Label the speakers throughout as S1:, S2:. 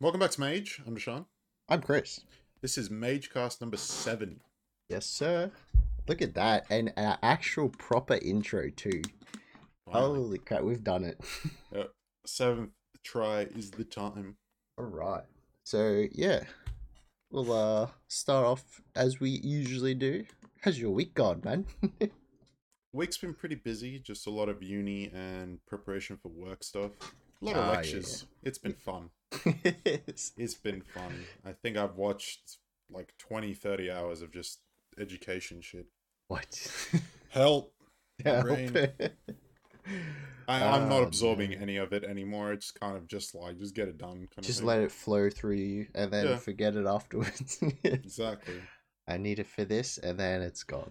S1: Welcome back to Mage. I'm Dusan.
S2: I'm Chris.
S1: This is Magecast number seven.
S2: Yes, sir. Look at that. And our actual proper intro, too.
S1: Finally.
S2: Holy crap, we've done it.
S1: Seventh try is the time.
S2: All right. So, yeah. We'll uh start off as we usually do. How's your week gone, man?
S1: Week's been pretty busy, just a lot of uni and preparation for work stuff. A lot of
S2: Ah, yeah,
S1: lectures. It's been fun. It's been fun. I think I've watched like 20, 30 hours of just education shit.
S2: what?
S1: Help!
S2: Help.
S1: I, I'm not
S2: Oh,
S1: absorbing any of it anymore. It's kind of just like, just get it done. Kind
S2: Just let it flow through you and then
S1: Yeah.
S2: forget it afterwards.
S1: Exactly.
S2: I need it for this and then it's gone.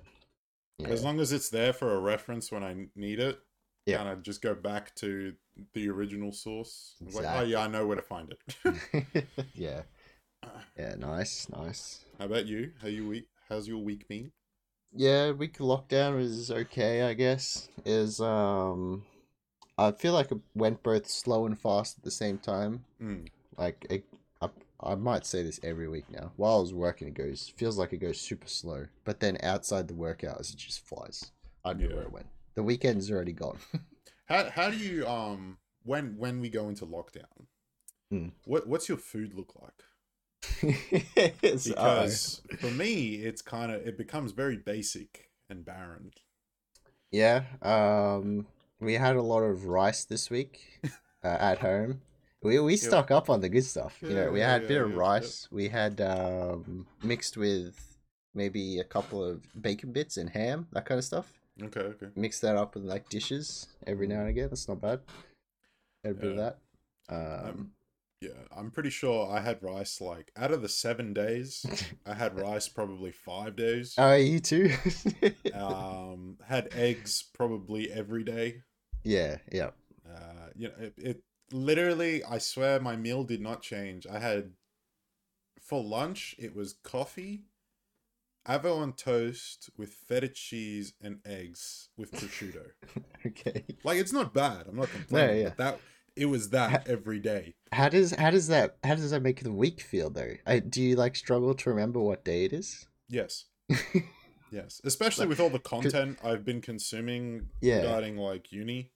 S2: Yeah.
S1: As long as it's there for a reference when I need it,
S2: Yeah.
S1: kind of just go back to the original source. It's Like, oh
S2: Exactly.
S1: yeah, I know where to find it.
S2: yeah. Yeah, nice, nice.
S1: How about you? How you week? How's your week been?
S2: Yeah, week lockdown was okay, I guess. Is um I feel like it went both slow and fast at the same time.
S1: Mm.
S2: Like it, I, I might say this every week now. While I was working, it goes feels like it goes super slow, but then outside the work hours, it just flies. I don't
S1: Yeah.
S2: where it went. The weekend's already gone.
S1: How how do you um when when we go into lockdown?
S2: Hmm.
S1: What what's your food look like?
S2: Uh,
S1: Because for me, it's kind of it becomes very basic and barren.
S2: Yeah, um, we had a lot of rice this week uh, at home. We we stock up on the good stuff. You know, we
S1: Yeah,
S2: had a
S1: yeah,
S2: bit of
S1: yeah, yeah.
S2: rice. We had um, mixed with maybe a couple of bacon bits and ham, that kind of stuff.
S1: Okay, okay.
S2: Mix that up with like dishes every now and again. That's not bad. Had a bit of that. Um,
S1: Um, yeah, I'm pretty sure I had rice like out of the seven days, I had rice probably five days.
S2: oh, you too.
S1: um, had eggs probably every day.
S2: yeah, yeah.
S1: Uh, you know, it, it literally, I swear, my meal did not change. I had for lunch, it was coffee, avo on toast with feta cheese and eggs with prosciutto.
S2: Okay.
S1: like, it's not bad. I'm not complaining.
S2: yeah.
S1: That it was that every day.
S2: How does how does that how does that make the week feel though? I, do you like struggle to remember what day it is?
S1: Yes. Yes, especially with all the content I've been consuming
S2: Yeah.
S1: regarding like uni.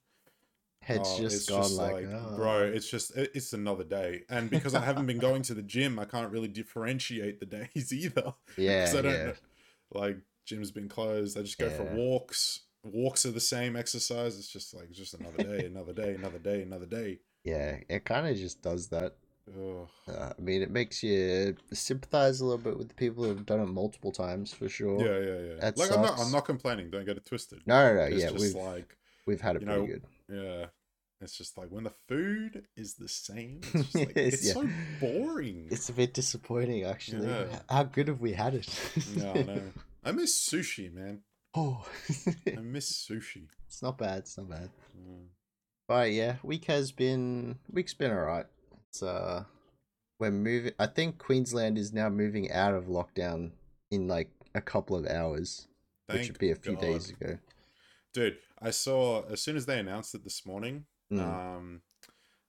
S2: Head's
S1: Oh,
S2: just
S1: it's
S2: gone
S1: just
S2: like, oh.
S1: bro, it's just it's another day, and because I haven't been going to the gym, I can't really differentiate the days either.
S2: Yeah,
S1: 'Cause I don't
S2: yeah.
S1: know- like gym's been closed. I just go for walks. Walks are the same exercise. It's just like it's just another day, another day, another day, another day.
S2: Yeah, it kind of just does that. Uh, I mean, it makes you sympathize a little bit with the people who have done it multiple times for sure.
S1: Yeah, yeah, yeah.
S2: That
S1: like I'm not. I'm not complaining. Don't get it twisted.
S2: No, no, no.
S1: It's
S2: yeah,
S1: just
S2: we've
S1: like
S2: we've had it pretty
S1: know,
S2: good.
S1: Yeah. It's just like when the food is the same, it's just like
S2: Yes,
S1: it's
S2: yeah.
S1: so boring.
S2: It's a bit disappointing, actually.
S1: Yeah.
S2: How good have we had it?
S1: No, no. I miss sushi, man.
S2: oh,
S1: I miss sushi.
S2: it's not bad. It's not bad.
S1: Mm.
S2: But yeah, week has been week's been alright. It's uh, we're moving. I think Queensland is now moving out of lockdown in like a couple of hours, which would be a few
S1: God.
S2: days ago.
S1: Dude, I saw as soon as they announced it this morning,
S2: Mm.
S1: um,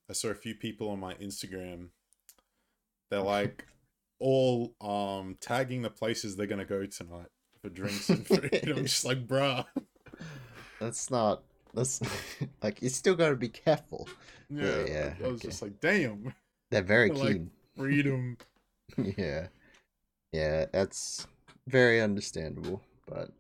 S1: I saw a few people on my Instagram. They're like all um tagging the places they're gonna go tonight for drinks and food. I'm just like, bruh.
S2: That's not. That's like you still got to be careful.
S1: Yeah,
S2: yeah,
S1: I was
S2: okay.
S1: just like, damn,
S2: They're very
S1: Like-
S2: keen.
S1: freedom.
S2: yeah, yeah, that's very understandable. But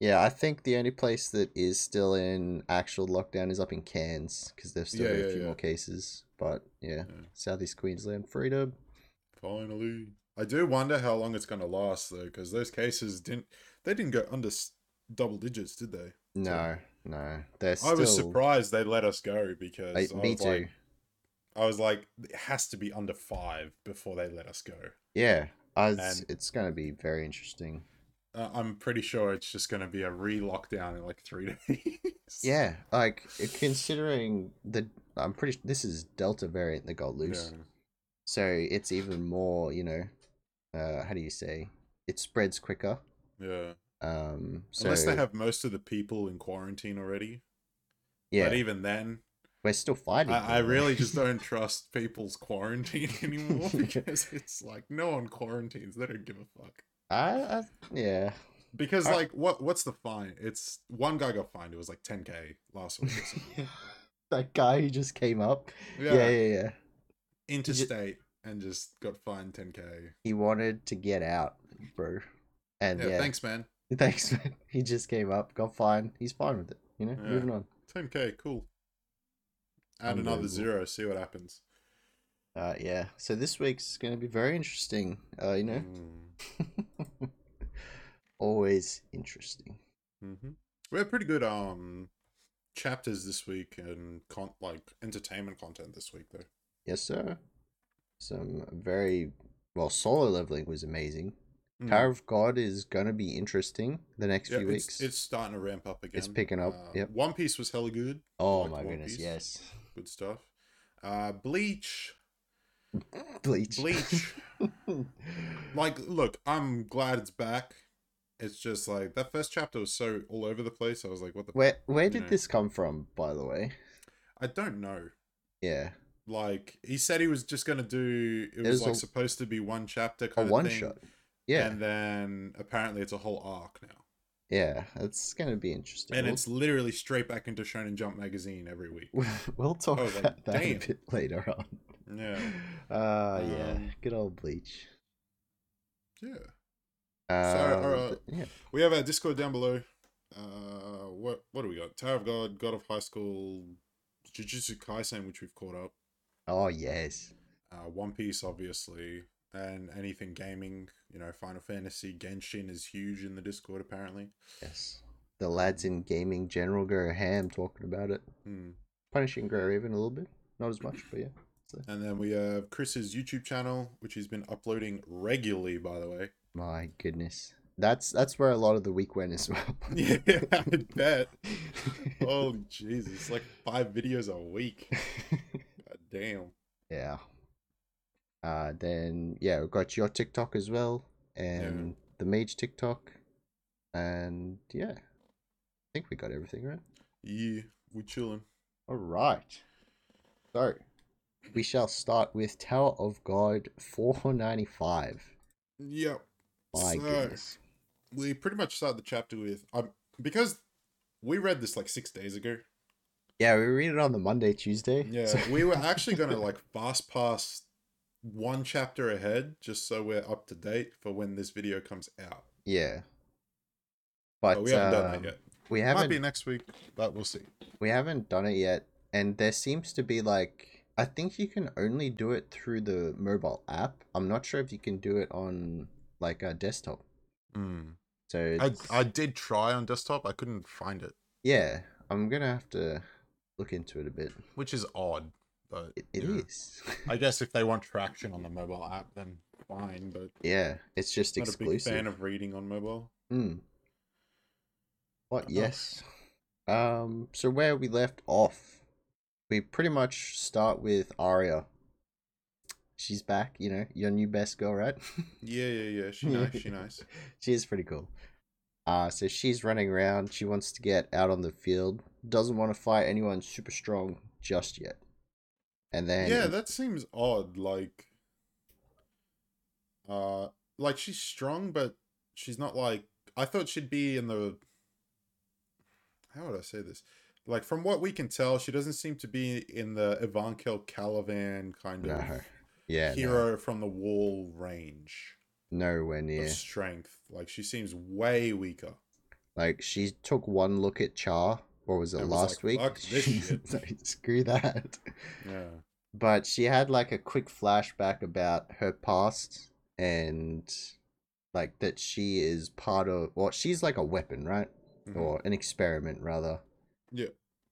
S2: yeah, I think the only place that is still in actual lockdown is up in Cairns because they've still
S1: Yeah,
S2: a
S1: yeah,
S2: few
S1: yeah.
S2: more cases. But yeah. Southeast Queensland freedom.
S1: Finally, I do wonder how long it's gonna last though, because those cases didn't they didn't go under double digits, did they?
S2: No, no, they're
S1: I
S2: still.
S1: was surprised they let us go because
S2: I,
S1: I,
S2: me
S1: was
S2: too.
S1: like, I was like, it has to be under five before they let us go.
S2: yeah, was, it's gonna be very interesting.
S1: Uh, I'm pretty sure it's just gonna be a re-lockdown in like three days.
S2: Yeah, like considering the, I'm pretty. This is Delta variant that got
S1: yeah,
S2: loose. So it's even more, you know, uh, how do you say? It spreads quicker.
S1: yeah.
S2: Um, so
S1: Unless they have most of the people in quarantine already.
S2: yeah,
S1: But even then,
S2: We're still fighting.
S1: I, I
S2: by the way.
S1: really just don't trust people's quarantine anymore because it's like no one quarantines. They don't give a fuck.
S2: I, I yeah.
S1: Because
S2: I-
S1: like what what's the fine? It's one guy got fined. It was like 10k last week. Or
S2: that guy who just came up.
S1: yeah,
S2: Yeah, yeah, yeah.
S1: interstate and just got fined 10k.
S2: He wanted to get out, bro. And
S1: Yeah,
S2: yeah,
S1: thanks, man.
S2: thanks, man. He just came up, got fined. He's fine with it. You know,
S1: Yeah.
S2: moving on.
S1: 10k, cool. Add another zero, see what happens.
S2: Uh, yeah. So this week's going to be very interesting. Uh, you know,
S1: Mm.
S2: always interesting.
S1: hmm We have pretty good um chapters this week and con- like entertainment content this week though.
S2: Yes, sir. Some very well. Solo leveling was amazing.
S1: Mm.
S2: Tower of God is gonna be interesting the next
S1: Yeah,
S2: few
S1: it's,
S2: weeks.
S1: it's starting to ramp up again.
S2: It's picking up,
S1: Uh,
S2: yep.
S1: One Piece was hella good.
S2: oh
S1: like
S2: my
S1: One
S2: goodness,
S1: Piece.
S2: yes.
S1: Good stuff. Uh, Bleach.
S2: Bleach.
S1: Bleach. like, look, I'm glad it's back. It's just like that first chapter was so all over the place. I was like, what the?
S2: where where did
S1: know.
S2: this come from, by the way?
S1: I don't know.
S2: Yeah,
S1: Like he said, he was just gonna do. It was
S2: There's
S1: like
S2: a-
S1: supposed to be one chapter
S2: a
S1: kind of
S2: one
S1: thing,
S2: shot. Yeah,
S1: and then apparently it's a whole arc now,
S2: yeah, it's gonna be interesting.
S1: and
S2: We'll-
S1: it's literally straight back into Shonen Jump magazine every week.
S2: we'll talk
S1: was like,
S2: about that
S1: damn.
S2: a bit later on.
S1: Yeah,
S2: Uh yeah,
S1: Um,
S2: good old Bleach.
S1: yeah.
S2: Uh,
S1: alright.
S2: th- yeah,
S1: We have our Discord down below. Uh, what what do we got? Tower of God, God of High School, Jujutsu Kaisen, which we've caught up.
S2: oh yes,
S1: Uh, One Piece, obviously, and anything gaming. You know, Final Fantasy, Genshin is huge in the Discord apparently.
S2: yes. The lads in gaming general go ham talking about it,
S1: Hmm.
S2: punishing Gray Raven a little bit, not as much, but yeah.
S1: And then we have Chris's YouTube channel, which he's been uploading regularly, by the way.
S2: My goodness, that's that's where a lot of the week went as well.
S1: Yeah, I bet. Holy Jesus, like five videos a week. God damn.
S2: yeah. Uh, then yeah, we've got your TikTok as well, and the Mage TikTok, and yeah, I think we got everything right.
S1: Yeah, we're chilling.
S2: All right. So we shall start with Tower of God 495.
S1: Yep.
S2: My
S1: So,
S2: goodness.
S1: We pretty much start the chapter with um because we read this like six days ago.
S2: Yeah, we read it on the Monday, Tuesday.
S1: Yeah,
S2: so-
S1: we were actually gonna like fast pass one chapter ahead just so we're up to date for when this video comes out.
S2: yeah.
S1: But,
S2: But,
S1: we haven't done
S2: um,
S1: that yet.
S2: We haven't might
S1: be next week, but we'll see.
S2: we haven't done it yet, and there seems to be like I think you can only do it through the mobile app. I'm not sure if you can do it on like a desktop. So
S1: I
S2: it's-
S1: I did try on desktop. I couldn't find it,
S2: yeah, I'm gonna have to look into it a bit.
S1: which is odd. But
S2: It, it
S1: know,
S2: is.
S1: I guess if they want traction on the mobile app, then fine. But
S2: yeah, it's just
S1: not a big
S2: exclusive.
S1: fan of reading on mobile.
S2: Mm. What? Yes. Um. So where we left off, we pretty much start with Arya. She's back. You know, your new best girl, right?
S1: Yeah, yeah, yeah. She nice. She nice.
S2: she is pretty cool. Uh, so she's running around. She wants to get out on the field. Doesn't want to fight anyone super strong just yet. And then
S1: yeah, that seems odd. Like, uh, like she's strong, but she's not like. I thought she'd be in the. How would I say this? Like from what we can tell, she doesn't seem to be in the Ivankel Kallavan kind of
S2: No. Yeah, no,
S1: hero from the wall range
S2: nowhere near.
S1: strength. Like she seems way weaker.
S2: Like she took one look at Char, or was it
S1: And was
S2: last
S1: like,
S2: week?
S1: "Fuck this shit."
S2: Like, Screw that.
S1: Yeah.
S2: But she had like a quick flashback about her past and like that she is part of well, she's like a weapon, right?
S1: Mhm.
S2: Or an experiment rather.
S1: Yeah.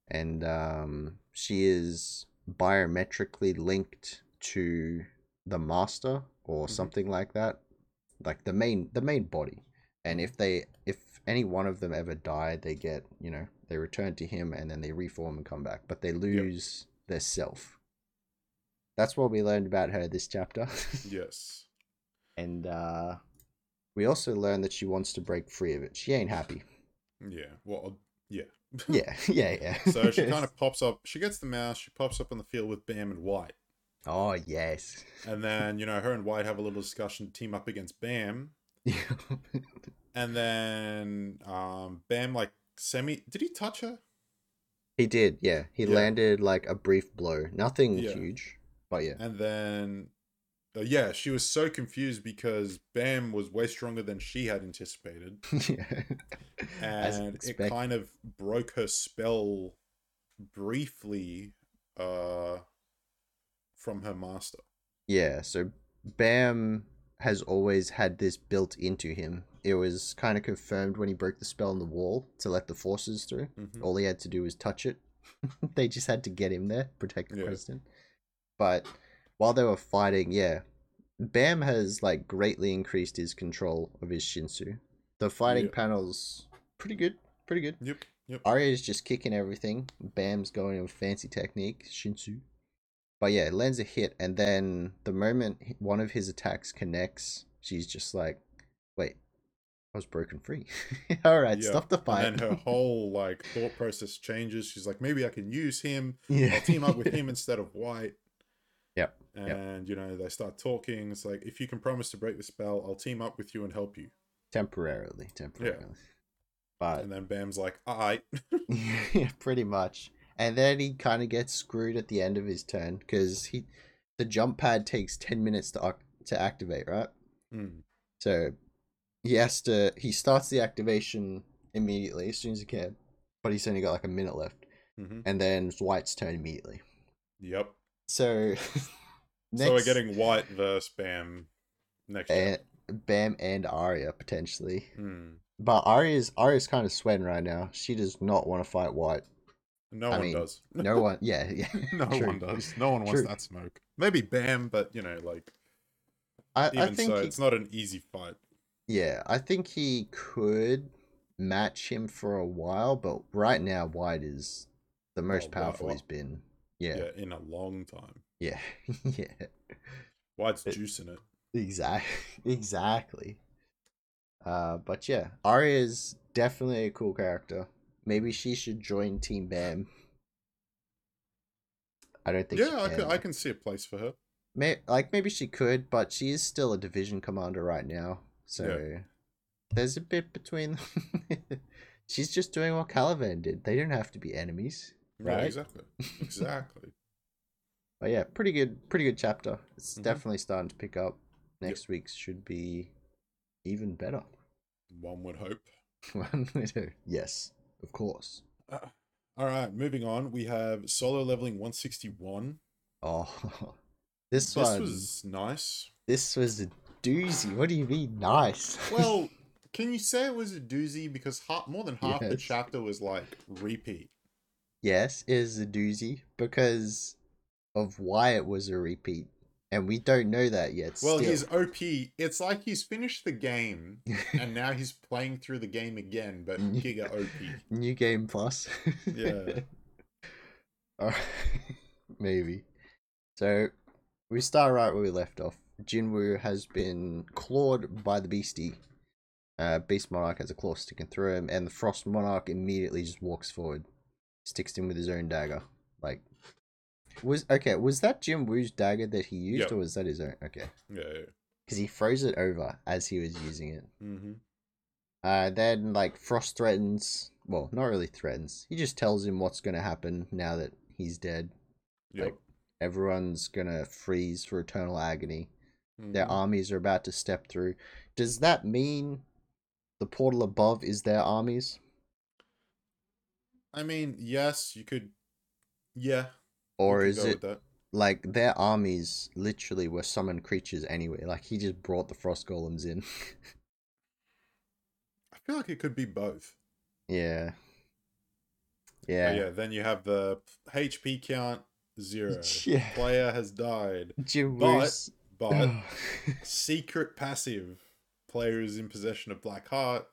S2: And um she is biometrically linked to the master or
S1: Mhm.
S2: something like that. Like the main the main body. And if they if any one of them ever die, they get, you know, they return to him and then they reform and come back. But they lose their self. That's what we learned about her this chapter.
S1: Yes.
S2: and uh we also learned that she wants to break free of it. She ain't happy.
S1: Yeah. Well, yeah.
S2: Yeah, yeah, yeah.
S1: so she kind of pops up. She gets the mouse. She pops up on the field with Bam and White.
S2: Oh yes.
S1: And then, you know, her and White have a little discussion, team up against Bam. And then um Bam like semi did he touch her?
S2: he did, yeah. He
S1: Yeah.
S2: landed like a brief blow. Nothing
S1: Yeah.
S2: huge. But yeah.
S1: And then uh, yeah, she was so confused because Bam was way stronger than she had anticipated.
S2: yeah.
S1: And it kind of broke her spell briefly uh from her master.
S2: Yeah, so Bam has always had this built into him. It was kind of confirmed when he broke the spell on the wall to let the forces through.
S1: Mhm.
S2: All he had to do was touch it. they just had to get him there, protect the
S1: Yeah.
S2: president. But while they were fighting, yeah, Bam has like greatly increased his control of his Shinsu. The fighting
S1: Yeah.
S2: panels pretty good, pretty good.
S1: Yep. Yep.
S2: Arya is just kicking everything. Bam's going with fancy technique, Shinsu. But yeah, it lands a hit, and then the moment one of his attacks connects, she's just like, "Wait, I was broken free. All right,
S1: Yeah,
S2: stop the fight."
S1: And then her whole like thought process changes. She's like, maybe I can use him.
S2: yeah,
S1: I'll team up with him instead of White.
S2: Yep,
S1: And you know, they start talking. It's like, if you can promise to break the spell, I'll team up with you and help you.
S2: temporarily, temporarily. Yeah. But
S1: And then Bam's like, alright.
S2: yeah, pretty much. And then he kind of gets screwed at the end of his turn because he, the jump pad takes ten minutes to to activate, right?
S1: Hmm.
S2: So he has to he starts the activation immediately as soon as he can, but he's only got like a minute left,
S1: hmm
S2: and then it's White's turn immediately.
S1: Yep.
S2: So next,
S1: So we're getting White versus Bam next
S2: and Bam and Arya potentially,
S1: Hmm.
S2: but Arya's Arya's kind of sweating right now. She does not want to fight White.
S1: No
S2: I
S1: one
S2: mean,
S1: does.
S2: No one, yeah, yeah.
S1: no
S2: true.
S1: one does. No one wants
S2: True.
S1: that smoke. Maybe Bam, but you know, like
S2: I,
S1: even
S2: I think
S1: so,
S2: he-
S1: it's not an easy fight.
S2: yeah, I think he could match him for a while, but right now White is the most
S1: Whi-
S2: powerful he's been. Yeah,
S1: Yeah, in a long time.
S2: yeah, yeah.
S1: White's
S2: It-
S1: juicing it.
S2: Exactly. Exactly. Uh, but yeah, Arya's definitely a cool character. Maybe she should join Team Bam. I don't think. she
S1: Yeah, I
S2: can.
S1: I can see a place for her.
S2: May- like maybe she could, but she is still a division commander right now. So there's a bit between. them. She's just doing what Kallavan did. They don't have to be enemies,
S1: Yeah,
S2: right?
S1: exactly. Exactly.
S2: But yeah, pretty good. Pretty good chapter. It's
S1: Mhm.
S2: definitely starting to pick up. Next week's should be even better.
S1: One would hope.
S2: One widow. Yes, of course.
S1: Uh, all right, moving on. We have solo leveling 161.
S2: Oh, this,
S1: This
S2: one.
S1: was nice.
S2: This was a doozy. What do you mean nice?
S1: Well, can you say it was a doozy because half, more than half the chapter was like repeat.
S2: yes, it is a doozy because of why it was a repeat, and we don't know that yet.
S1: Well,
S2: still.
S1: he's OP. It's like he's finished the game and now he's playing through the game again, but giga OP.
S2: New game plus.
S1: Yeah.
S2: Alright, Maybe. So we start right where we left off. Jinwoo has been clawed by the beastie. Uh, Beast Monarch has a claw sticking through him, and the Frost Monarch immediately just walks forward, sticks him with his own dagger. Like, was okay? Was that Jinwoo's dagger that he used,
S1: Yep.
S2: or was that his own? Okay,
S1: Yeah. yeah.
S2: because he froze it over as he was using it.
S1: Mm-hmm.
S2: Uh, then like Frost threatens. Well, not really threatens. He just tells him what's gonna happen now that he's dead.
S1: Yep.
S2: Like, Everyone's gonna freeze for eternal agony. Their
S1: Mhm.
S2: armies are about to step through. Does that mean the portal above is their armies,
S1: I mean, yes, you could. Yeah.
S2: Or is it
S1: that.
S2: like their armies literally were summoned creatures anyway? Like he just brought the frost golems in.
S1: I feel like it could be both.
S2: yeah.
S1: But
S2: Yeah.
S1: yeah, then you have the HP count zero.
S2: Yeah.
S1: Player has died.
S2: Jim
S1: But- But secret passive. Player is in possession of Black Heart.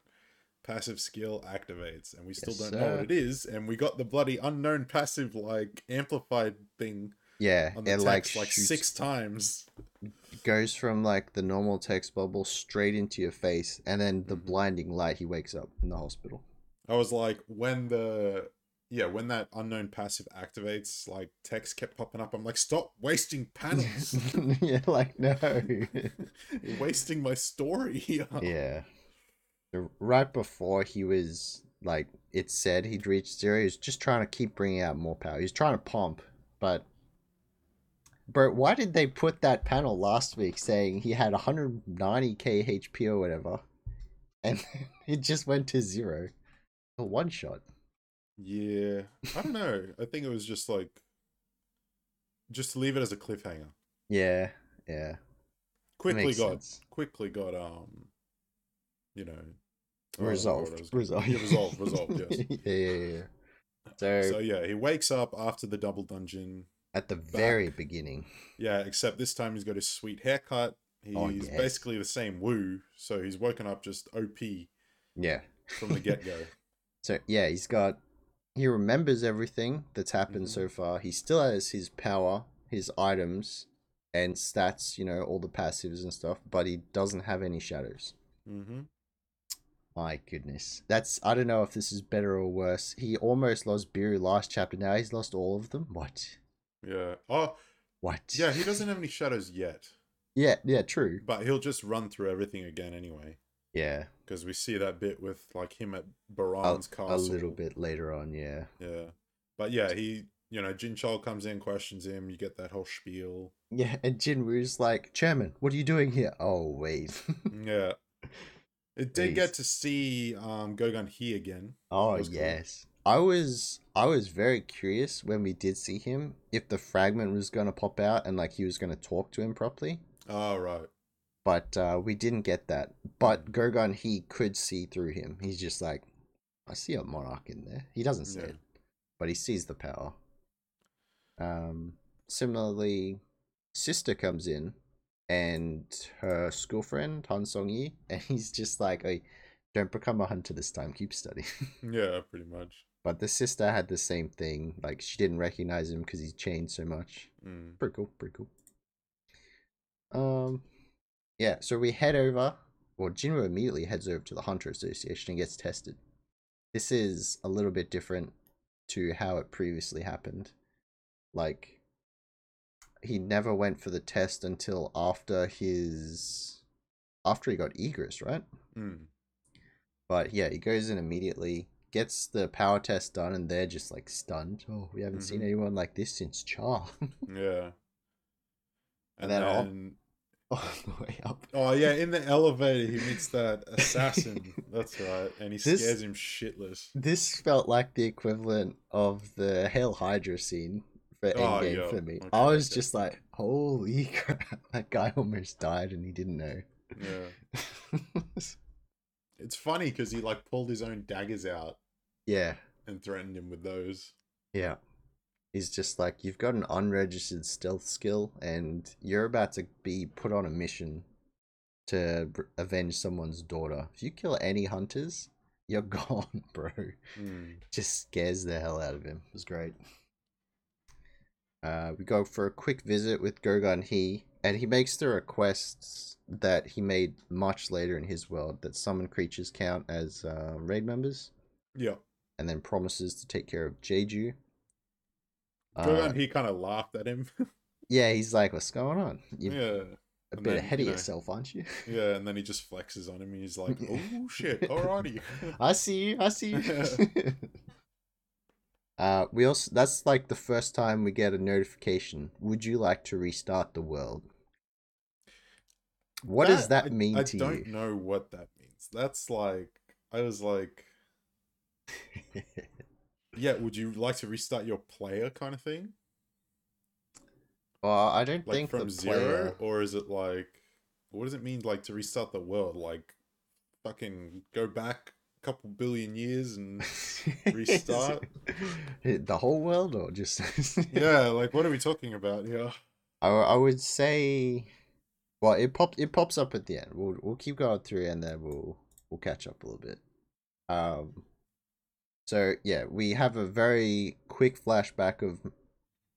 S1: Passive skill activates, and we still
S2: Yes,
S1: don't know
S2: sir.
S1: what it is. And we got the bloody unknown passive like amplified thing
S2: yeah,
S1: on the
S2: it like
S1: text like,
S2: shoots-
S1: six times.
S2: goes from like the normal text bubble straight into your face, and then the
S1: Mhm.
S2: blinding light. He wakes up in the hospital.
S1: I was like, when the yeah, when that unknown passive activates, like text kept popping up. I'm like, stop wasting panels.
S2: yeah, like no.
S1: Wasting my story here.
S2: yeah. Right before he was like, it said he'd reached zero. He was just trying to keep bringing out more power. He was trying to pump, but. Bro, why did they put that panel last week saying he had 190k HP or whatever, and it just went to zero, a one shot?
S1: Yeah, I don't know. I think it was just like, just to leave it as a cliffhanger.
S2: Yeah, yeah.
S1: Quickly got,
S2: sense.
S1: quickly got, um, you know,
S2: Resolved.
S1: was gonna-
S2: Resolved.
S1: Yeah, resolved. Resolved. Yes.
S2: yeah, yeah, yeah. So,
S1: So yeah, he wakes up after the double dungeon.
S2: at the very beginning,
S1: Yeah, except this time he's got his sweet haircut. He's
S2: Oh, yes.
S1: basically the same Woo, so he's woken up just OP
S2: yeah.
S1: from the get go.
S2: So yeah, he's got he remembers everything that's happened
S1: Mhm.
S2: so far. He still has his power, his items, and stats, you know, all the passives and stuff, but he doesn't have any shadows.
S1: mm-hmm.
S2: My goodness. That's I don't know if this is better or worse. He almost lost Beru last chapter, now he's lost all of them. What?
S1: Yeah. Oh,
S2: What?
S1: yeah. He doesn't have any shadows yet,
S2: Yeah, yeah, true.
S1: but he'll just run through everything again anyway.
S2: Yeah.
S1: Because we see that bit with like him at
S2: A,
S1: Baran's castle.
S2: a little bit later on, yeah.
S1: Yeah. But yeah, he, you know, Jinchul comes in, questions him. You get that whole spiel.
S2: Yeah, and Jinwoo's like, Chairman, what are you doing here? Oh wait.
S1: Yeah. It did get to see um Go Gunhee again.
S2: Oh
S1: was cool.
S2: yes. I was I was very curious when we did see him if the fragment was gonna pop out and like he was gonna talk to him properly.
S1: Oh, right.
S2: But uh, we didn't get that. But Go Gunhee could see through him. He's just like, I see a monarch in there. He doesn't see
S1: Yeah.
S2: it, but he sees the power. Um, similarly, sister comes in, and her school friend Han Song Yi, and he's just like, "Hey, don't become a hunter this time. Keep studying."
S1: Yeah, pretty much.
S2: But the sister had the same thing. Like she didn't recognize him because he's changed so much.
S1: Mm.
S2: Pretty cool. Pretty cool. Um, yeah. So we head over. Well, Jinwoo immediately heads over to the Hunter Association and gets tested. This is a little bit different to how it previously happened. Like, he never went for the test until after his after he got Igris, right?
S1: Mm.
S2: But yeah, he goes in immediately, gets the power test done, and they're just like stunned. Oh, we haven't seen
S1: Mhm.
S2: anyone like this since Char.
S1: Yeah.
S2: And
S1: And,
S2: then
S1: then,
S2: On the way up.
S1: oh yeah, in the elevator he meets that assassin. That's right, and he
S2: This-
S1: scares him shitless.
S2: This felt like the equivalent of the Hail Hydra scene for
S1: Oh,
S2: Endgame
S1: yeah,
S2: for me.
S1: okay,
S2: I was
S1: okay.
S2: just like, holy crap, that guy almost died and he didn't know.
S1: Yeah, it's funny because he like pulled his own daggers out
S2: yeah,
S1: and threatened him with those.
S2: yeah. He's just like, you've got an unregistered stealth skill and you're about to be put on a mission to avenge someone's daughter. If you kill any hunters, you're gone, bro.
S1: Mm.
S2: just scares the hell out of him. It was great. Uh, we go for a quick visit with Go Gunhee, and he makes the requests that he made much later in his world that summon creatures count as uh, raid members,
S1: Yeah,
S2: and then promises to take care of Jeju. Uh,
S1: he kind of laughed at him.
S2: yeah, he's like, "What's going on? You're
S1: yeah,
S2: a
S1: and
S2: bit
S1: then,
S2: ahead
S1: you
S2: of
S1: know-
S2: yourself, aren't you?"
S1: yeah, and then he just flexes on him. And he's like, "Oh shit, alrighty."
S2: I see you. I see you. Uh, we also that's like the first time we get a notification. Would you like to restart the world? What does that
S1: I-
S2: mean
S1: I
S2: to
S1: don't know what that means. That's like I was like, yeah, would you like to restart your player kind of thing?
S2: well, I don't
S1: Like
S2: think
S1: from zero?
S2: player.
S1: Or is it like what does it mean like to restart the world? Like fucking go back couple billion years and Restart?
S2: the whole world, or just
S1: Yeah, like what are we talking about here?
S2: I, I would say, well, it pops it pops up at the end. We'll we'll keep going through and then we'll we'll catch up a little bit. Um, so yeah, we have a very quick flashback of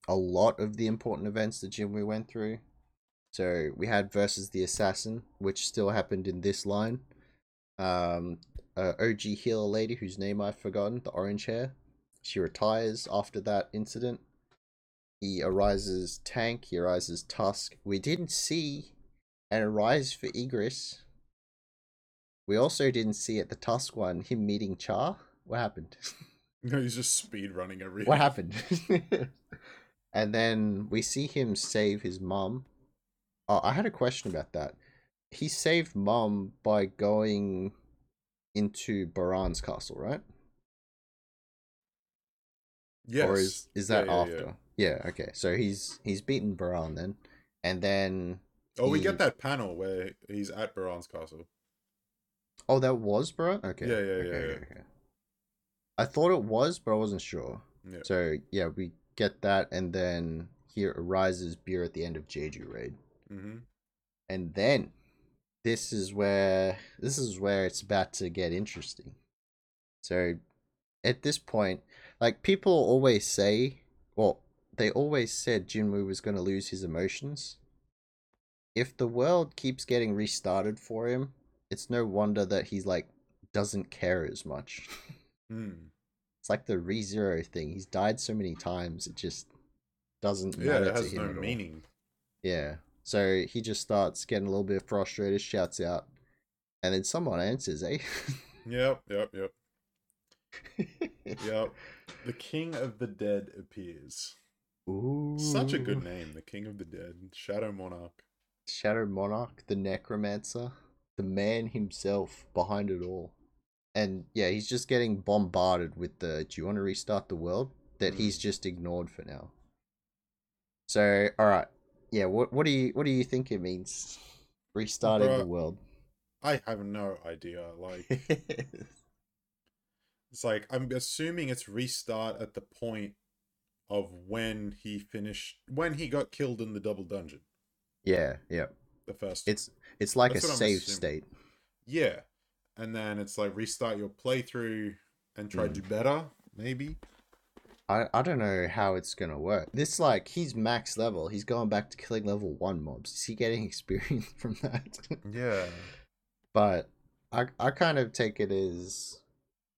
S2: a lot of the important events that Jinwoo went through. So we had versus the assassin, which still happened in this line. Um, uh, OG healer lady whose name I've forgotten, the orange hair. She retires after that incident. He arises tank, he arises Tusk. We didn't see an arise for Igris. We also didn't see at the Tusk one him meeting Char. What happened?
S1: No, he's just speed running every.
S2: what happened? and then we see him save his mom. Oh, I had a question about that. He saved mom by going into Baran's castle, right?
S1: Yes.
S2: Or is is that
S1: yeah, yeah.
S2: after? Yeah. okay. So he's he's beaten Baran then, and then
S1: Oh, we get that panel where he's at Baran's castle.
S2: oh, that was Baran. Okay.
S1: Yeah, yeah,
S2: okay,
S1: yeah,
S2: okay,
S1: yeah.
S2: okay. I thought it was, but I wasn't sure.
S1: Yeah.
S2: So yeah, we get that, and then here arises Beru at the end of Jeju raid.
S1: Mm-hmm.
S2: and then this is where this is where it's about to get interesting so at this point like people always say well they always said jinwoo was going to lose his emotions if the world keeps getting restarted for him it's no wonder that he's like doesn't care as much
S1: Mm.
S2: it's like the rezero thing he's died so many times it just doesn't
S1: Yeah,
S2: matter
S1: it has
S2: to him
S1: no meaning.
S2: Yeah. So he just starts getting a little bit frustrated, shouts out, and then someone answers, eh?
S1: Yep, yep, yep, yep. The King of the Dead appears.
S2: Ooh.
S1: Such a good name, the King of the Dead, Shadow Monarch.
S2: Shadow Monarch, the Necromancer, the man himself behind it all. And yeah, he's just getting bombarded with the do you want to restart the world? That
S1: Mm.
S2: he's just ignored for now. So alright. Yeah, what what do you what do you think it means? Restarting the world.
S1: I have no idea. Like, it's like I'm assuming it's restart at the point of when he finished, when he got killed in the double dungeon.
S2: yeah, yeah.
S1: The first.
S2: It's it's like
S1: That's
S2: a save state.
S1: yeah, and then it's like restart your playthrough and try to
S2: Mm.
S1: do better, maybe.
S2: I, I don't know how it's gonna work. This like he's max level. He's going back to killing level one mobs. Is he getting experience from that?
S1: Yeah.
S2: but I I kind of take it as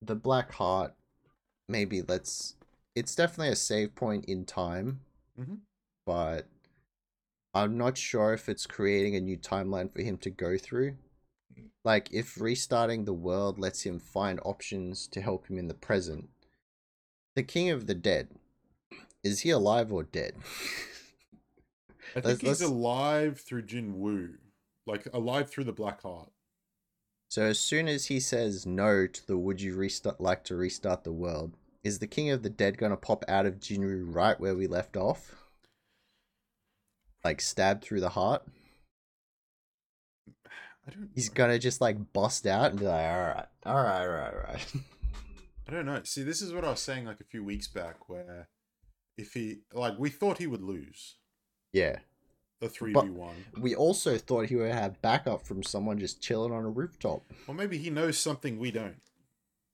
S2: the Black Heart. Maybe let's. It's definitely a save point in time,
S1: Mhm.
S2: but I'm not sure if it's creating a new timeline for him to go through. Like if restarting the world lets him find options to help him in the present. The King of the Dead, is he alive or dead?
S1: I think
S2: Let's-
S1: he's
S2: let's-
S1: alive through Jin Woo, like alive through the Black Heart.
S2: So as soon as he says no to the would you restart like to restart the world, is the King of the Dead gonna pop out of Jinwoo right where we left off? Like stabbed through the heart?
S1: I don't.
S2: He's
S1: know.
S2: gonna just like bust out and be like, alright, alright, alright, alright.
S1: I don't know. See, this is what I was saying like a few weeks back, where if he like we thought he would lose
S2: yeah.
S1: the three v one,
S2: We also thought he would have backup from someone just chilling on a rooftop.
S1: or maybe he knows something we don't.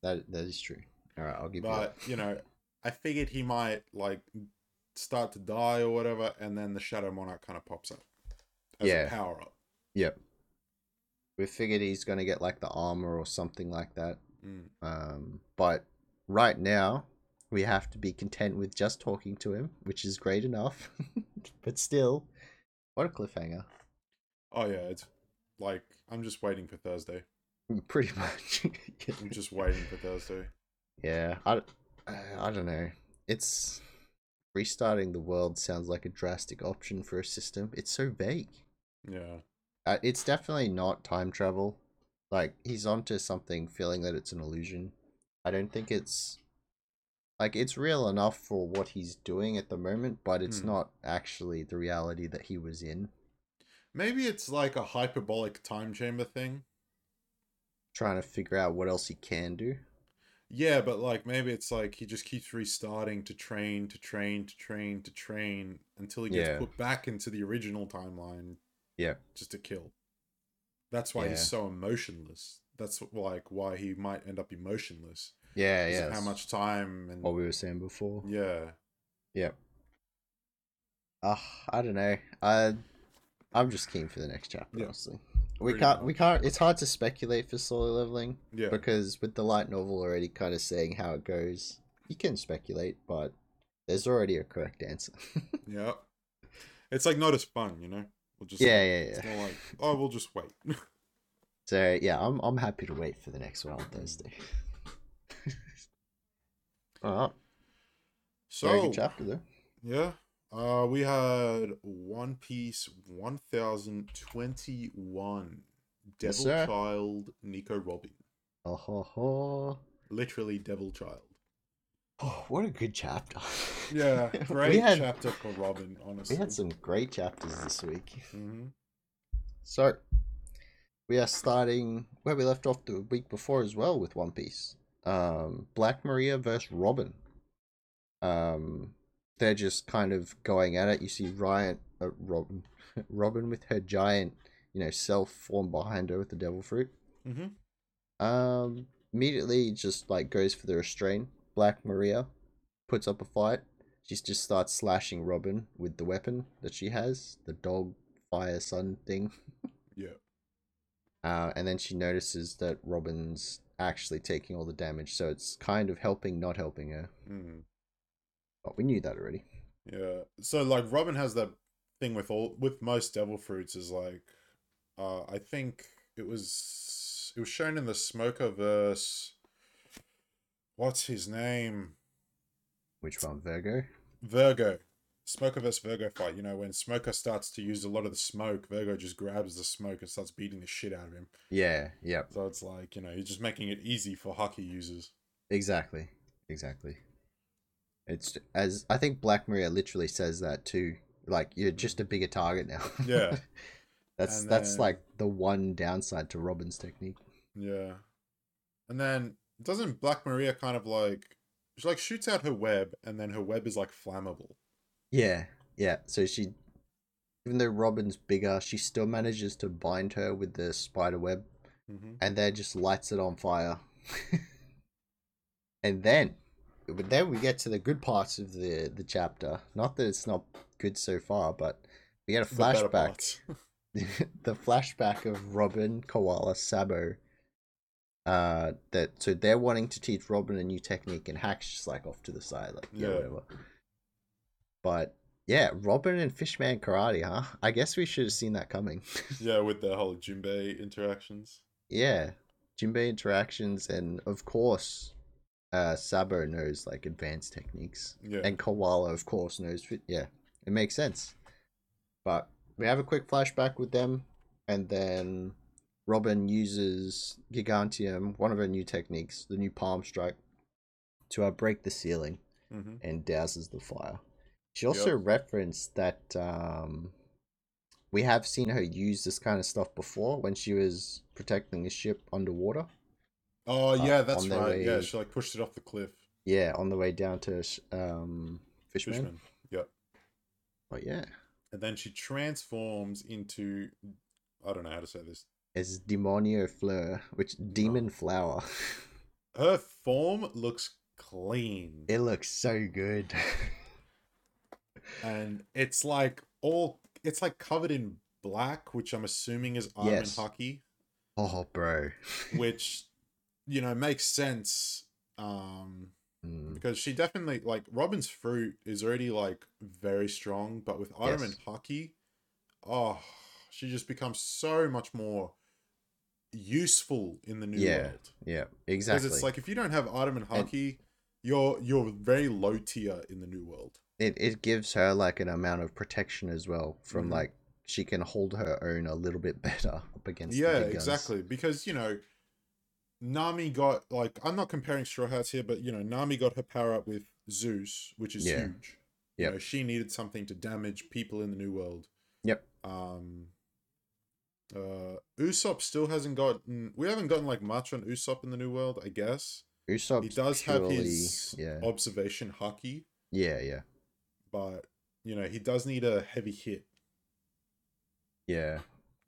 S2: That that is true. Alright, I'll give you that.
S1: But you know, I figured he might like start to die or whatever, and then the Shadow Monarch kind of pops up as
S2: Yeah.
S1: a power up.
S2: Yep. We figured he's gonna get like the armor or something like that.
S1: Mm.
S2: Um, but right now, we have to be content with just talking to him, which is great enough. but still, what a cliffhanger.
S1: Oh yeah, it's like I'm just waiting for Thursday.
S2: Pretty much.
S1: I'm just waiting for Thursday.
S2: yeah, I, I don't know. It's restarting the world sounds like a drastic option for a system. It's so vague.
S1: Yeah.
S2: Uh, it's definitely not time travel. Like he's onto something, feeling that it's an illusion. I don't think it's like it's real enough for what he's doing at the moment, but it's
S1: Hmm.
S2: not actually the reality that he was in.
S1: Maybe it's like a hyperbolic time chamber thing.
S2: Trying to figure out what else he can do.
S1: Yeah, but like maybe it's like he just keeps restarting to train, to train, to train, to train until he gets
S2: Yeah.
S1: put back into the original timeline
S2: Yeah.
S1: just to kill. That's why
S2: Yeah.
S1: he's so emotionless. That's like why he might end up emotionless.
S2: Yeah, yeah.
S1: How much time and
S2: What we were saying before.
S1: yeah.
S2: Yep. Ah, I don't know. I, I'm just keen for the next chapter,
S1: Yeah.
S2: honestly. we
S1: pretty
S2: can't we can't it's hard to speculate for solo leveling
S1: Yeah.
S2: because with the light novel already kind of saying how it goes you can speculate but there's already a correct answer
S1: Yeah. It's like not as fun, you know? We'll just
S2: yeah yeah
S1: It's
S2: yeah
S1: more like, oh, we'll just wait.
S2: so yeah i'm i'm happy to wait for the next one on thursday all right very
S1: so,
S2: good chapter though
S1: yeah. Uh, we had One Piece 1021. Devil
S2: Yes.
S1: Child Nico Robin.
S2: oh ho ho
S1: Literally Devil Child.
S2: Oh what a good chapter
S1: Yeah,
S2: we
S1: great
S2: had
S1: chapter for Robin, honestly.
S2: we had some great chapters this week
S1: hmm
S2: So, we are starting where we left off the week before as well with One Piece. Um, Black Maria versus Robin. Um, they're just kind of going at it. You see Ryan, uh, Robin, Robin with her giant, you know, self form behind her with the devil fruit.
S1: hmm
S2: Um, immediately just like goes for the restraint. Black Maria puts up a fight. She just starts slashing Robin with the weapon that she has, the dog fire sun thing.
S1: Yeah.
S2: Uh, and then she notices that Robin's actually taking all the damage, so it's kind of helping, not helping her.
S1: hmm
S2: But we knew that already.
S1: Yeah. So like Robin has that thing with all with most devil fruits is like uh I think it was it was shown in the Smoker verse what's his name?
S2: Which one, Vergo?
S1: Vergo. Smoker versus Vergo fight. You know, when Smoker starts to use a lot of the smoke, Vergo just grabs the smoke and starts beating the shit out of him.
S2: Yeah, yep,
S1: So it's like, you know, he's just making it easy for haki users.
S2: exactly, exactly. It's as I think Black Maria literally says that too. Like you're just a bigger target now.
S1: Yeah.
S2: that's
S1: And
S2: that's like the one downside to Robin's technique.
S1: Yeah. And then doesn't Black Maria kind of like she like shoots out her web and then her web is like flammable.
S2: Yeah, yeah. So she, even though Robin's bigger, she still manages to bind her with the spider web
S1: Mm-hmm.
S2: and then just lights it on fire. and then, but then we get to the good parts of the the chapter. Not that it's not good so far, but we get a flashback. the flashback of Robin, Koala, Sabo. Uh, that so they're wanting to teach Robin a new technique, and Hack's just like off to the side, like yeah,
S1: Yeah.
S2: whatever. But yeah, Robin and Fishman karate, huh? I guess we should have seen that coming.
S1: yeah, with the whole Jinbei interactions.
S2: yeah, Jinbei interactions, and of course, uh, Sabo knows like advanced techniques,
S1: Yeah.
S2: and Koala, of course, knows. fit- Yeah, it makes sense. But we have a quick flashback with them, and then Robin uses Gigantium, one of her new techniques, the new palm strike, to uh, break the ceiling
S1: mm-hmm.
S2: and douses the fire. She also referenced that um, we have seen her use this kind of stuff before when she was protecting a ship underwater.
S1: Oh yeah, that's right. Yeah, she like pushed it off the cliff.
S2: Yeah, on the way down to um, Fishman.
S1: Fishman. Yeah.
S2: But yeah,
S1: And then she transforms into I don't know how to say this.
S2: It's Demonio Fleur, which demon flower.
S1: Her form looks clean.
S2: it looks so good.
S1: and it's like all it's like covered in black, which I'm assuming is Arm
S2: Yes.
S1: and Haki,
S2: oh, bro.
S1: which you know makes sense. Um
S2: Mm,
S1: because she definitely like Robin's fruit is already like very strong, but with Arm
S2: Yes.
S1: and Haki, oh she just becomes so much more useful in the new
S2: Yeah,
S1: world.
S2: yeah,
S1: Because
S2: exactly.
S1: Cuz it's like if you don't have Armament Haki, you're you're very low tier in the new world.
S2: it, it gives her like an amount of protection as well from
S1: Mhm.
S2: like she can hold her own a little bit better up against
S1: yeah, exactly. Because you know, Nami got like I'm not comparing Straw Hats here, but you know, Nami got her power up with Zeus, which is
S2: Yeah.
S1: huge. You know, she needed something to damage people in the new world.
S2: Yep.
S1: Um. Uh, Usopp still hasn't gotten. We haven't gotten like much on Usopp in the new world. I guess
S2: Usopp's
S1: he does
S2: purely,
S1: have his
S2: yeah
S1: observation haki,
S2: yeah yeah
S1: but you know he does need a heavy hit.
S2: yeah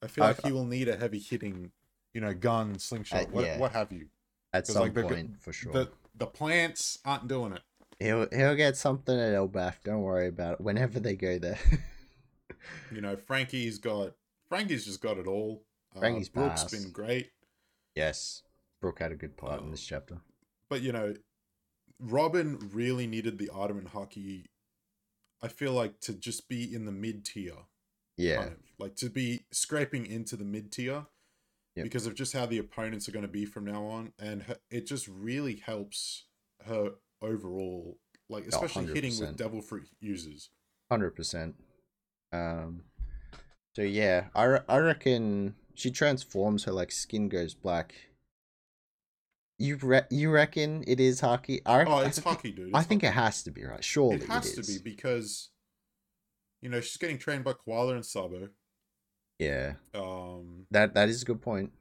S1: I feel
S2: I-
S1: like he will need a heavy hitting, you know, gun, slingshot,
S2: Uh,
S1: what,
S2: yeah.
S1: what have you.
S2: at some
S1: like, the-
S2: point for sure
S1: The the plants aren't doing it.
S2: he'll he'll get something at Elbaf don't worry about it whenever they go there
S1: You know, Franky's got Franky's just got it all. Uh,
S2: Franky's
S1: Brooke's
S2: badass.
S1: been great,
S2: Yes, Brooke had a good part in
S1: Oh.
S2: this chapter.
S1: but you know, Robin really needed the in haki. I feel like to just be in the mid tier,
S2: Yeah,
S1: kind of like to be scraping into the mid tier
S2: Yep.
S1: because of just how the opponents are going to be from now on, and her, it just really helps her overall, like
S2: Oh,
S1: especially hitting
S2: 100%.
S1: with devil fruit users.
S2: hundred percent. Um, so yeah, I re- I reckon she transforms. Her like skin goes black. You re- you reckon it is haki? I
S1: Oh, it's haki, dude.
S2: I think
S1: haki.
S2: it has to be right. Surely
S1: it has to be because you know she's getting trained by Koala and Sabo.
S2: Yeah,
S1: Um,
S2: that that is a good point.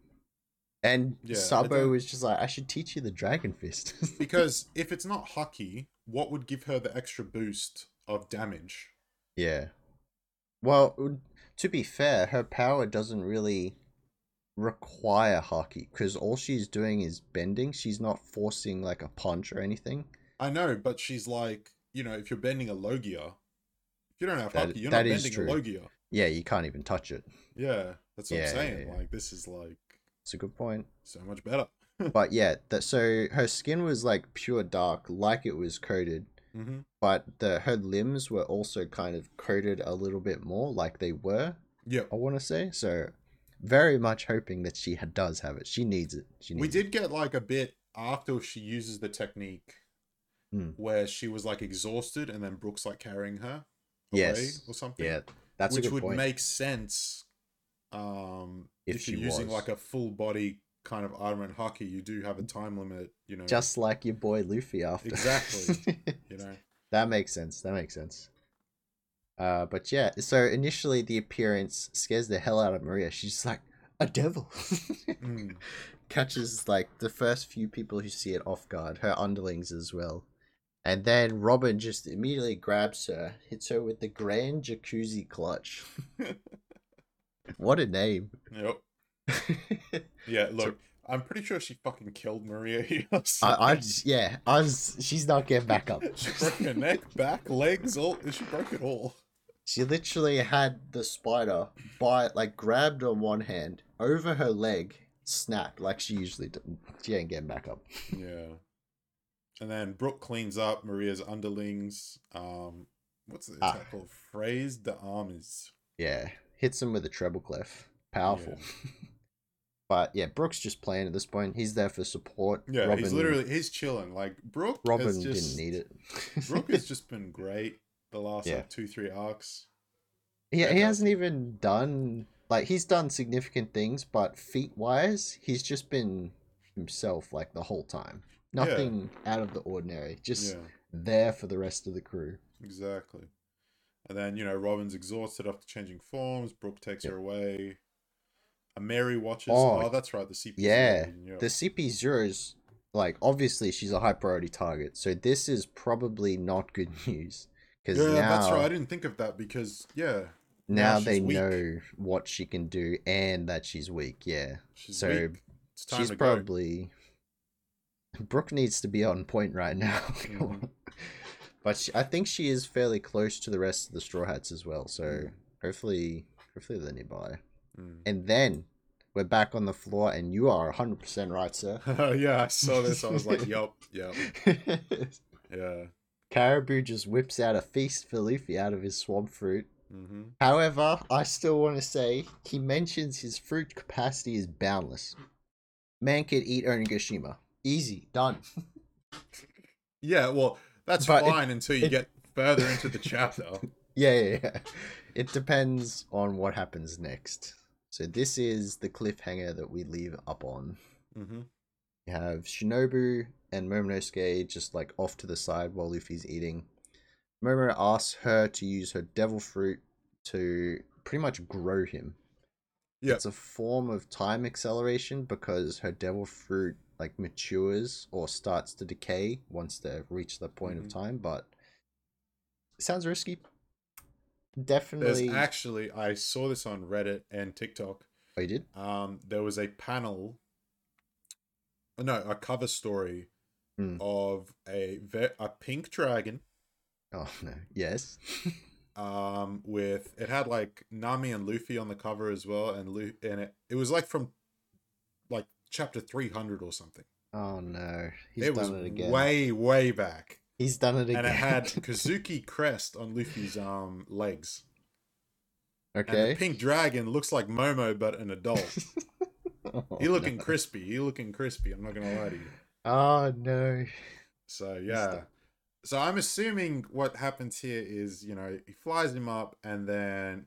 S2: And
S1: Yeah,
S2: Sabo was just like, I should teach you the Dragon Fist.
S1: because if it's not haki, what would give her the extra boost of damage?
S2: Yeah. Well, to be fair, her power doesn't really require haki because all she's doing is bending. She's not forcing like a punch or anything.
S1: I know, but she's like, you know, if you're bending a Logia, if you don't have
S2: That-
S1: haki, you're not bending a Logia.
S2: Yeah, you can't even touch it.
S1: Yeah, that's what
S2: Yeah,
S1: I'm saying.
S2: yeah, yeah.
S1: Like, this is like
S2: It's a good point.
S1: so much better.
S2: But yeah, that so her skin was like pure dark, like it was coated,
S1: hmm
S2: but the her limbs were also kind of coated a little bit more, like they were.
S1: Yep.
S2: I want to say so. Very much hoping that she ha- does have it. She needs it. She needs
S1: We
S2: it.
S1: did get like a bit after she uses the technique
S2: Hmm.
S1: where she was like exhausted and then Brooks like carrying her away
S2: Yes.
S1: or something.
S2: Yeah, that's
S1: which
S2: a good
S1: would
S2: point.
S1: make sense um
S2: If
S1: if, you're
S2: she
S1: using
S2: was.
S1: like a full body kind of in haki you do have a time limit you know
S2: Just like your boy Luffy after.
S1: Exactly. you know
S2: that makes sense. That makes sense. Uh, but yeah, so initially the appearance scares the hell out of Maria. She's like a devil.
S1: Mm.
S2: Catches like the first few people who see it off guard, her underlings as well. And then Robin just immediately grabs her, hits her with the Grand Jacuzzi Clutch. what a name.
S1: yep yeah look i'm pretty sure she fucking killed maria here
S2: I, I just, yeah, I was, she's not getting back up.
S1: she broke her neck back legs all she broke it all
S2: She literally had the spider by like grabbed on one hand over her leg, snapped like she usually does. She ain't getting back up.
S1: yeah and then brook cleans up maria's underlings um what's the
S2: Ah.
S1: attack called phrase the armies.
S2: Yeah, hits him with a treble clef. Powerful. But yeah, Brooks just playing at this point. He's there for support.
S1: yeah
S2: Robin,
S1: he's literally he's chilling like brook
S2: Robin
S1: just,
S2: didn't need it.
S1: brook has just been great the last
S2: Yeah.
S1: like two three arcs
S2: yeah, he hasn't even done like he's done significant things, but feet wise, he's just been himself like the whole time.
S1: Yeah.
S2: Nothing out of the ordinary. Just
S1: yeah
S2: there for the rest of the crew.
S1: Exactly. And then, you know, Robin's exhausted after changing forms. Brook takes
S2: Yep.
S1: her away. Mary watches.
S2: Oh,
S1: Oh, that's right. The CP.
S2: Yeah, The CP zeros, like obviously she's a high priority target, so this is probably not good news because
S1: Yeah,
S2: now
S1: that's right. I didn't think of that because, yeah,
S2: now
S1: now
S2: they
S1: weak.
S2: know what she can do and that she's weak. Yeah,
S1: she's
S2: So,
S1: weak.
S2: She's probably Brook needs to be on point right now.
S1: Mhm.
S2: but she, I think she is fairly close to the rest of the Straw Hats as well. So
S1: Mm.
S2: hopefully, hopefully they're nearby.
S1: Mm.
S2: And then we're back on the floor, and you are hundred percent right, sir.
S1: yeah, I saw this. I was like, yup, yup. Yeah.
S2: Caribou just whips out a feast for Luffy out of his swamp fruit.
S1: hmm
S2: However, I still want to say he mentions his fruit capacity is boundless. Man could eat Onigashima. Easy, done.
S1: Yeah, well, that's
S2: But it-
S1: fine until you
S2: it-
S1: get further into the chapter.
S2: Yeah, yeah, yeah. It depends on what happens next. So this is the cliffhanger that we leave up on.
S1: hmm
S2: You have Shinobu and Momonosuke just like off to the side while Luffy's eating. Momo asks her to use her devil fruit to pretty much grow him.
S1: Yeah.
S2: It's a form of time acceleration because her devil fruit like matures or starts to decay once they reach the point
S1: Mhm.
S2: of time, but it sounds risky.
S1: There's
S2: Definitely.
S1: actually, I saw this on Reddit and TikTok.
S2: Oh, you did?
S1: um, there was a panel, no, a cover story
S2: Hmm.
S1: of a ve- a pink dragon
S2: Oh no. Yes.
S1: um, with it had like Nami and Luffy on the cover as well, and Lu- and it, it was like from like chapter three hundred or something.
S2: Oh no, he's
S1: it was
S2: done it again.
S1: way way back,
S2: He's done it again.
S1: and it had Kozuki crest on Luffy's um legs, and the
S2: okay.
S1: pink dragon looks like Momo but an adult.
S2: Oh,
S1: he looking
S2: no.
S1: crispy. He looking crispy. I'm not gonna lie to you.
S2: Oh no.
S1: So yeah. So I'm assuming what happens here is, you know, he flies him up, and then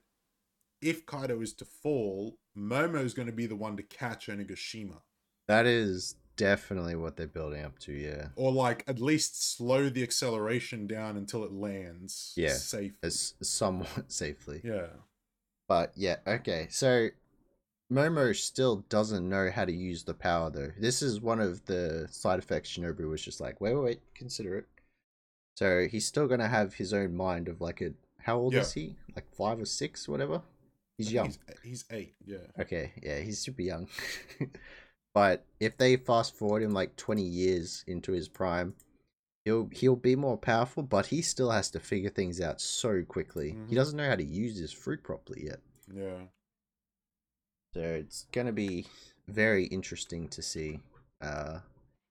S1: if Kaido is to fall, Momo's going to be the one to catch Onigashima,
S2: That is definitely what they're building up to. Yeah.
S1: or like at least slow the acceleration down until it lands.
S2: Yeah,
S1: safe.
S2: As somewhat safely.
S1: Yeah.
S2: But yeah, okay. So Momo still doesn't know how to use the power though. This is one of the side effects Shinobu was just like, wait, wait, wait, consider it. So he's still gonna have his own mind of like a how old
S1: Yeah.
S2: is he? Like five or six, whatever. He's young.
S1: He's, he's eight. Yeah.
S2: Okay, yeah, he's super young. but if they fast forward him like twenty years into his prime, he'll he'll be more powerful, but he still has to figure things out so quickly.
S1: Mhm.
S2: He doesn't know how to use his fruit properly yet.
S1: Yeah.
S2: So it's gonna be very interesting to see. Uh,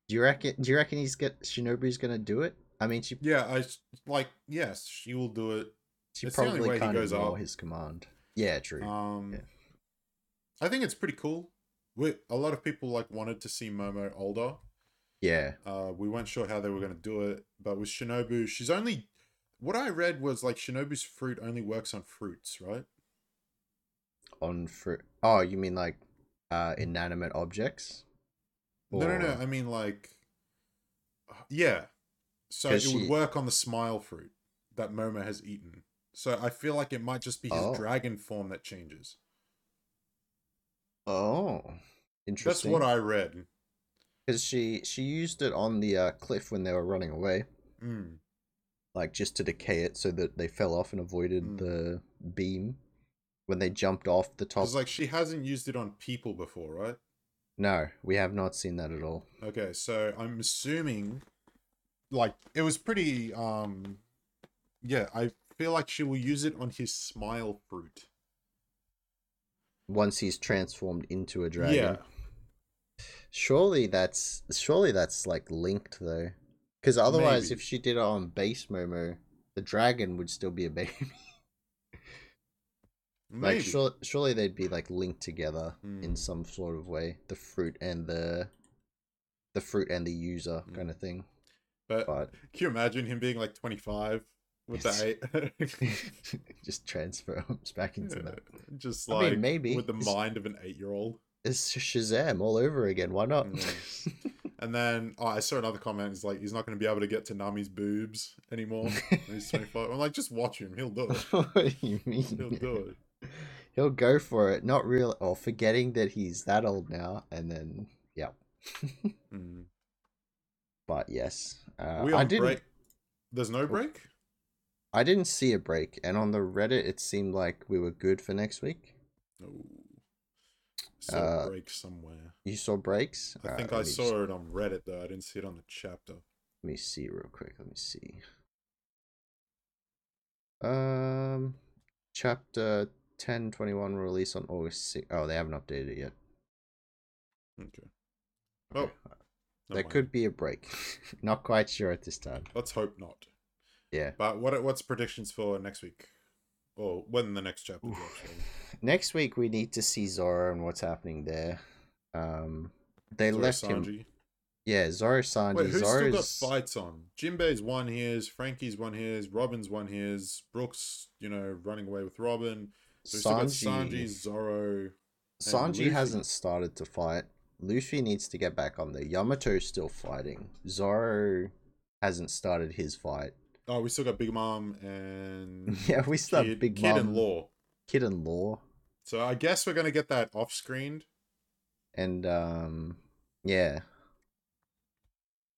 S2: do you reckon? Do you reckon he's get Shinobu's gonna do it? I mean, she
S1: Yeah. I like. Yes, she will do it.
S2: she
S1: it's the only
S2: probably
S1: way
S2: can't
S1: goes
S2: ignore
S1: up.
S2: his command. Yeah, true.
S1: Um,
S2: Yeah.
S1: I think it's pretty cool. We, a lot of people like wanted to see Momo older.
S2: yeah,
S1: Uh, we weren't sure how they were going to do it, but with Shinobu, she's only. What I read was like Shinobu's fruit only works on fruits, right?
S2: on fruit. Oh, you mean like uh inanimate objects?
S1: No, no, no. I mean like, yeah. So it
S2: 'Cause
S1: would work on the smile fruit that Momo has eaten. So I feel like it might just be his
S2: Oh.
S1: dragon form that changes.
S2: Oh, interesting.
S1: That's what I read.
S2: Because she she used it on the uh, cliff when they were running away,
S1: Mm.
S2: like just to decay it so that they fell off and avoided
S1: Mm.
S2: the beam when they jumped off the top.
S1: Like she hasn't used it on people before, right?
S2: No, we have not seen that at all.
S1: Okay, so I'm assuming like it was pretty um yeah, I feel like she will use it on his smile fruit.
S2: Once he's transformed into a dragon.
S1: Yeah.
S2: Surely that's surely that's like linked though, because otherwise,
S1: Maybe.
S2: if she did it on base Momo, the dragon would still be a baby.
S1: Maybe.
S2: like sure, surely they'd be like linked together in
S1: Hmm.
S2: some sort of way. The fruit and the the fruit and the user
S1: Mm.
S2: kind of thing.
S1: but
S2: But
S1: can you imagine him being like 25 with
S2: Yes.
S1: the eight?
S2: just transforms back into that.
S1: Just
S2: I mean,
S1: like
S2: maybe.
S1: with the
S2: It's-
S1: mind of an eight year old.
S2: It's Shazam all over again. Why not?
S1: And then oh, I saw another comment. It's like he's not going to be able to get to Nami's boobs anymore. he's 25. I'm like, just watch him. He'll do it.
S2: what do you mean?
S1: He'll do it.
S2: He'll go for it. Not real, or forgetting that he's that old now, and then yeah.
S1: Mm.
S2: But yes, uh,
S1: we
S2: I didn't.
S1: break? There's no break.
S2: I didn't see a break, and on the Reddit, it seemed like we were good for next week.
S1: Oh, Saw
S2: Uh,
S1: a break somewhere.
S2: You saw breaks.
S1: I think
S2: let
S1: I saw
S2: just-
S1: it on Reddit though. I didn't see it on the chapter.
S2: Let me see real quick. Let me see. Um, chapter ten twenty one release on August 6th. Oh, they haven't updated it yet.
S1: Okay. Oh,
S2: Okay. there
S1: mind.
S2: could be a break. Not quite sure at this time.
S1: Let's hope not.
S2: Yeah.
S1: But what what's predictions for next week? Or when the next chapter.
S2: Next week we need to see Zoro and what's happening there. Um, they
S1: Zoro
S2: left him. Yeah, Zoro Sanji.
S1: Wait, who's still got fights on? Jinbei's won his, Franky's won his, Robin's won his, Brooks, you know, running away with Robin. So we still got Sanji,
S2: Sanji.
S1: Zoro.
S2: Sanji
S1: Luffy.
S2: hasn't started to fight. Luffy needs to get back on there. Yamato's still fighting. Zoro hasn't started his fight.
S1: Oh, we still got Big Mom and
S2: Yeah, we still have Big
S1: Kid
S2: Mom,
S1: and Law.
S2: Kid and Law,
S1: So I guess we're gonna get that off screened.
S2: and um, yeah,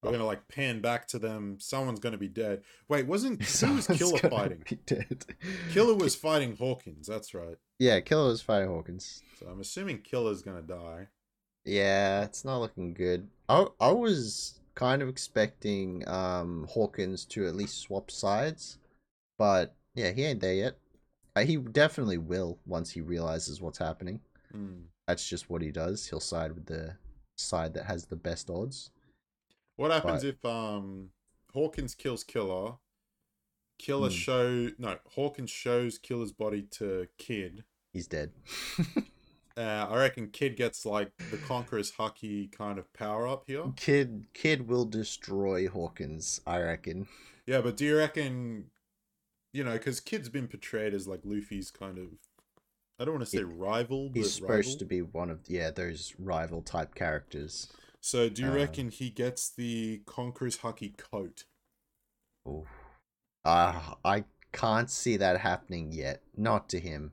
S1: We're gonna like pan back to them. Someone's gonna be dead. Wait, wasn't who was Killer fighting?
S2: Be dead.
S1: Killer was fighting Hawkins. That's right.
S2: Yeah, Killer was fighting Hawkins.
S1: So I'm assuming Killer's gonna die.
S2: Yeah, it's not looking good. I I was kind of expecting um Hawkins to at least swap sides, but Yeah, he ain't there yet. Uh, he definitely will once he realizes what's happening.
S1: Mm.
S2: That's just what he does. He'll side with the side that has the best odds.
S1: What happens
S2: But-
S1: if um Hawkins kills Killer? Killer
S2: Hmm.
S1: show no Hawkins shows Killer's body to Kid.
S2: He's dead.
S1: Uh, I reckon Kid gets like the Conqueror's Haki kind of power up here.
S2: Kid Kid will destroy Hawkins, I reckon.
S1: Yeah, but do you reckon, you know, because Kid's been portrayed as like Luffy's kind of, I don't want to say
S2: He-
S1: rival, but
S2: He's supposed
S1: rival.
S2: to be one of yeah, those rival type characters.
S1: So do you
S2: um,
S1: reckon he gets the Conqueror's Haki coat?
S2: Ooh. Uh, I can't see that happening yet. Not to him.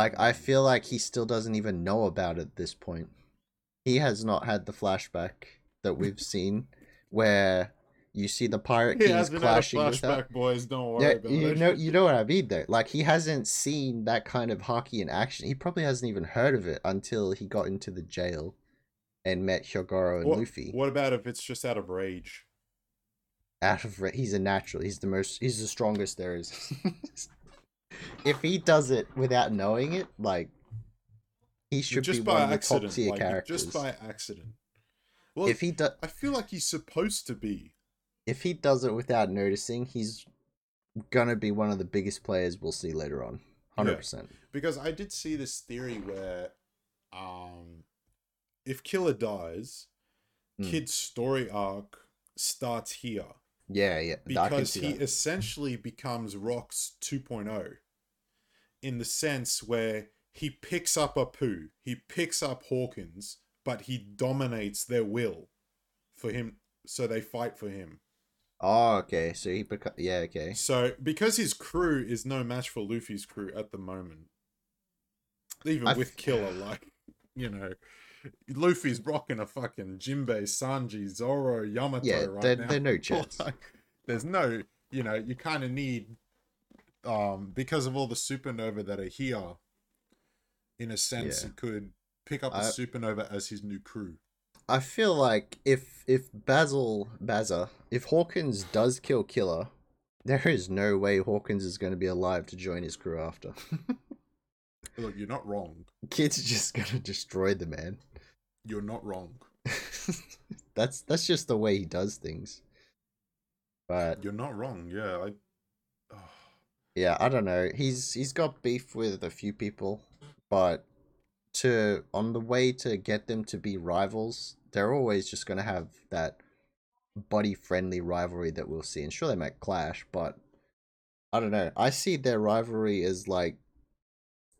S2: Like, I feel like he still doesn't even know about it at this point. He has not had the flashback that we've seen where you see the Pirate
S1: He
S2: Kings
S1: hasn't had a
S2: clashing with that.
S1: boys. Don't worry
S2: Yeah,
S1: about
S2: you
S1: it.
S2: know, you know what I mean though. Like he hasn't seen that kind of haki in action. He probably hasn't even heard of it until he got into the jail and met Hyogoro and
S1: what,
S2: Luffy.
S1: what about if it's just out of rage?
S2: out of re- he's a natural he's the most he's the strongest there is if he does it without knowing it like he should
S1: just
S2: be
S1: by
S2: one of the
S1: accident,
S2: top tier
S1: like,
S2: characters
S1: just by accident. Well,
S2: if he does
S1: I feel like he's supposed to be.
S2: if he does it without noticing he's gonna be one of the biggest players we'll see later on 100%
S1: because I did see this theory where, um, if Killer dies,
S2: Hmm.
S1: Kid's story arc starts here
S2: yeah yeah
S1: because he
S2: that.
S1: essentially becomes Rock's 2.0 in the sense where he picks up Apu, he picks up Hawkins, but he dominates their will for him, so they fight for him.
S2: oh okay so he beca- yeah okay
S1: So because his crew is no match for Luffy's crew at the moment, even
S2: I
S1: with Killer, like you know, Luffy's rocking a fucking Jinbei, Sanji, Zoro, Yamato
S2: yeah
S1: right
S2: they're,
S1: now.
S2: they're no chance
S1: Like, there's no, you know, you kind of need, um, because of all the supernova that are here. In a sense,
S2: Yeah.
S1: he could pick up the
S2: I-
S1: supernova as his new crew.
S2: I feel like if if Basil Baza if Hawkins does kill Killer, there is no way Hawkins is going to be alive to join his crew after.
S1: Look, you're not wrong.
S2: Kid's just going to destroy the man.
S1: You're not wrong.
S2: that's that's just the way he does things. But
S1: You're not wrong. Yeah, I. Oh.
S2: yeah, I don't know. He's he's got beef with a few people, but to on the way to get them to be rivals, they're always just gonna have that buddy friendly rivalry that we'll see. And sure they might clash, but I don't know. I see their rivalry as like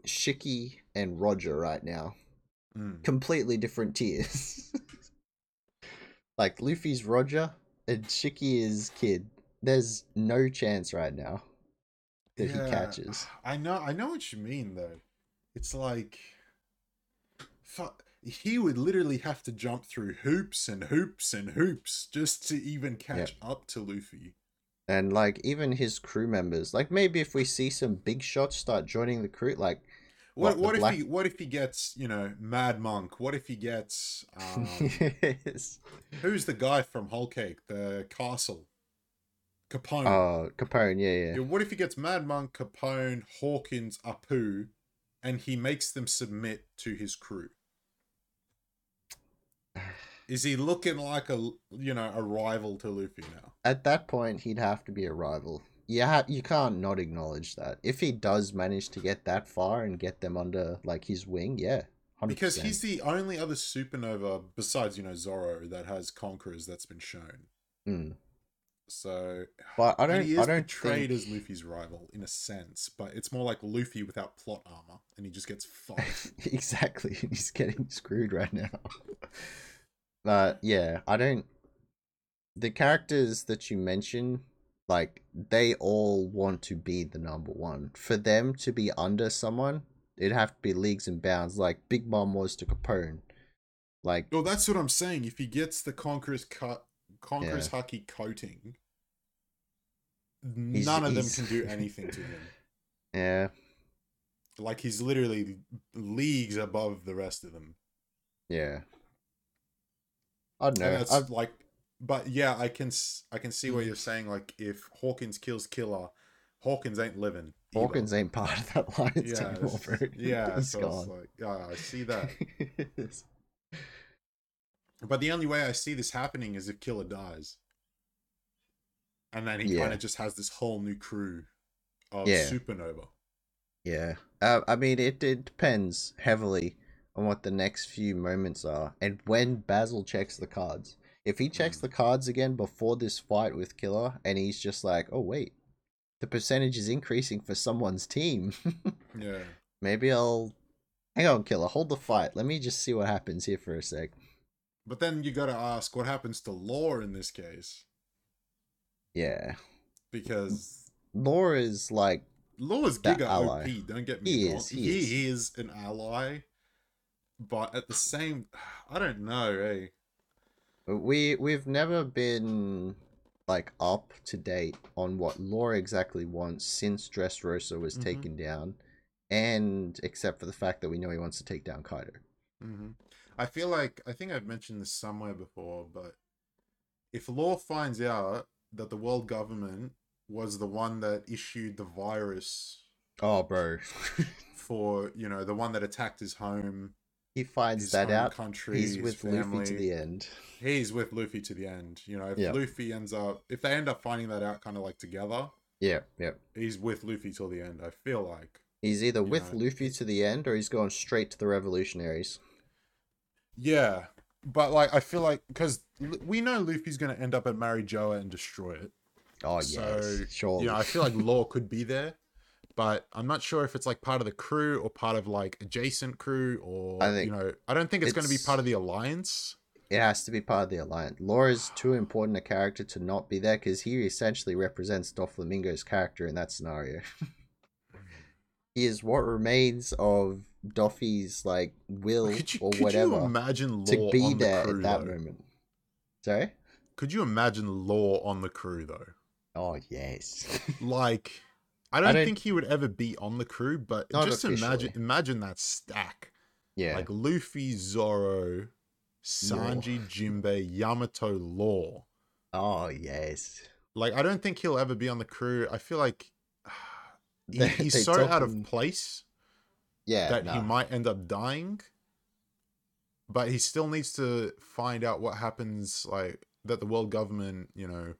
S2: Shiki and Roger right now.
S1: Mm.
S2: Completely different tiers. like Luffy's Roger and Shiki is Kid. There's no chance right now that he catches.
S1: I know, I know what you mean though. It's like, fuck. He would literally have to jump through hoops and hoops and hoops just to even catch up to Luffy.
S2: And like even his crew members, like maybe if we see some big shots start joining the crew, like
S1: What?
S2: What,
S1: What, if
S2: black-
S1: he? What if he gets? You know, Mad Monk. What if he gets? Um,
S2: yes.
S1: who's the guy from Whole Cake? The castle. Capone.
S2: Oh, Capone, yeah,
S1: Yeah,
S2: yeah.
S1: what if he gets Mad Monk, Capone, Hawkins, Apu, and he makes them submit to his crew? Is he looking like a you know a rival to Luffy now?
S2: At that point, he'd have to be a rival. You ha- you can't not acknowledge that. If he does manage to get that far and get them under like his wing, yeah, 100%.
S1: Because he's the only other supernova besides you know Zoro that has conquerors that's been shown.
S2: Mm.
S1: So
S2: But I don't.
S1: he is
S2: I don't
S1: portrayed
S2: think...
S1: as Luffy's rival in a sense, but it's more like Luffy without plot armor, and he just gets fucked.
S2: exactly. He's getting screwed right now. but yeah, I don't. The characters that you mention, like they all want to be the number one. For them to be under someone, it'd have to be leagues and bounds, like Big Mom was to Capone. Like
S1: Well, that's what I'm saying. If he gets the Conqueror's cut, Conqueror's haki coating,
S2: He's-
S1: none of them can do anything to him.
S2: yeah,
S1: Like he's literally leagues above the rest of them.
S2: yeah. I don't know.
S1: that's
S2: I've,
S1: like, but yeah, I can I can see what you're saying. Like if Hawkins kills Killer, Hawkins ain't living. either.
S2: Hawkins ain't part of that alliance
S1: yeah,
S2: anymore,
S1: it's-
S2: bro.
S1: yeah. So it's
S2: gone.
S1: like, yeah, I see that. But the only way I see this happening is if Killer dies. And then he
S2: Yeah.
S1: kind of just has this whole new crew of
S2: Yeah.
S1: Supernova.
S2: Yeah. Uh, I mean, it, it depends heavily on what the next few moments are and when Basil checks the cards. If he checks
S1: Mm.
S2: the cards again before this fight with Killer and he's just like, oh, wait, the percentage is increasing for someone's team,
S1: Yeah.
S2: maybe I'll. Hang on, Killer, hold the fight. Let me just see what happens here for a sec.
S1: But then you got to ask what happens to Law in this case.
S2: Yeah.
S1: Because
S2: Law is like,
S1: Law's
S2: That
S1: Giga
S2: ally.
S1: OP, don't get me
S2: He
S1: wrong.
S2: is, he
S1: he is an ally. But at the same, I don't know, eh?
S2: We we've never been like up to date on what Law exactly wants since Dressrosa was
S1: Mhm.
S2: taken down, and except for the fact that we know he wants to take down Kaido.
S1: hmm I feel like I think I've mentioned this somewhere before, but if Law finds out that the world government was the one that issued the virus
S2: Oh, bro,
S1: for you know the one that attacked his home,
S2: he finds
S1: his
S2: that out.
S1: country,
S2: He's with
S1: family,
S2: Luffy to the end.
S1: He's with Luffy to the end. You know, if
S2: Yeah.
S1: Luffy ends up, if they end up finding that out, kind of like together,
S2: Yeah, yeah.
S1: he's with Luffy till the end. I feel like.
S2: He's either with
S1: know.
S2: Luffy to the end or he's going straight to the revolutionaries.
S1: Yeah, but like I feel like because we know Luffy's gonna end up at Marijoa and destroy it.
S2: Oh
S1: So,
S2: yes, sure.
S1: You know, I feel like Law could be there, but I'm not sure if it's like part of the crew or part of like adjacent crew or
S2: I think
S1: you know, I don't think it's, going to be part of the alliance.
S2: It has to be part of the alliance. Law is too important a character to not be there because he essentially represents Doflamingo's character in that scenario. he is what remains of Doffy's like will
S1: Could you,
S2: or
S1: could you imagine
S2: to be
S1: on the
S2: there
S1: crew
S2: at that
S1: though?
S2: moment. Sorry.
S1: Could you imagine Law on the crew though?
S2: Oh yes.
S1: Like, I don't,
S2: don't-
S1: think he would ever be on the crew, but just imagine
S2: officially.
S1: imagine that stack.
S2: yeah.
S1: Like Luffy, Zoro, Sanji, Jinbei, Yamato, Law.
S2: oh yes.
S1: Like I don't think he'll ever be on the crew. I feel like he,
S2: They-
S1: he's
S2: they
S1: so out of place
S2: Yeah.
S1: that
S2: nah.
S1: he might end up dying. But he still needs to find out what happens like that the world government, you know,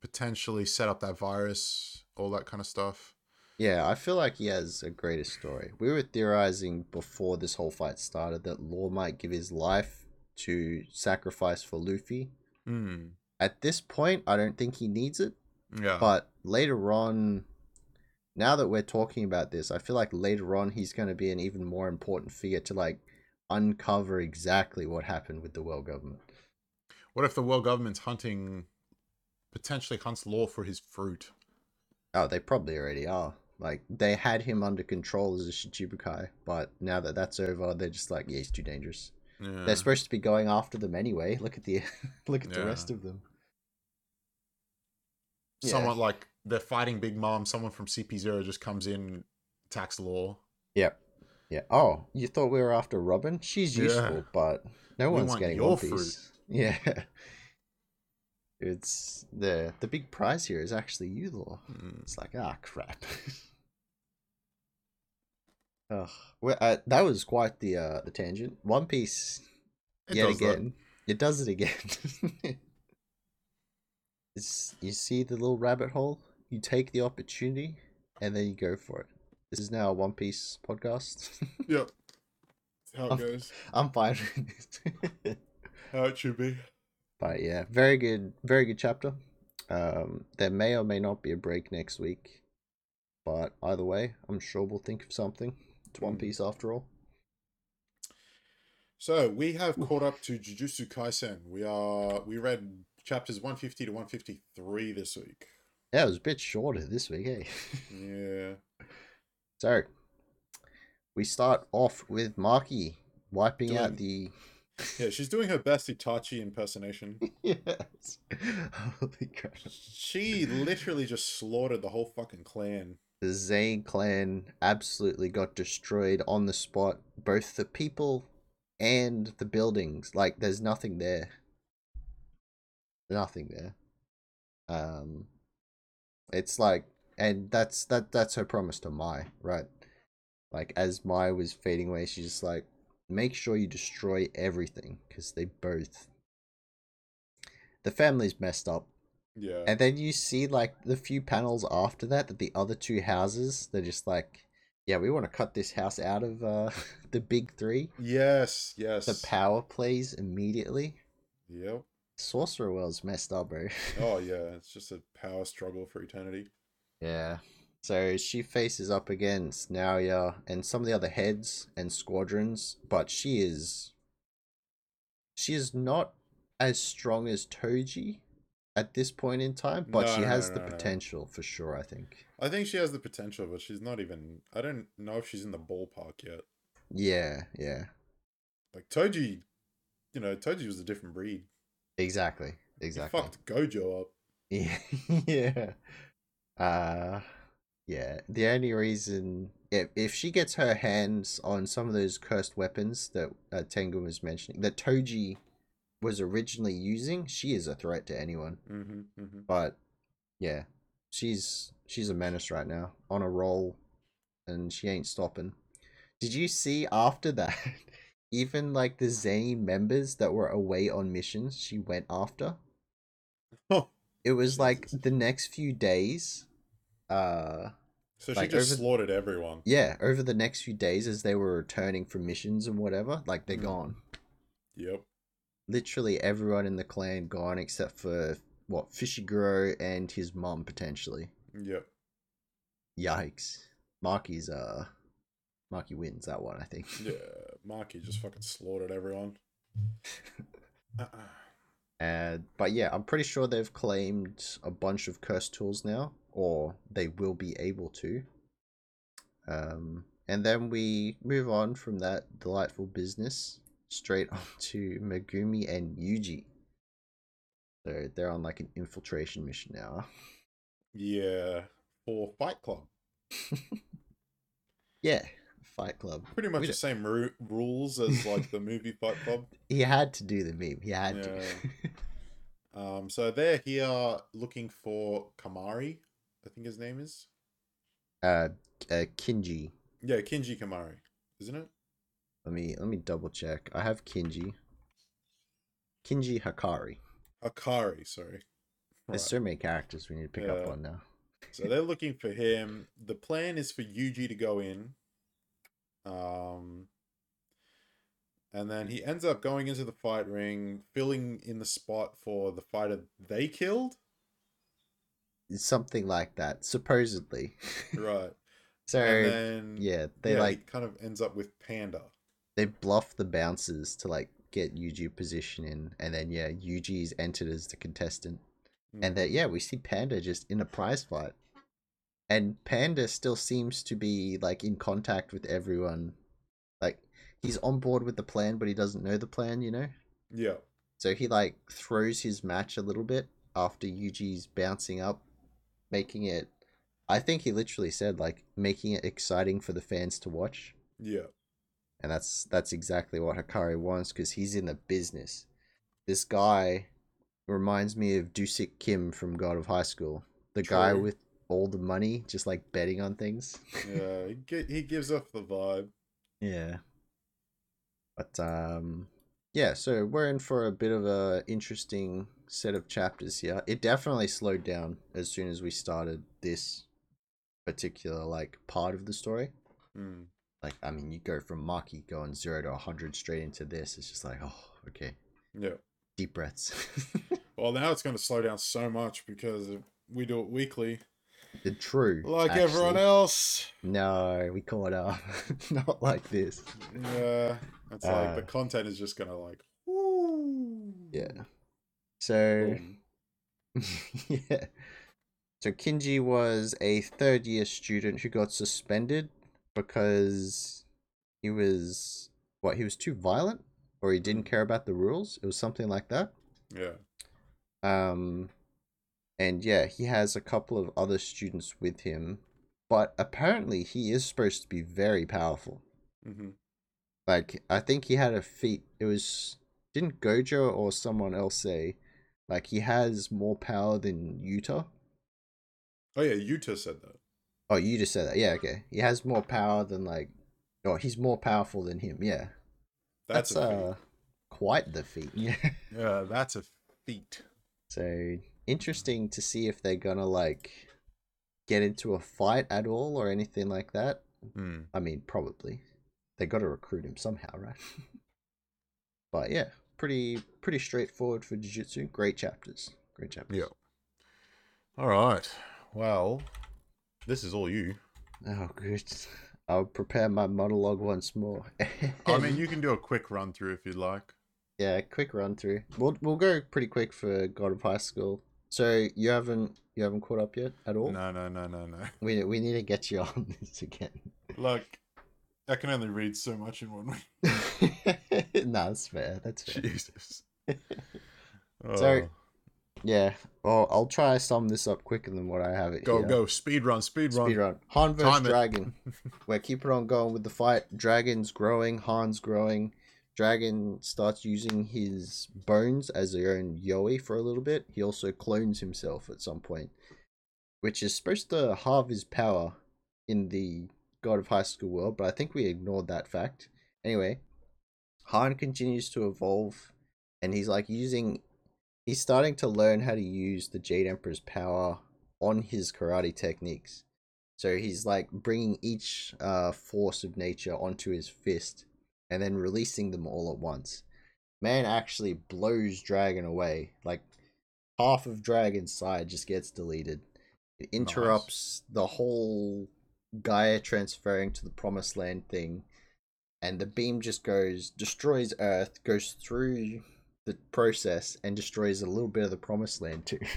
S1: potentially set up that virus, all that kind of stuff.
S2: Yeah, I feel like he has a greater story. We were theorizing before this whole fight started that Law might give his life to sacrifice for Luffy.
S1: Mm.
S2: At this point, I don't think he needs it,
S1: Yeah.
S2: but later on, now that we're talking about this, I feel like later on he's going to be an even more important figure to like uncover exactly what happened with the world government.
S1: what if the world government's hunting potentially hunts law for his fruit?
S2: Oh, they probably already are. Like they had him under control as a Shichibukai, but now that that's over, they're just like, yeah, he's too dangerous.
S1: Yeah.
S2: They're supposed to be going after them anyway. Look at the look at the rest of them. Yeah.
S1: Someone like they're fighting Big Mom, someone from CP0 just comes in, attacks law.
S2: Yep. Yeah. Oh, you thought we were after Robin? She's
S1: Yeah.
S2: useful, but no
S1: We
S2: one's getting
S1: your fruit.
S2: Yeah. It's the the big prize here is actually you, Law.
S1: Mm.
S2: It's like ah crap. Ugh. Well, uh, that was quite the uh the tangent. One Piece
S1: It
S2: yet
S1: does that.
S2: again. It does it again. it's, you see the little rabbit hole, you take the opportunity, and then you go for it. This is now a One Piece podcast.
S1: Yep. How it
S2: I'm-
S1: goes.
S2: I'm fine it.
S1: How it should be.
S2: But yeah, very good, very good chapter. Um, there may or may not be a break next week, but either way, I'm sure we'll think of something. It's One
S1: Mm.
S2: Piece after all.
S1: So we have caught up to Jujutsu Kaisen. We are we read chapters 150 to 153 this week.
S2: Yeah, it was a bit shorter this week, eh?
S1: Yeah.
S2: So, we start off with Maki wiping out the.
S1: Yeah, she's doing her best Itachi impersonation.
S2: yes. Holy crap.
S1: She literally just slaughtered the whole fucking clan.
S2: The Zenin clan absolutely got destroyed on the spot. Both the people and the buildings. Like, there's nothing there. Nothing there. Um, it's like and that's that that's her promise to Mai, right? Like as Mai was fading away, she's just like, make sure you destroy everything because they both. The family's messed up,
S1: Yeah.
S2: and then you see like the few panels after that that the other two houses they're just like, yeah, we want to cut this house out of uh the big three.
S1: yes. Yes.
S2: The power plays immediately.
S1: Yep.
S2: Sorcerer World's messed up, bro.
S1: Oh yeah. It's just a power struggle for eternity.
S2: Yeah. So she faces up against Naoya and some of the other heads and squadrons, but she is she is not as strong as Toji at this point in time, but
S1: No,
S2: she has
S1: no,
S2: the
S1: no, no.
S2: potential for sure, I think.
S1: I think she has the potential, but she's not even. I don't know if she's in the ballpark yet.
S2: Yeah, yeah.
S1: Like Toji, you know, Toji was a different breed.
S2: Exactly.
S1: He
S2: Exactly.
S1: fucked Gojo up.
S2: Yeah. yeah. Uh yeah. The only reason if if she gets her hands on some of those cursed weapons that uh, Tengu was mentioning, that Toji was originally using, she is a threat to anyone.
S1: Mm-hmm, mm-hmm.
S2: But yeah, she's she's a menace right now on a roll, and she ain't stopping. Did you see after that? Even like the Zenin members that were away on missions, she went after.
S1: Oh,
S2: It was like the next few days. Uh,
S1: so
S2: Like,
S1: she just
S2: over-
S1: slaughtered everyone.
S2: yeah, over the next few days as they were returning from missions and whatever, like they're
S1: Mm.
S2: gone.
S1: Yep.
S2: Literally everyone in the clan gone except for what Fushiguro and his mom potentially.
S1: Yep.
S2: Yikes. Maki's uh Maki wins that one, I think.
S1: Yeah. Maki just fucking slaughtered everyone. Uh-uh.
S2: Uh, but yeah, I'm pretty sure they've claimed a bunch of curse tools now, or they will be able to. Um, and then we move on from that delightful business straight on to Megumi and Yuji. So they're on like an infiltration mission now.
S1: Yeah. For Fight Club.
S2: Yeah, Fight Club.
S1: Pretty much
S2: We
S1: the
S2: don't-
S1: same ru- rules as like the movie Fight Club.
S2: He had to do the meme. He had to.
S1: Um, so they're here looking for Kamari, I think his name is.
S2: uh, uh, Kinji.
S1: Yeah, Kinji Kamari, isn't it?
S2: Let me let me double check. I have Kinji. Kinji Hakari.
S1: Hakari, sorry.
S2: There's
S1: Right.
S2: so many characters we need to pick up
S1: Yeah.
S2: on now.
S1: So they're looking for him. The plan is for Yuji to go in. Um and then he ends up going into the fight ring, filling in the spot for the fighter they killed.
S2: Something like that, supposedly.
S1: Right.
S2: so
S1: and then
S2: yeah, they
S1: yeah,
S2: like
S1: kind of ends up with Panda.
S2: they bluff the bouncers to like get Yuji position in, and then yeah, Yuji is entered as the contestant, and
S1: Mm.
S2: that yeah, we see Panda just in a prize fight, and Panda still seems to be like in contact with everyone, like he's on board with the plan, but he doesn't know the plan, you know.
S1: Yeah.
S2: So he like throws his match a little bit after Yuji's bouncing up, making it. I think he literally said like making it exciting for the fans to watch,
S1: Yeah.
S2: and that's that's exactly what Hakari wants because he's in the business. This guy reminds me of Dusik Kim from God of High School, the guy with all the money, just like betting on things.
S1: Yeah. He, he gives off the vibe.
S2: Yeah. But um yeah, so we're in for a bit of a interesting set of chapters here. It definitely slowed down as soon as we started this particular like part of the story.
S1: Mm.
S2: Like I mean, you go from Maki going 0 to 100 straight into this. It's just like, oh, okay.
S1: Yeah.
S2: Deep breaths.
S1: Well, now it's going to slow down so much because we do it weekly,
S2: the true.
S1: like everyone else.
S2: No, we caught up. Not like this.
S1: Yeah, it's like the
S2: Uh,
S1: content is just gonna like, woo.
S2: Yeah. So yeah. So Kinji was a third year student who got suspended because he was what he was too violent or he didn't care about the rules. It was something like that.
S1: Yeah.
S2: Um and yeah, he has a couple of other students with him, but apparently he is supposed to be very powerful.
S1: hmm
S2: Like I think he had a feat. It was didn't Gojo or someone else say like he has more power than Yuta.
S1: Oh yeah, Yuta said that.
S2: Oh, you just said that. Yeah, okay. He has more power than like, oh, he's more powerful than him. Yeah,
S1: That's,
S2: that's,
S1: a feat.
S2: uh quite the feat. Yeah.
S1: Yeah, that's a feat.
S2: So interesting to see if they're gonna like get into a fight at all or anything like that.
S1: Hmm.
S2: I mean, probably they got to recruit him somehow, right? but yeah, pretty pretty straightforward for Jujutsu. Great chapters. Great chapters.
S1: Yeah. All right. Well, this is all you.
S2: Oh, good. I'll prepare my monologue once more.
S1: I mean, you can do a quick run through if you'd like.
S2: yeah, quick run through. We'll we'll go pretty quick for God of High School. So you haven't you haven't caught up yet at all?
S1: No, no, no, no, no.
S2: We we need to get you on this again.
S1: Look, I can only read so much in one week.
S2: no, that's fair. That's fair.
S1: Jesus.
S2: So,
S1: Oh.
S2: Yeah. Well, I'll try to sum this up quicker than what I have it
S1: go,
S2: here.
S1: go, speed run, speed run.
S2: Speed run. Han versus. Dragon. We're keeping on going with the fight. Dragon's growing. Han's growing. Dragon starts using his bones as their own Yoi for a little bit. He also clones himself at some point, which is supposed to halve his power in the God of High School world, but I think we ignored that fact. Anyway, Han continues to evolve, and he's like using. He's starting to learn how to use the Jade Emperor's power on his karate techniques. So he's like bringing each uh, force of nature onto his fist and then releasing them all at once. Man actually blows Dragon away. Like half of Dragon's side just gets deleted. It interrupts the whole Gaia transferring to the Promised Land thing. And the beam just goes, destroys Earth, goes through the process, and destroys a little bit of the Promised Land too.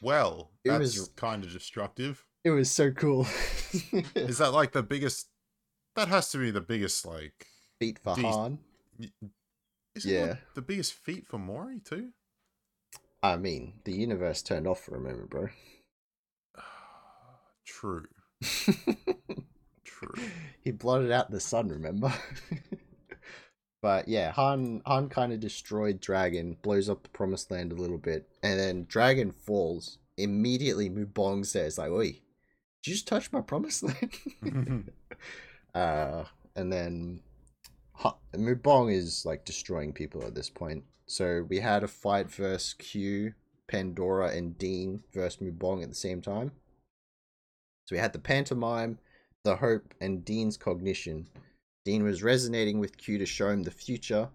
S1: Well,
S2: It
S1: that's
S2: was-
S1: kind of destructive.
S2: it was so cool.
S1: Is that like the biggest? That has to be the biggest, like.
S2: Feat for
S1: These-
S2: Han.
S1: Is it
S2: Yeah.
S1: like the biggest feat for Mori too?
S2: I mean, the universe turned off for a moment, bro.
S1: True.
S2: He blotted out the sun, remember? but yeah, Han Han kind of destroyed Dragon, blows up the Promised Land a little bit, and then Dragon falls. Immediately, Mubong says, "Like, oi, did you just touch my Promised Land?" uh, and then Ha- Mubong is like destroying people at this point. So we had a fight versus Q, Pandora, and Dean versus Mubong at the same time. So we had the pantomime, the hope, and Dean's cognition. Dean was resonating with Q to show him the future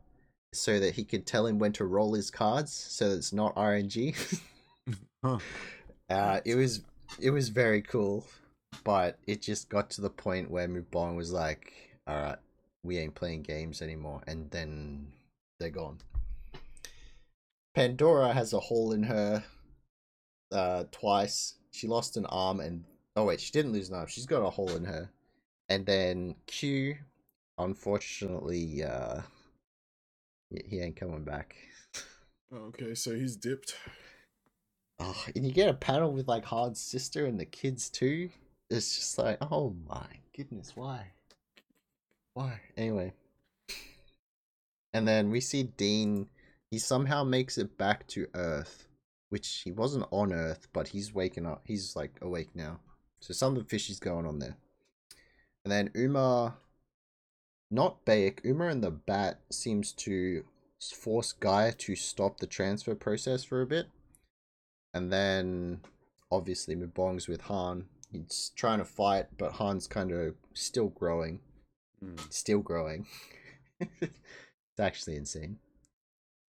S2: so that he could tell him when to roll his cards so that it's not RNG.
S1: Huh.
S2: uh, it was it was very cool, but it just got to the point where Mubong was like, Alright, we ain't playing games anymore, and then they're gone. Pandora has a hole in her uh twice. She lost an arm and oh wait, she didn't lose an arm. She's got a hole in her. And then Q unfortunately uh he ain't coming back.
S1: Okay, so he's dipped.
S2: Oh, and you get a panel with like Han's sister and the kids too. It's just like, oh my goodness, why? Why? Anyway. And then we see Dean, he somehow makes it back to Earth, which he wasn't on Earth, but he's waking up. He's like awake now. So something fishy's going on there. And then Uma, not Bayek, Uma and the Bat seems to force Gaia to stop the transfer process for a bit. And then obviously Mubong's with Han. He's trying to fight, but Han's kind of still growing. Hmm. Still growing. it's actually insane.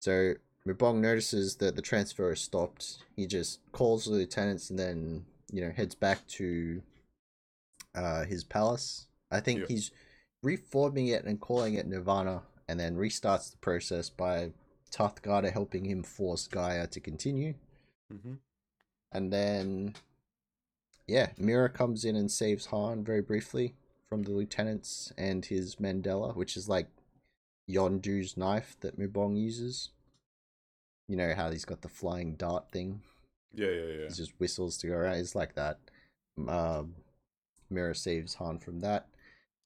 S2: So Mubong notices that the transfer is stopped. He just calls the lieutenants and then, you know, heads back to uh his palace. I think he's reforming it and calling it Nirvana and then restarts the process by Tathagata helping him force Gaia to continue.
S1: Mm-hmm.
S2: And then, yeah, Mira comes in and saves Han very briefly from the lieutenants and his Mandela, which is like Yondu's knife that Mubong uses. You know how he's got the flying dart thing?
S1: Yeah, yeah, yeah.
S2: He just whistles to go around. It's like that. Um, Mira saves Han from that.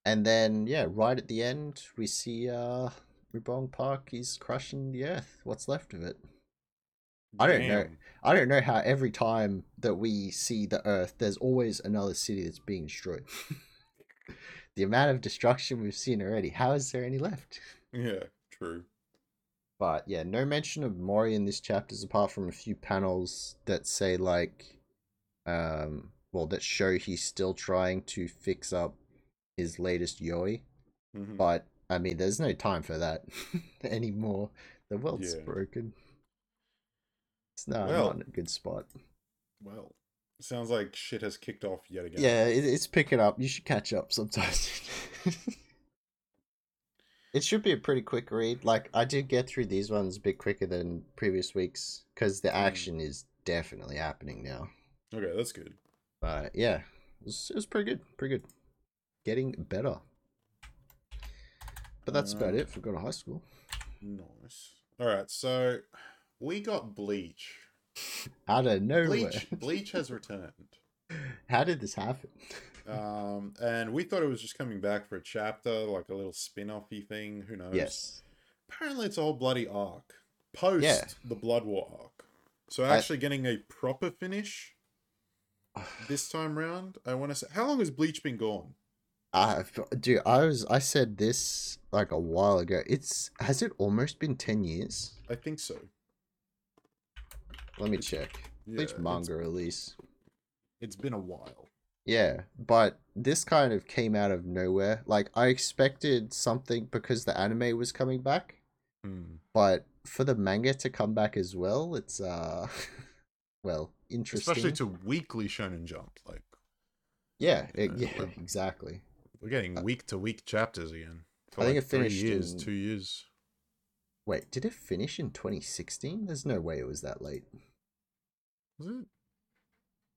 S2: And then, yeah, right at the end, we see uh, Mubong Park. He's crushing the earth. What's left of it? I don't know. I don't know how every time that we see the Earth, there's always another city that's being destroyed. the amount of destruction we've seen already, how is there any left?
S1: Yeah, true.
S2: But yeah, no mention of Mori in this chapters apart from a few panels that say like um well that show he's still trying to fix up his latest Yoi.
S1: Mhm.
S2: But I mean there's no time for that anymore. The world's
S1: Yeah.
S2: broken. It's not,
S1: Well-
S2: not in a good spot.
S1: Well, sounds like shit has kicked off yet again.
S2: Yeah, it, it's picking up. You should catch up sometimes. it should be a pretty quick read. Like I did get through these ones a bit quicker than previous weeks because the
S1: Mm.
S2: action is definitely happening now.
S1: Okay, that's good.
S2: But yeah, it was, it was pretty good. Pretty good. Getting better. But that's about
S1: Uh,
S2: it for God of High School.
S1: Nice. All right, so we got Bleach.
S2: Out of nowhere.
S1: Bleach, Bleach has returned.
S2: How did this happen?
S1: Um, and we thought it was just coming back for a chapter, like a little spin-offy thing. Who knows?
S2: yes.
S1: Apparently, it's a whole bloody arc post
S2: Yeah.
S1: the Blood War arc. So
S2: I-
S1: actually getting a proper finish this time round. I want to say, how long has Bleach been gone?
S2: I, dude, I was I said this like a while ago. It's has it almost been ten years?
S1: I think so.
S2: Let me check.
S1: Yeah,
S2: Bleach
S1: it's-
S2: manga release.
S1: it's been a while.
S2: Yeah, but this kind of came out of nowhere. Like I expected something because the anime was coming back,
S1: Hmm.
S2: but for the manga to come back as well, it's uh, well, interesting.
S1: Especially to weekly Shonen Jump. Like
S2: yeah, it-
S1: Yeah,
S2: yeah, exactly.
S1: we're getting week to week chapters again.
S2: I think
S1: like
S2: it finished
S1: years,
S2: in-
S1: two years.
S2: Wait, did it finish in 2016? There's no way it was that late.
S1: Was it?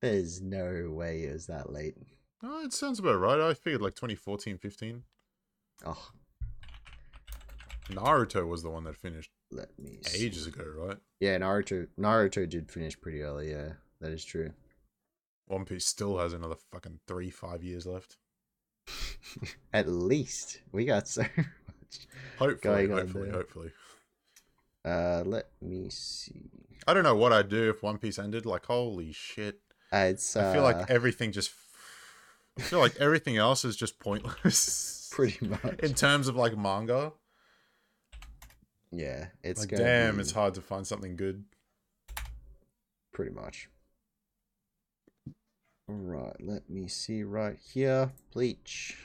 S2: There's no way it was that late.
S1: Oh, it sounds about right. I figured like 2014, 15.
S2: Oh,
S1: Naruto was the one that finished
S2: let me see.
S1: ages ago, right?
S2: Yeah, Naruto. Naruto did finish pretty early. Yeah, that is true.
S1: One Piece still has another fucking three, five years left.
S2: At least we got so much.
S1: Hopefully,
S2: Going
S1: hopefully, hopefully.
S2: Uh, let me see.
S1: I don't know what I'd do if One Piece ended. Like, holy shit.
S2: Uh, it's uh,
S1: I feel like everything just. I feel like everything else is just pointless.
S2: pretty much.
S1: In terms of like manga.
S2: yeah, it's
S1: like, damn,
S2: be
S1: it's hard to find something good.
S2: pretty much. All right, let me see right here. Bleach,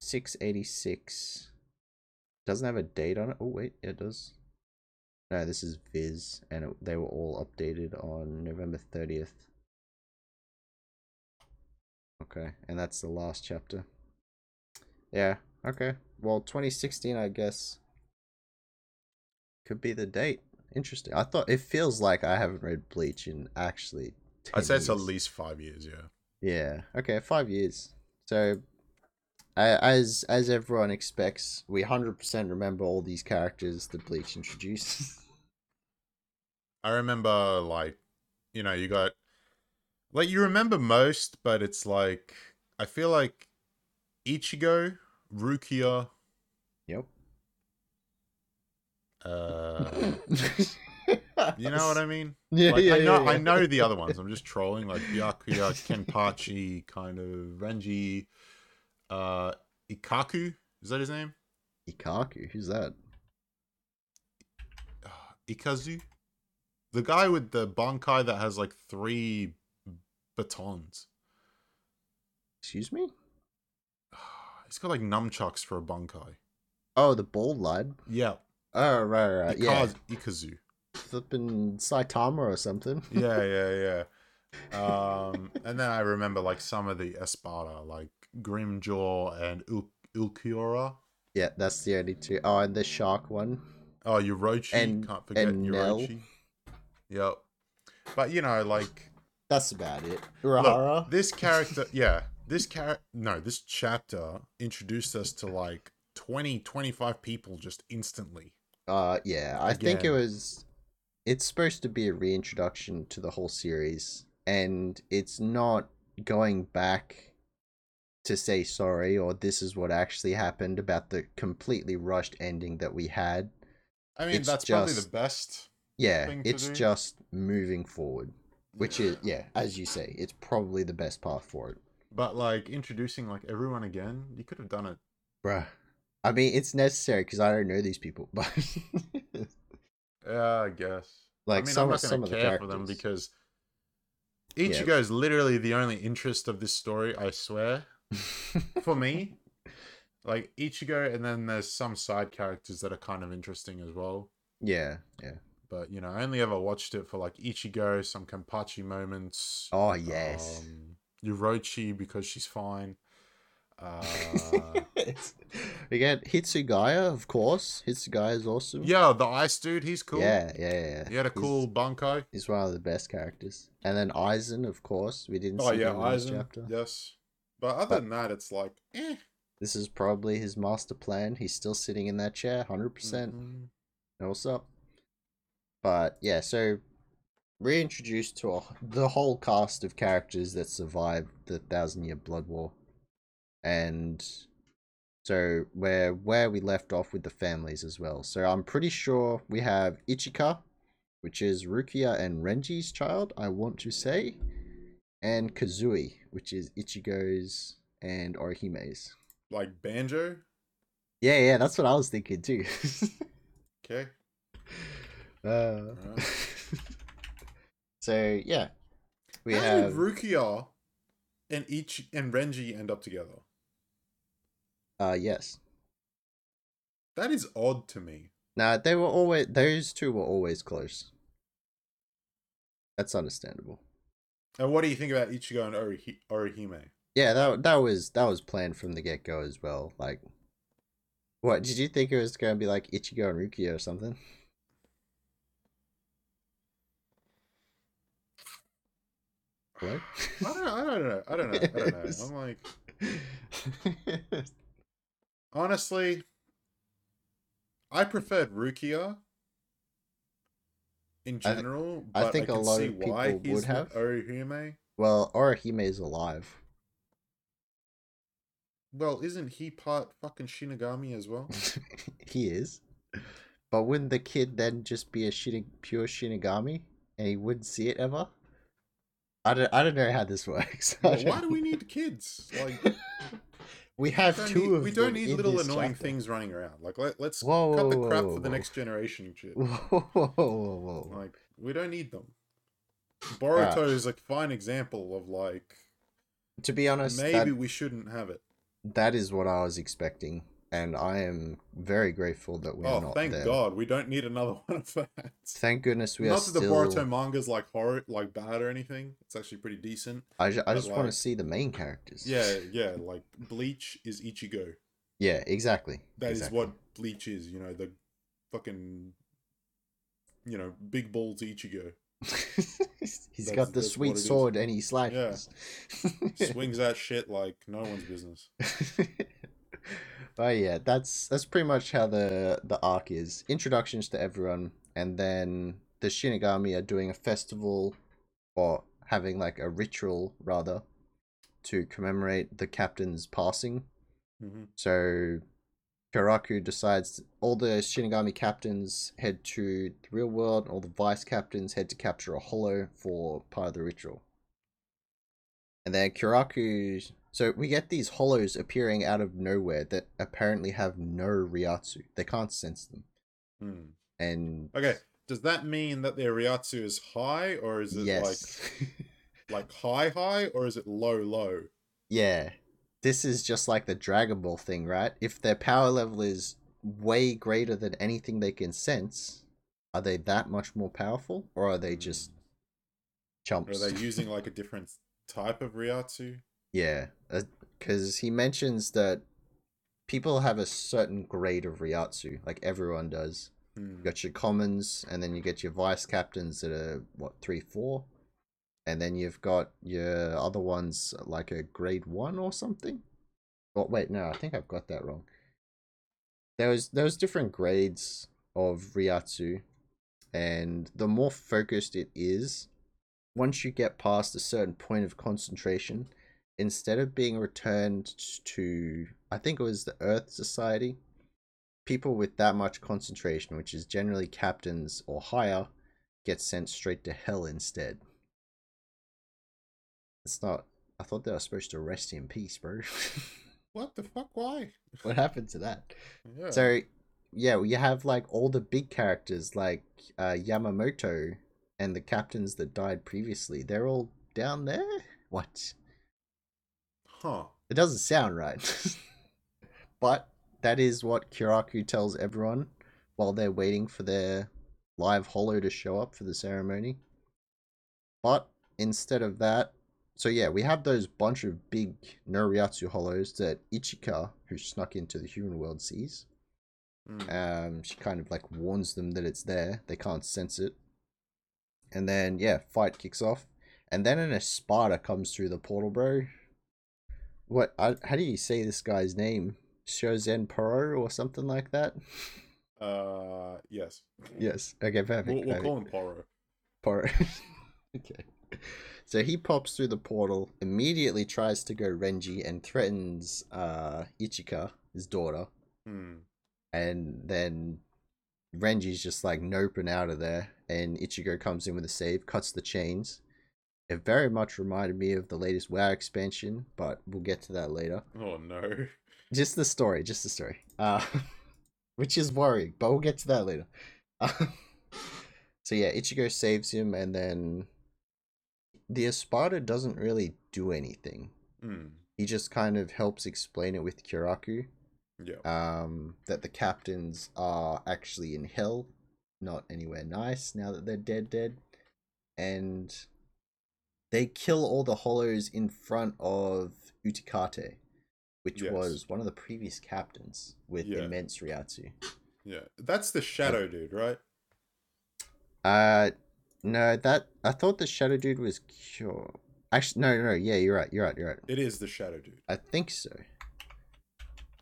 S2: six eighty six. Doesn't have a date on it. Oh wait, it does. No, this is Viz, and it, they were all updated on November thirtieth. Okay, and that's the last chapter. Yeah. Okay. Well, 2016, I guess, could be the date. Interesting. I thought it feels like I haven't read Bleach in actually. 10
S1: I'd say it's at least five years, yeah.
S2: Yeah. Okay, five years. So, as as everyone expects, we hundred percent remember all these characters that Bleach introduced.
S1: I remember like you know, you got like you remember most, but it's like I feel like Ichigo, Rukia,
S2: yep.
S1: uh you know what I mean?
S2: Yeah,
S1: Like
S2: yeah,
S1: I know
S2: yeah,
S1: I know the other ones. I'm just trolling like Byakuya, Kenpachi, kind of Renji, uh Ikkaku, is that his name?
S2: Ikkaku. Who's that?
S1: Uh, Ikazu? The guy with the Bankai that has like three batons.
S2: Excuse me.
S1: He's got like nunchucks for a Bankai.
S2: Oh, the bald lad.
S1: Yeah.
S2: Oh, right, right. Yeah.
S1: Ikaz- Ikazu.
S2: Flipping Saitama or something.
S1: Yeah, yeah, yeah. Um, and then I remember like some of the Espada, like Grimmjow and Il- Ulquiorra.
S2: Yeah, that's the only two. Oh, and the shark one.
S1: Oh, Yoruichi.
S2: And-
S1: Can't forget
S2: and
S1: Nel. Yep. But you know, like
S2: That's about it.
S1: look, this character, yeah, this character, no, this chapter introduced us to like 20, 25 people just instantly.
S2: Uh, yeah, I think it was. It's supposed to be a reintroduction to the whole series, and it's not going back to say sorry or this is what actually happened about the completely rushed ending that we had.
S1: I mean,
S2: It's
S1: that's probably
S2: just-
S1: the best
S2: Yeah,
S1: thing to
S2: it's
S1: do.
S2: just moving forward, which is
S1: Yeah.
S2: yeah, as you say, it's probably the best path for it.
S1: But like introducing like everyone again, you could have done it.
S2: Bruh. I mean, it's necessary because I don't know these people, but
S1: Yeah, I guess.
S2: like
S1: I mean,
S2: some
S1: I'm
S2: of
S1: not
S2: some
S1: gonna
S2: of the
S1: care
S2: characters.
S1: for them because
S2: Yeah.
S1: Ichigo is literally the only interest of this story. I swear. For me, like Ichigo, and then there's some side characters that are kind of interesting as well.
S2: yeah, yeah.
S1: But you know, I only ever watched it for like Ichigo, some Kenpachi moments.
S2: Oh yes.
S1: Um, because she's fine. Uh,
S2: we get Hitsugaya, of course. Hitsugaya is awesome.
S1: yeah, the ice dude, he's cool.
S2: Yeah, yeah, yeah.
S1: He had a
S2: He's-
S1: cool Bankai.
S2: He's one of the best characters. And then Aizen, of course. We didn't
S1: Oh
S2: see
S1: yeah,
S2: him
S1: Aizen.
S2: chapter.
S1: Yes. But other
S2: But-
S1: than that, it's like, eh.
S2: This is probably his master plan. He's still sitting in that chair, hundred percent.
S1: Mhm.
S2: Know what's up? But yeah, so reintroduced to a, the whole cast of characters that survived the Thousand Year Blood War, and so where where we left off with the families as well. So I'm pretty sure we have Ichika, which is Rukia and Renji's child. I want to say, and Kazui, which is Ichigo's and Orihime's.
S1: Like Banjo.
S2: Yeah, yeah, that's what I was thinking too.
S1: Okay.
S2: Uh, so yeah, we
S1: How
S2: have
S1: did Rukia and Ichi and Renji end up together?
S2: uh yes.
S1: That is odd to me.
S2: Nah, they were always those two were always close. That's understandable.
S1: And what do you think about Ichigo and Orihi- Orihime?
S2: Yeah, that that was that was planned from the get go as well. Like, what did you think it was going to be like Ichigo and Rukia or something? What?
S1: I don't know. I don't know. I don't know. I don't know. I'm like, honestly, I preferred Rukia in
S2: I
S1: general.
S2: I
S1: but
S2: think a lot of people would have.
S1: Orihime.
S2: well, Orihime is alive.
S1: Well, isn't he part fucking Shinigami as well?
S2: he is. But wouldn't the kid then just be a shini- pure Shinigami and he wouldn't see it ever? I don't, I don't know how this works.
S1: Well, why do we need kids? Like,
S2: we have
S1: don't
S2: two
S1: need-
S2: of
S1: we don't need little annoying
S2: chapter.
S1: things running around. Like, let, let's
S2: Whoa,
S1: cut
S2: whoa,
S1: the crap
S2: whoa,
S1: for the next generation shit.
S2: Whoa, whoa, whoa, whoa.
S1: Like, we don't need them. Boruto is a fine example of like
S2: to be honest,
S1: maybe
S2: that,
S1: we shouldn't have it.
S2: that is what I was expecting, and I am very grateful that we are
S1: oh,
S2: not
S1: thank
S2: there.
S1: God, we don't need another one of that.
S2: Thank goodness we
S1: Not
S2: are
S1: that the
S2: still.
S1: Boruto manga's like horror, like bad or anything. It's actually pretty decent.
S2: I, ju- I just want to see the main characters.
S1: Yeah, yeah. Like Bleach is Ichigo.
S2: Yeah, exactly.
S1: That is
S2: exactly.
S1: what Bleach is. You know the fucking, you know, big balls Ichigo
S2: He's
S1: That's-
S2: got the sweet
S1: it is.
S2: sword and he slashes.
S1: swings that shit like no one's business.
S2: oh yeah, that's that's pretty much how the the arc is. Introductions to everyone, and then the Shinigami are doing a festival, or having like a ritual rather, to commemorate the captain's passing.
S1: hmm
S2: So Kyoraku decides all the Shinigami captains head to the real world, and all the vice captains head to capture a hollow for part of the ritual. And then Kyoraku so we get these hollows appearing out of nowhere that apparently have no Reiatsu. They can't sense them.
S1: Hmm.
S2: And
S1: Okay, does that mean that their Reiatsu is high, or is it
S2: yes.
S1: like like high high, or is it low low?
S2: yeah. This is just like the Dragon Ball thing, right? If their power level is way greater than anything they can sense, are they that much more powerful? Or are they just
S1: Or
S2: chumps?
S1: are they using like a different type of Reiatsu?
S2: Yeah, because he mentions that people have a certain grade of Reiatsu, like everyone does.
S1: Hmm.
S2: You got your commons, and then you get your vice captains that are what three, four, and then you've got your other ones like a grade one or something. Oh wait, no, I think I've got that wrong. There was there was different grades of Reiatsu, and the more focused it is, once you get past a certain point of concentration, instead of being returned to I think it was the Earth Society, people with that much concentration, which is generally captains or higher, get sent straight to hell instead. It's not. I thought they were supposed to rest in peace, bro.
S1: What the fuck? Why?
S2: what happened to that?
S1: Yeah.
S2: So, yeah, you have like all the big characters like uh, Yamamoto and the captains that died previously. They're all down there. What?
S1: Huh.
S2: It doesn't sound right. but that is what Kyoraku tells everyone while they're waiting for their live hollow to show up for the ceremony. But instead of that, so yeah, we have those bunch of big no Reiatsu hollows that Ichika, who snuck into the human world, sees.
S1: Mm.
S2: Um, she kind of like warns them that it's there. They can't sense it. And then yeah, fight kicks off. And then an Espada comes through the portal, bro. What? I, how do you say this guy's name? Shozen Poro or something like that?
S1: Uh, yes.
S2: yes. Okay, perfect.
S1: We'll, we'll call him Poro.
S2: Poro. okay. So he pops through the portal, immediately tries to go Renji and threatens uh Ichika, his daughter.
S1: Hmm.
S2: and then Renji's just like noping out of there, and Ichigo comes in with a save, cuts the chains. It very much reminded me of the latest WoW expansion, but we'll get to that later.
S1: Oh no.
S2: Just the story, just the story. Uh, which is worrying, but we'll get to that later. so yeah, Ichigo saves him, and then the Espada doesn't really do anything.
S1: Hmm.
S2: He just kind of helps explain it with Kyoraku
S1: Yeah.
S2: um, that the captains are actually in hell, not anywhere nice now that they're dead, dead, and they kill all the hollows in front of Utikate, which
S1: Yes.
S2: was one of the previous captains with
S1: Yeah.
S2: immense Reiatsu.
S1: Yeah. That's the shadow dude, right?
S2: Uh, no, that I thought the shadow dude was Cure. Actually, no, no, no, yeah, you're right, you're right, you're right.
S1: It is the shadow dude.
S2: I think so.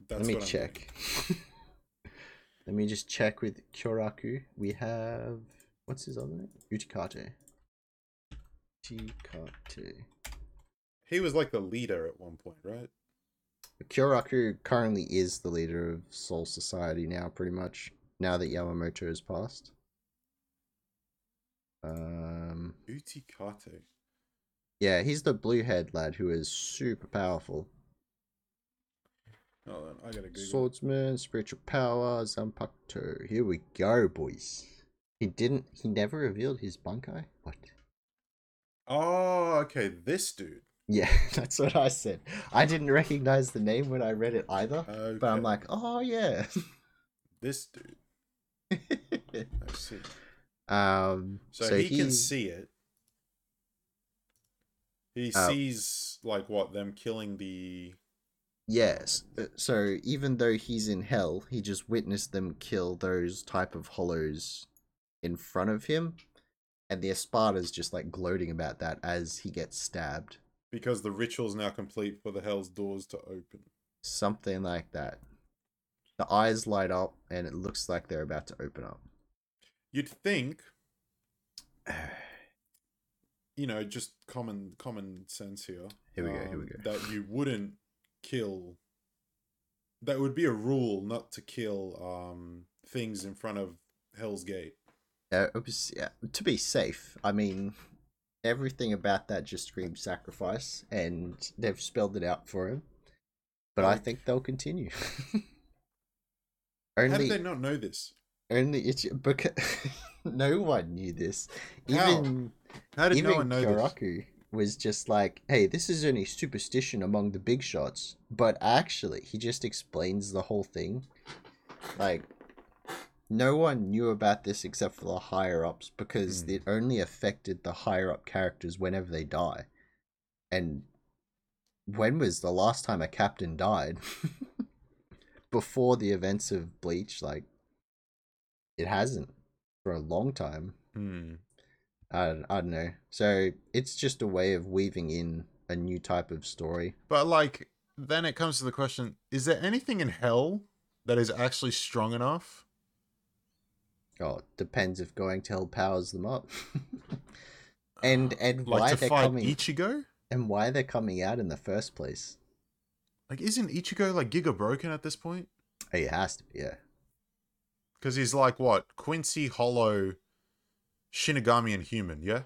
S1: That's
S2: Let me check. Let me just check with Kyoraku. We have what's his other name? Utikate. Utikate.
S1: He was like the leader at one point, right?
S2: Kyoraku currently is the leader of Soul Society now, pretty much. Now that Yamamoto has passed. Um,
S1: Utikate.
S2: yeah, he's the blue head lad who is super powerful.
S1: Hold on, I gotta Google.
S2: Swordsman, spiritual power, Zanpakuto. Here we go, boys. He didn't. He never revealed his Bankai. What?
S1: Oh, okay, this dude.
S2: Yeah, that's what I said. I didn't recognize the name when I read it either,
S1: Okay.
S2: but I'm like, oh yeah.
S1: this dude. I see.
S2: um.
S1: So,
S2: So,
S1: he, can see it. He
S2: Oh.
S1: sees like what them killing the.
S2: Yes. uh, So even though he's in hell, he just witnessed them kill those type of hollows in front of him, and the Espada's just like gloating about that as he gets stabbed.
S1: Because the ritual's now complete for the hell's doors to open.
S2: Something like that. The eyes light up, and it looks like they're about to open up.
S1: You'd think, you know, just common common sense here.
S2: Here we go, here we
S1: um,
S2: go.
S1: That you wouldn't kill. That would be a rule not to kill um things in front of Hell's Gate.
S2: Uh, it was- yeah, to be safe. I mean, everything about that just screams sacrifice, and they've spelled it out for him. But I think they'll continue.
S1: How
S2: only,
S1: did they not know this?
S2: only it's because no one knew this.
S1: How?
S2: Even
S1: How did
S2: even
S1: no one know this?
S2: Kyoraku was just like, "Hey, this is only superstition among the big shots," but actually, he just explains the whole thing. Like, no one knew about this except for the higher ups because
S1: Hmm.
S2: it only affected the higher up characters whenever they die. And when was the last time a captain died? Before the events of Bleach, like it hasn't for a long time.
S1: Hmm.
S2: I, I don't know. So it's just a way of weaving in a new type of story.
S1: But like, then it comes to the question: Is there anything in hell that is actually strong enough?
S2: Oh, depends if going to hell powers them up. and and
S1: like
S2: why they're coming
S1: Ichigo?
S2: and why they're coming out in the first place.
S1: Like, isn't Ichigo like Giga broken at this point?
S2: It has to be, yeah.
S1: Because he's like what Quincy Hollow Shinigami and human, yeah?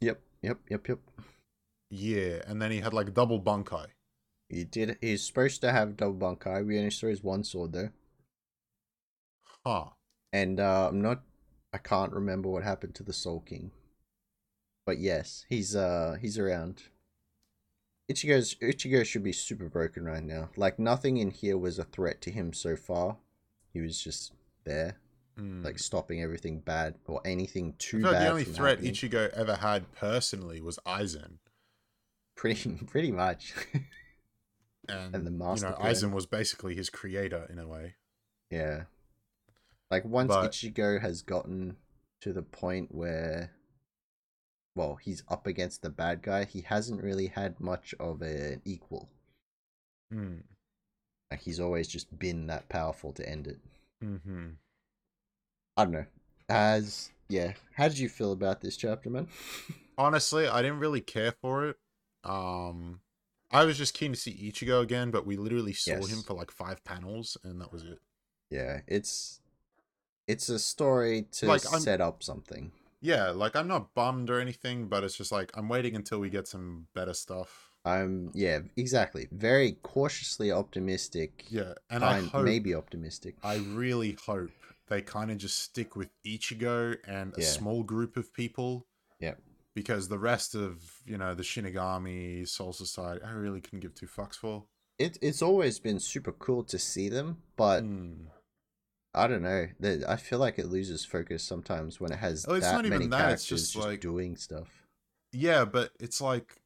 S2: Yep, yep, yep, yep.
S1: Yeah, and then he had like double Bankai.
S2: He did. He's supposed to have double Bankai. We only saw his one sword though,
S1: Huh.
S2: And uh, I'm not. I can't remember what happened to the Soul King. But yes, he's uh he's around. Ichigo's Ichigo should be super broken right now. Like nothing in here was a threat to him so far. He was just there,
S1: Hmm.
S2: like stopping everything bad or anything too
S1: I feel like
S2: bad.
S1: the only threat
S2: happening.
S1: Ichigo ever had personally was Aizen.
S2: pretty pretty much.
S1: And,
S2: And the
S1: you know. Aizen was basically his creator in a way.
S2: Yeah. Like once
S1: But-
S2: Ichigo has gotten to the point where well, he's up against the bad guy, he hasn't really had much of an equal.
S1: Hmm.
S2: Like he's always just been that powerful to end it.
S1: Mm-hmm.
S2: I don't know. As yeah, how did you feel about this chapter, man?
S1: Honestly, I didn't really care for it. Um, I was just keen to see Ichigo again, but we literally saw
S2: Yes.
S1: him for like five panels, and that was it.
S2: yeah, it's it's a story to
S1: Like, I'm-
S2: set up something.
S1: Yeah, like I'm not bummed or anything, but it's just like I'm waiting until we get some better stuff.
S2: I'm yeah, exactly. Very cautiously optimistic.
S1: Yeah, and I hope,
S2: maybe optimistic.
S1: I really hope they kind of just stick with Ichigo and a
S2: Yeah.
S1: small group of people.
S2: Yeah.
S1: Because the rest of you know the Shinigami Soul Society, I really couldn't give two fucks for.
S2: It it's always been super cool to see them, but
S1: Hmm.
S2: I don't know. I feel like it loses focus sometimes when it has
S1: Oh, it's
S2: that
S1: not even
S2: many
S1: that,
S2: characters
S1: it's just
S2: just,
S1: like-
S2: doing stuff.
S1: Yeah, but it's like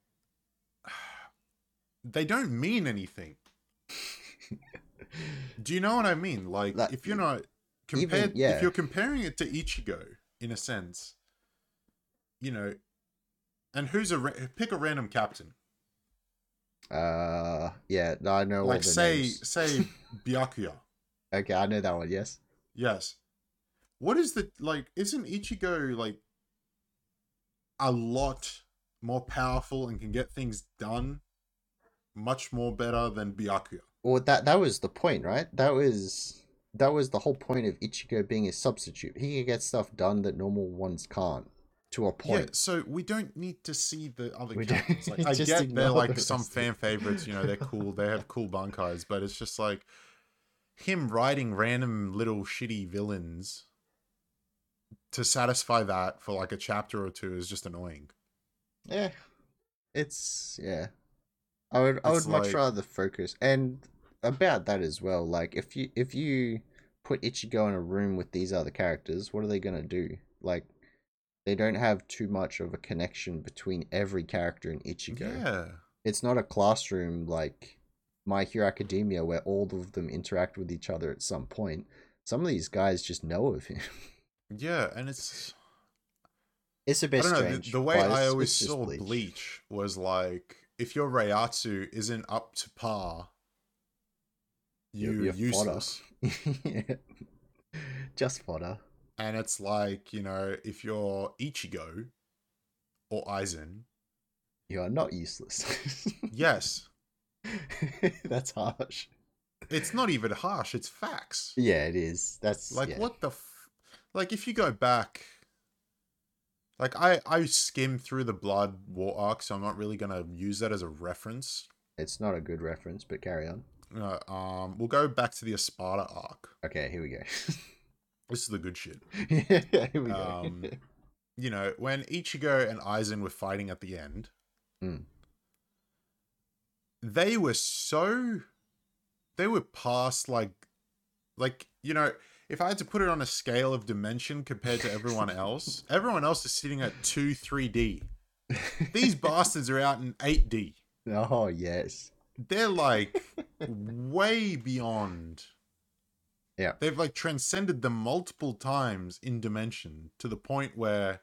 S1: they don't mean anything. Do you know what I mean? Like,
S2: Like,
S1: if you're not
S2: even-
S1: compared,
S2: yeah.
S1: if you're comparing it to Ichigo, in a sense, you know, and who's a ra- pick a random captain,
S2: Uh, yeah, I know
S1: like say
S2: names.
S1: say Byakuya.
S2: Okay, I know that one. Yes.
S1: Yes. What is the like? Isn't Ichigo like a lot more powerful and can get things done much more better than Byakuya?
S2: Well, that that was the point, right? That was that was the whole point of Ichigo being a substitute. He can get stuff done that normal ones can't, to a point.
S1: Yeah, so we don't need to see the other
S2: We
S1: characters. Like, I get they're like some fan favorites, you know, they're cool, they have cool bunkers, but it's just like him writing random little shitty villains to satisfy that for like a chapter or two is just annoying.
S2: Yeah, it's yeah. I would I
S1: It's
S2: would much
S1: like-
S2: rather focus and about that as well. Like if you if you put Ichigo in a room with these other characters, what are they gonna do? Like they don't have too much of a connection between every character in Ichigo.
S1: Yeah.
S2: It's not a classroom like My Hero Academia where all of them interact with each other at some point. Some of these guys just know of him.
S1: Yeah, and it's
S2: It's a bit I
S1: don't know. The, the way I always saw Bleach. was like if your Reiatsu isn't up to par,
S2: You're-
S1: you're,
S2: you're
S1: useless.
S2: yeah. Just fodder.
S1: And it's like you know if you're Ichigo or Aizen,
S2: You are not useless.
S1: yes,
S2: That's harsh.
S1: it's not even harsh. It's facts.
S2: Yeah, it is. That's
S1: Like
S2: yeah.
S1: what the, f- like if you go back. Like I, I skimmed through the Blood War arc, so I'm not really gonna use that as a reference.
S2: It's not a good reference, but carry on.
S1: Uh, um, we'll go back to the Espada arc.
S2: Okay, here we go.
S1: This is the good shit.
S2: yeah, here we go.
S1: Um, you know, when Ichigo and Aizen were fighting at the end,
S2: Mm.
S1: They were so they were past like like you know, if I had to put it on a scale of dimension compared to everyone else, everyone else is sitting at two, three D. These bastards are out in eight D.
S2: oh yes.
S1: They're like way beyond.
S2: Yeah.
S1: They've like transcended them multiple times in dimension to the point where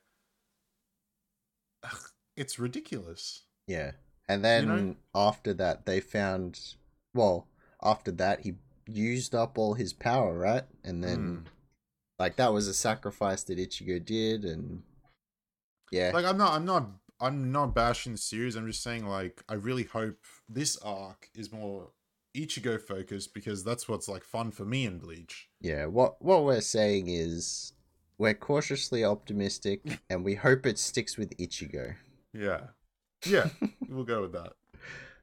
S1: ugh, it's ridiculous.
S2: Yeah. And then
S1: know?
S2: after that they found well, after that he used up all his power, right? And then
S1: Mm.
S2: like that was a sacrifice that Ichigo did and yeah.
S1: Like I'm not I'm not I'm not bashing the series. I'm just saying like I really hope this arc is more Ichigo focused because that's what's like fun for me in Bleach.
S2: Yeah, what what we're saying is we're cautiously optimistic, and we hope it sticks with Ichigo.
S1: Yeah. Yeah, we'll go with that.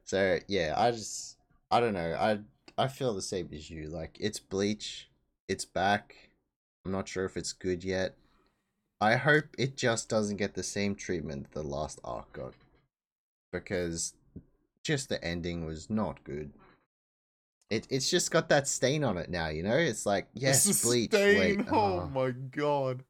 S2: So yeah, I just I don't know. I I feel the same as you. Like it's Bleach, it's back. I'm not sure if it's good yet. I hope it just doesn't get the same treatment the last arc got. Because just the ending was not good. It it's just got that stain on it now, you know? It's like, yes,
S1: is
S2: Bleach.
S1: Stain.
S2: Wait,
S1: oh
S2: oh.
S1: my god.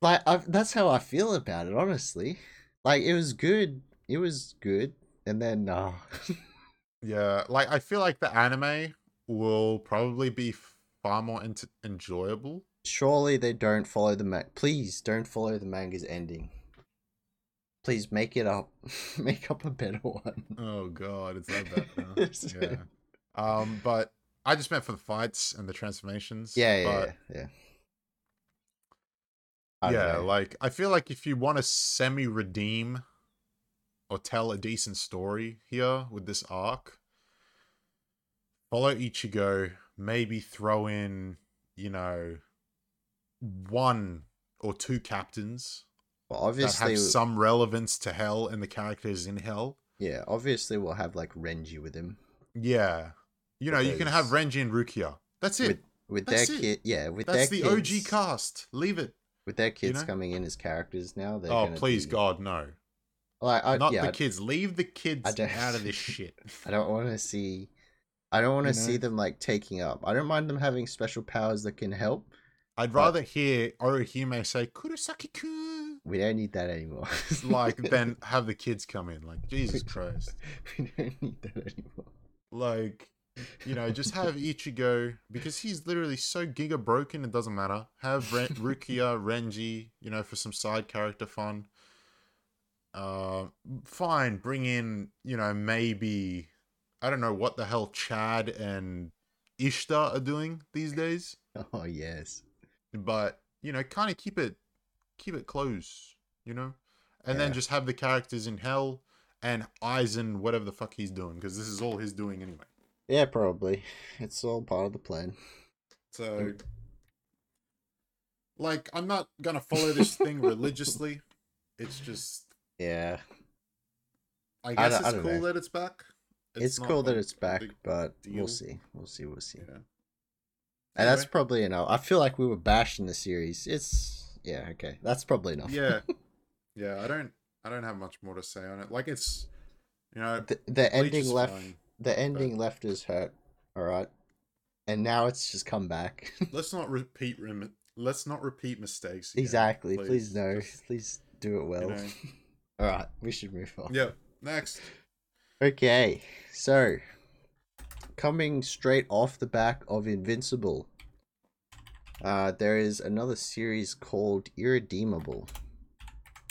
S2: Like i that's how I feel about it, honestly. Like it was good. It was good, and then uh
S1: Yeah, like I feel like the anime will probably be far more ent- enjoyable.
S2: surely they don't follow the man. Please don't follow the manga's ending. Please make it up. make up a better one.
S1: Oh god, it's like that bad. Yeah. Um, but I just meant for the fights and the transformations.
S2: Yeah, yeah,
S1: but
S2: yeah. yeah. I
S1: yeah,
S2: know.
S1: like I feel like if you want to semi redeem or tell a decent story here with this arc, follow Ichigo, maybe throw in, you know, one or two captains
S2: well,
S1: that
S2: obviously,
S1: have some relevance to Hell and the characters in Hell.
S2: yeah, obviously we'll have like Renji with him
S1: Yeah. You know, you can have Renji and Rukia. That's it.
S2: with with
S1: That's
S2: their
S1: it.
S2: kid. Yeah, with
S1: That's
S2: their
S1: the
S2: kids,
S1: OG cast. Leave it.
S2: With their kids
S1: know?
S2: coming in as characters now. They're
S1: oh, please,
S2: be-
S1: God, no.
S2: Like, I,
S1: Not
S2: yeah,
S1: the kids. Leave the kids out of this shit.
S2: I don't want to see. I don't want to
S1: You
S2: see them like taking up. I don't mind them having special powers that can help.
S1: I'd
S2: But-
S1: rather hear Orihime say Kurosaki-kun
S2: We don't need that anymore.
S1: like then have the kids come in. Like Jesus Christ.
S2: we don't need that anymore.
S1: Like you know, just have Ichigo because he's literally so giga broken. It doesn't matter. Have Ren- Rukia, Renji, you know, for some side character fun. Uh, fine. Bring in, you know, maybe I don't know what the hell Chad and Ishida are doing these days,
S2: Oh yes.
S1: but you know, kind of keep it keep it close, you know, and then just have the characters in Hell and Aizen, whatever the fuck he's doing, because this is all he's doing anyway.
S2: Yeah, probably. It's all part of the plan.
S1: So, like, I'm not gonna follow this thing religiously. It's just,
S2: Yeah,
S1: I guess
S2: I
S1: it's
S2: don't
S1: cool
S2: know.
S1: that it's back.
S2: it's,
S1: not,
S2: cool that it's back, but
S1: deal.
S2: we'll see. We'll see. We'll see.
S1: Yeah.
S2: And that's probably enough. I feel like we were bashing the series. It's yeah, okay. That's probably enough.
S1: Yeah, yeah. I don't, I don't have much more to say on it. Like, it's, you know,
S2: the, the ending left.
S1: fine.
S2: The ending left us hurt. All right, and now it's just come back.
S1: Let's not repeat. Let's not repeat mistakes. again,
S2: exactly. Please, no.
S1: Just,
S2: Please do it well.
S1: know.
S2: all right, we should move on.
S1: yeah. Next.
S2: Okay, so coming straight off the back of Invincible, uh, there is another series called Irredeemable.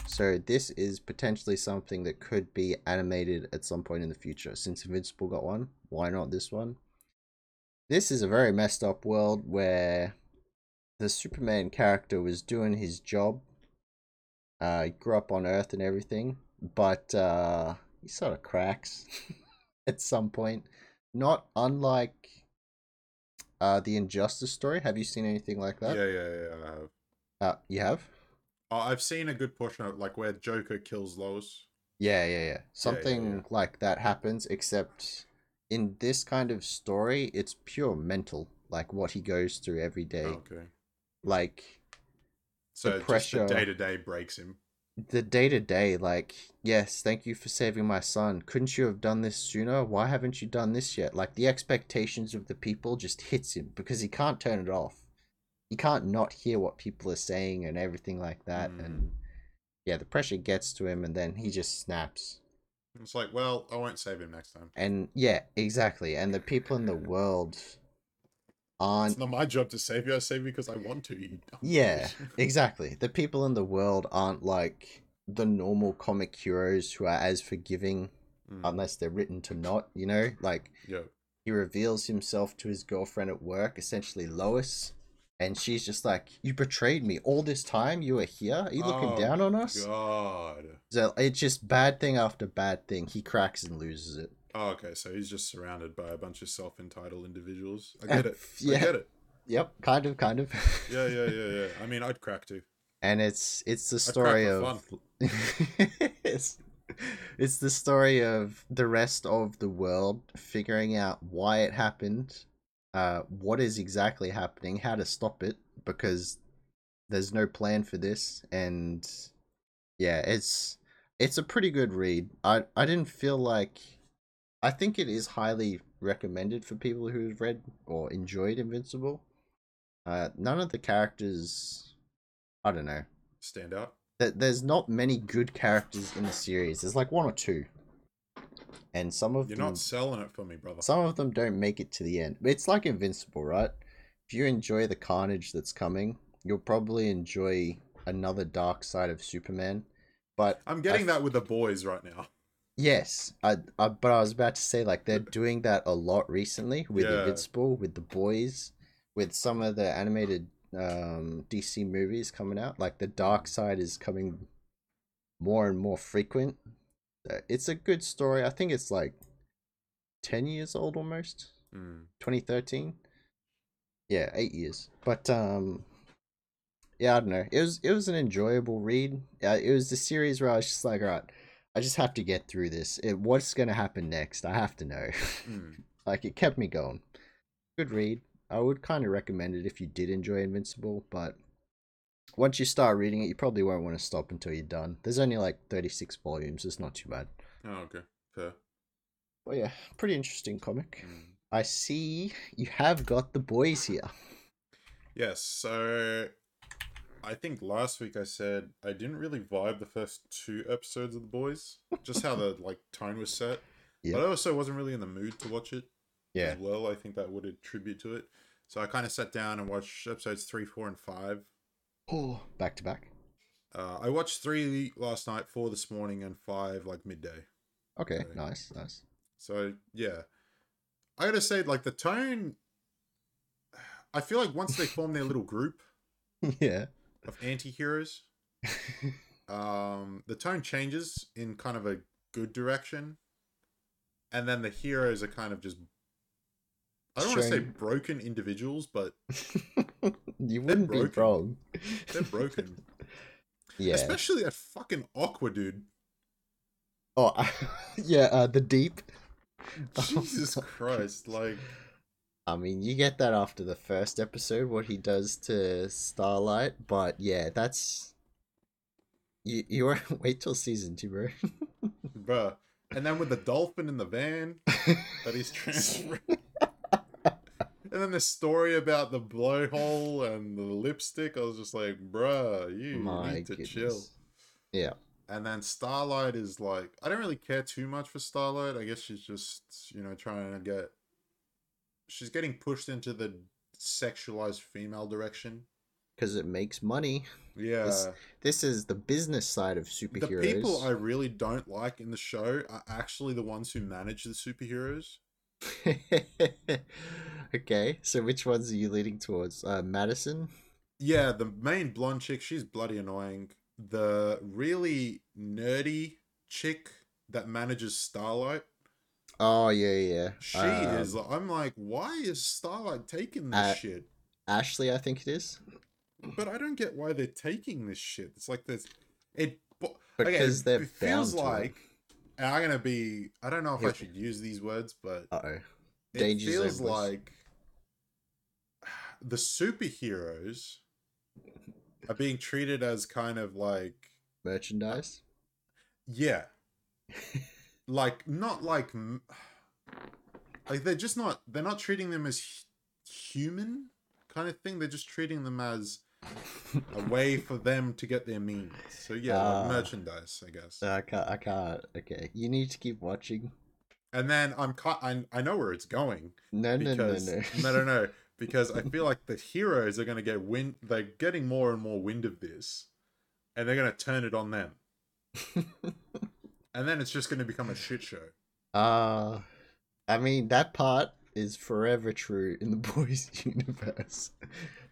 S2: So this is potentially something that could be animated at some point in the future. Since Invincible got one, why not this one? This is a very messed up world where the Superman character was doing his job. Uh, he grew up on Earth and everything, but uh, he sort of cracks at some point. Not unlike uh, the Injustice story. Have you seen anything like that?
S1: yeah, yeah. Yeah. I have.
S2: Uh, you have?
S1: Oh, I've seen a good portion of like where Joker kills Lois.
S2: Yeah, yeah, yeah. Something
S1: yeah.
S2: like that happens, except in this kind of story, it's pure mental, like what he goes through every day.
S1: Okay.
S2: Like
S1: So just
S2: pressure-
S1: the day to day breaks him.
S2: the day to day, like, yes, thank you for saving my son. Couldn't you have done this sooner? Why haven't you done this yet? Like, the expectations of the people just hits him because he can't turn it off. He can't not hear what people are saying and everything like that.
S1: Mm.
S2: And yeah, the pressure gets to him and then he just snaps.
S1: It's like, well, I won't save him next time.
S2: And yeah, exactly. And the people in the world aren't
S1: It's not my job to save you. I save you because I want to. You dumb
S2: Yeah, exactly. The people in the world aren't like the normal comic heroes who are as forgiving
S1: Mm,
S2: unless they're written to not, you know? Like
S1: yeah.
S2: he reveals himself to his girlfriend at work, essentially Lois, and she's just like, "You betrayed me all this time. You were here. Are you looking
S1: Oh,
S2: down on us?"
S1: God.
S2: So it's just bad thing after bad thing. He cracks and loses it.
S1: Oh, okay. So he's just surrounded by a bunch of self entitled individuals. I get it.
S2: Yeah.
S1: I get it.
S2: Yep, kind of, kind of.
S1: Yeah, yeah, yeah, yeah. I mean, I'd crack too.
S2: and it's it's the story of it's, it's the story of the rest of the world figuring out why it happened uh what is exactly happening how to stop it because there's no plan for this and yeah it's it's a pretty good read i i didn't feel like i think it is highly recommended for people who've read or enjoyed invincible uh none of the characters i don't know
S1: Stand out.
S2: there's not many good characters in the series. There's like one or two, and some of
S1: You're
S2: them,
S1: not selling it for me, brother.
S2: some of them don't make it to the end. It's like Invincible, right? If you enjoy the carnage that's coming, you'll probably enjoy another dark side of Superman. But
S1: I'm getting
S2: I-
S1: that with the boys right now.
S2: Yes, I, I but I was about to say like they're doing that a lot recently with
S1: Yeah.
S2: Invincible, with the boys, with some of the animated um DC movies coming out. Like the dark side is coming more and more frequent. Uh, It's a good story. I think it's like 10 years old almost.
S1: Mm.
S2: 2013. Yeah, 8 years. But um yeah, I don't know. It was it was an enjoyable read. Uh, it was the series where I was just like, all right, I just have to get through this. It, what's going to happen next? I have to know.
S1: Mm.
S2: like it kept me going. Good read. I would kind of recommend it if you did enjoy Invincible, but once you start reading it, you probably won't want to stop until you're done. There's only like 36 volumes. It's not too bad.
S1: Oh, okay. Fair.
S2: But yeah, pretty interesting comic.
S1: Mm.
S2: I see you have got the boys here.
S1: Yes, so I think last week I said I didn't really vibe the first two episodes of The Boys, just how the like tone was set.
S2: Yeah.
S1: But I also wasn't really in the mood to watch it
S2: Yeah.
S1: as well. I think that would attribute to it. So I kind of sat down and watched episodes three, four, and five.
S2: Oh, back to back.
S1: Uh, I watched three last night, four this morning, and five like midday.
S2: Okay,
S1: Okay.
S2: nice, nice.
S1: So yeah, I gotta say, like the tone. I feel like once they form their little group
S2: yeah.
S1: Of anti-heroes, um, the tone changes in kind of a good direction, and then the heroes are kind of just. I don't want to say broken individuals, but
S2: you wouldn't be wrong.
S1: they're broken.
S2: yeah.
S1: Especially that fucking Aqua dude.
S2: oh, yeah. Uh, the deep.
S1: Jesus Christ! Like,
S2: I mean, you get that after the first episode, what he does to Starlight, but yeah, that's you. You are wait till season two, bro.
S1: bruh. And then with the dolphin in the van that he's transferring. And then the story about the blowhole and the lipstick, I was just like, bruh, you
S2: My
S1: need to
S2: goodness.
S1: chill.
S2: Yeah.
S1: And then Starlight is like, I don't really care too much for Starlight. I guess she's just, you know, trying to get. She's getting pushed into the sexualized female direction.
S2: Because it makes money.
S1: Yeah.
S2: This- This is the business side of superheroes.
S1: the people I really don't like in the show are actually the ones who manage the superheroes.
S2: okay, so which ones are you leading towards? Uh, Madison?
S1: Yeah, the main blonde chick, she's bloody annoying. The really nerdy chick that manages Starlight,
S2: Oh, yeah, yeah.
S1: she
S2: Um,
S1: is. I'm like, why is Starlight taking this
S2: uh,
S1: shit?
S2: Ashley, I think it is.
S1: But I don't get why they're taking this shit. It's like this. It
S2: Because
S1: okay,
S2: they're
S1: it feels
S2: bound to
S1: like, and I'm gonna be. I don't know if I should use these words, but
S2: Uh oh.
S1: it feels like the superheroes are being treated as kind of like
S2: Merchandise?
S1: yeah like not like like they're just not they're not treating them as human kind of thing they're just treating them as a way for them to get their means so yeah
S2: Ah.
S1: like merchandise i guess
S2: I can't. I can't. Okay, you need to keep watching.
S1: and then i'm caught. I, I know where it's going
S2: No, no, no, no.
S1: no no no because i feel like the heroes are going to get wind they're getting more and more wind of this and they're going to turn it on them and then it's just going to become a shit show
S2: Uh, I mean that part is forever true in the boys universe,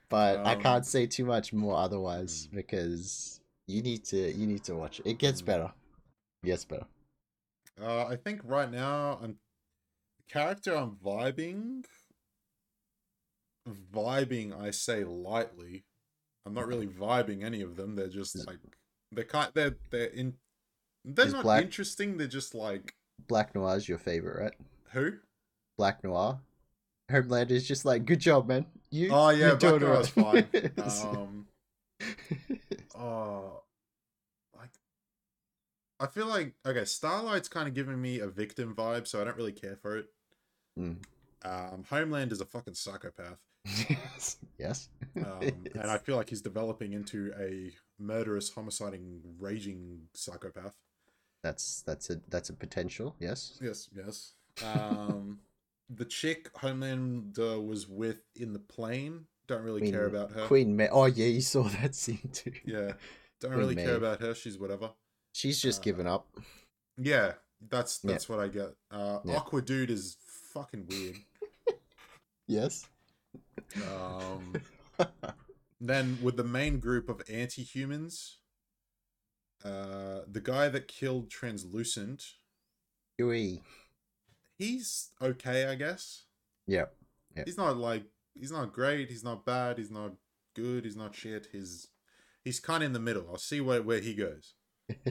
S2: but I
S1: Um,
S2: can't say too much more otherwise
S1: hmm.
S2: because you need to. You need to watch it. It gets
S1: Hmm.
S2: better. It gets better.
S1: Uh, I think right now I'm the character I'm vibing vibing, I say lightly. I'm not really vibing any of them. They're just like they're kind. They're they're in. They're
S2: Is
S1: not
S2: Black-
S1: interesting. They're just like
S2: Black Noir's your favorite, right?
S1: who?
S2: Black Noir. Homelander is just like, good job, man. You.
S1: Oh yeah,
S2: you're
S1: Black
S2: doing
S1: Noir's fine.
S2: right."
S1: Um, oh, like I feel like okay, Starlight's kind of giving me a victim vibe, so I don't really care for it.
S2: Mm.
S1: Um, Homeland is a fucking psychopath,
S2: yes. Yes.
S1: um, and I feel like he's developing into a murderous, homiciding, raging psychopath.
S2: That's that's a that's a potential. Yes.
S1: Yes, yes. Um, the chick Homeland uh, was with in the plane. Don't really care about her.
S2: Queen Maeve. Oh yeah, you saw that scene too.
S1: Yeah, don't
S2: Queen
S1: really care about her. She's whatever.
S2: She's just
S1: Uh,
S2: given up.
S1: Yeah, that's
S2: Yeah.
S1: that's what I get. Uh,
S2: Yeah.
S1: Aqua dude is fucking weird.
S2: Yes.
S1: Um, then with the main group of anti-humans, uh, the guy that killed Translucent,
S2: Huey.
S1: he's okay, I guess.
S2: Yep. Yeah.
S1: He's not like he's not great. He's not bad. He's not good. He's not shit. He's he's kind of in the middle. I'll see where where he goes.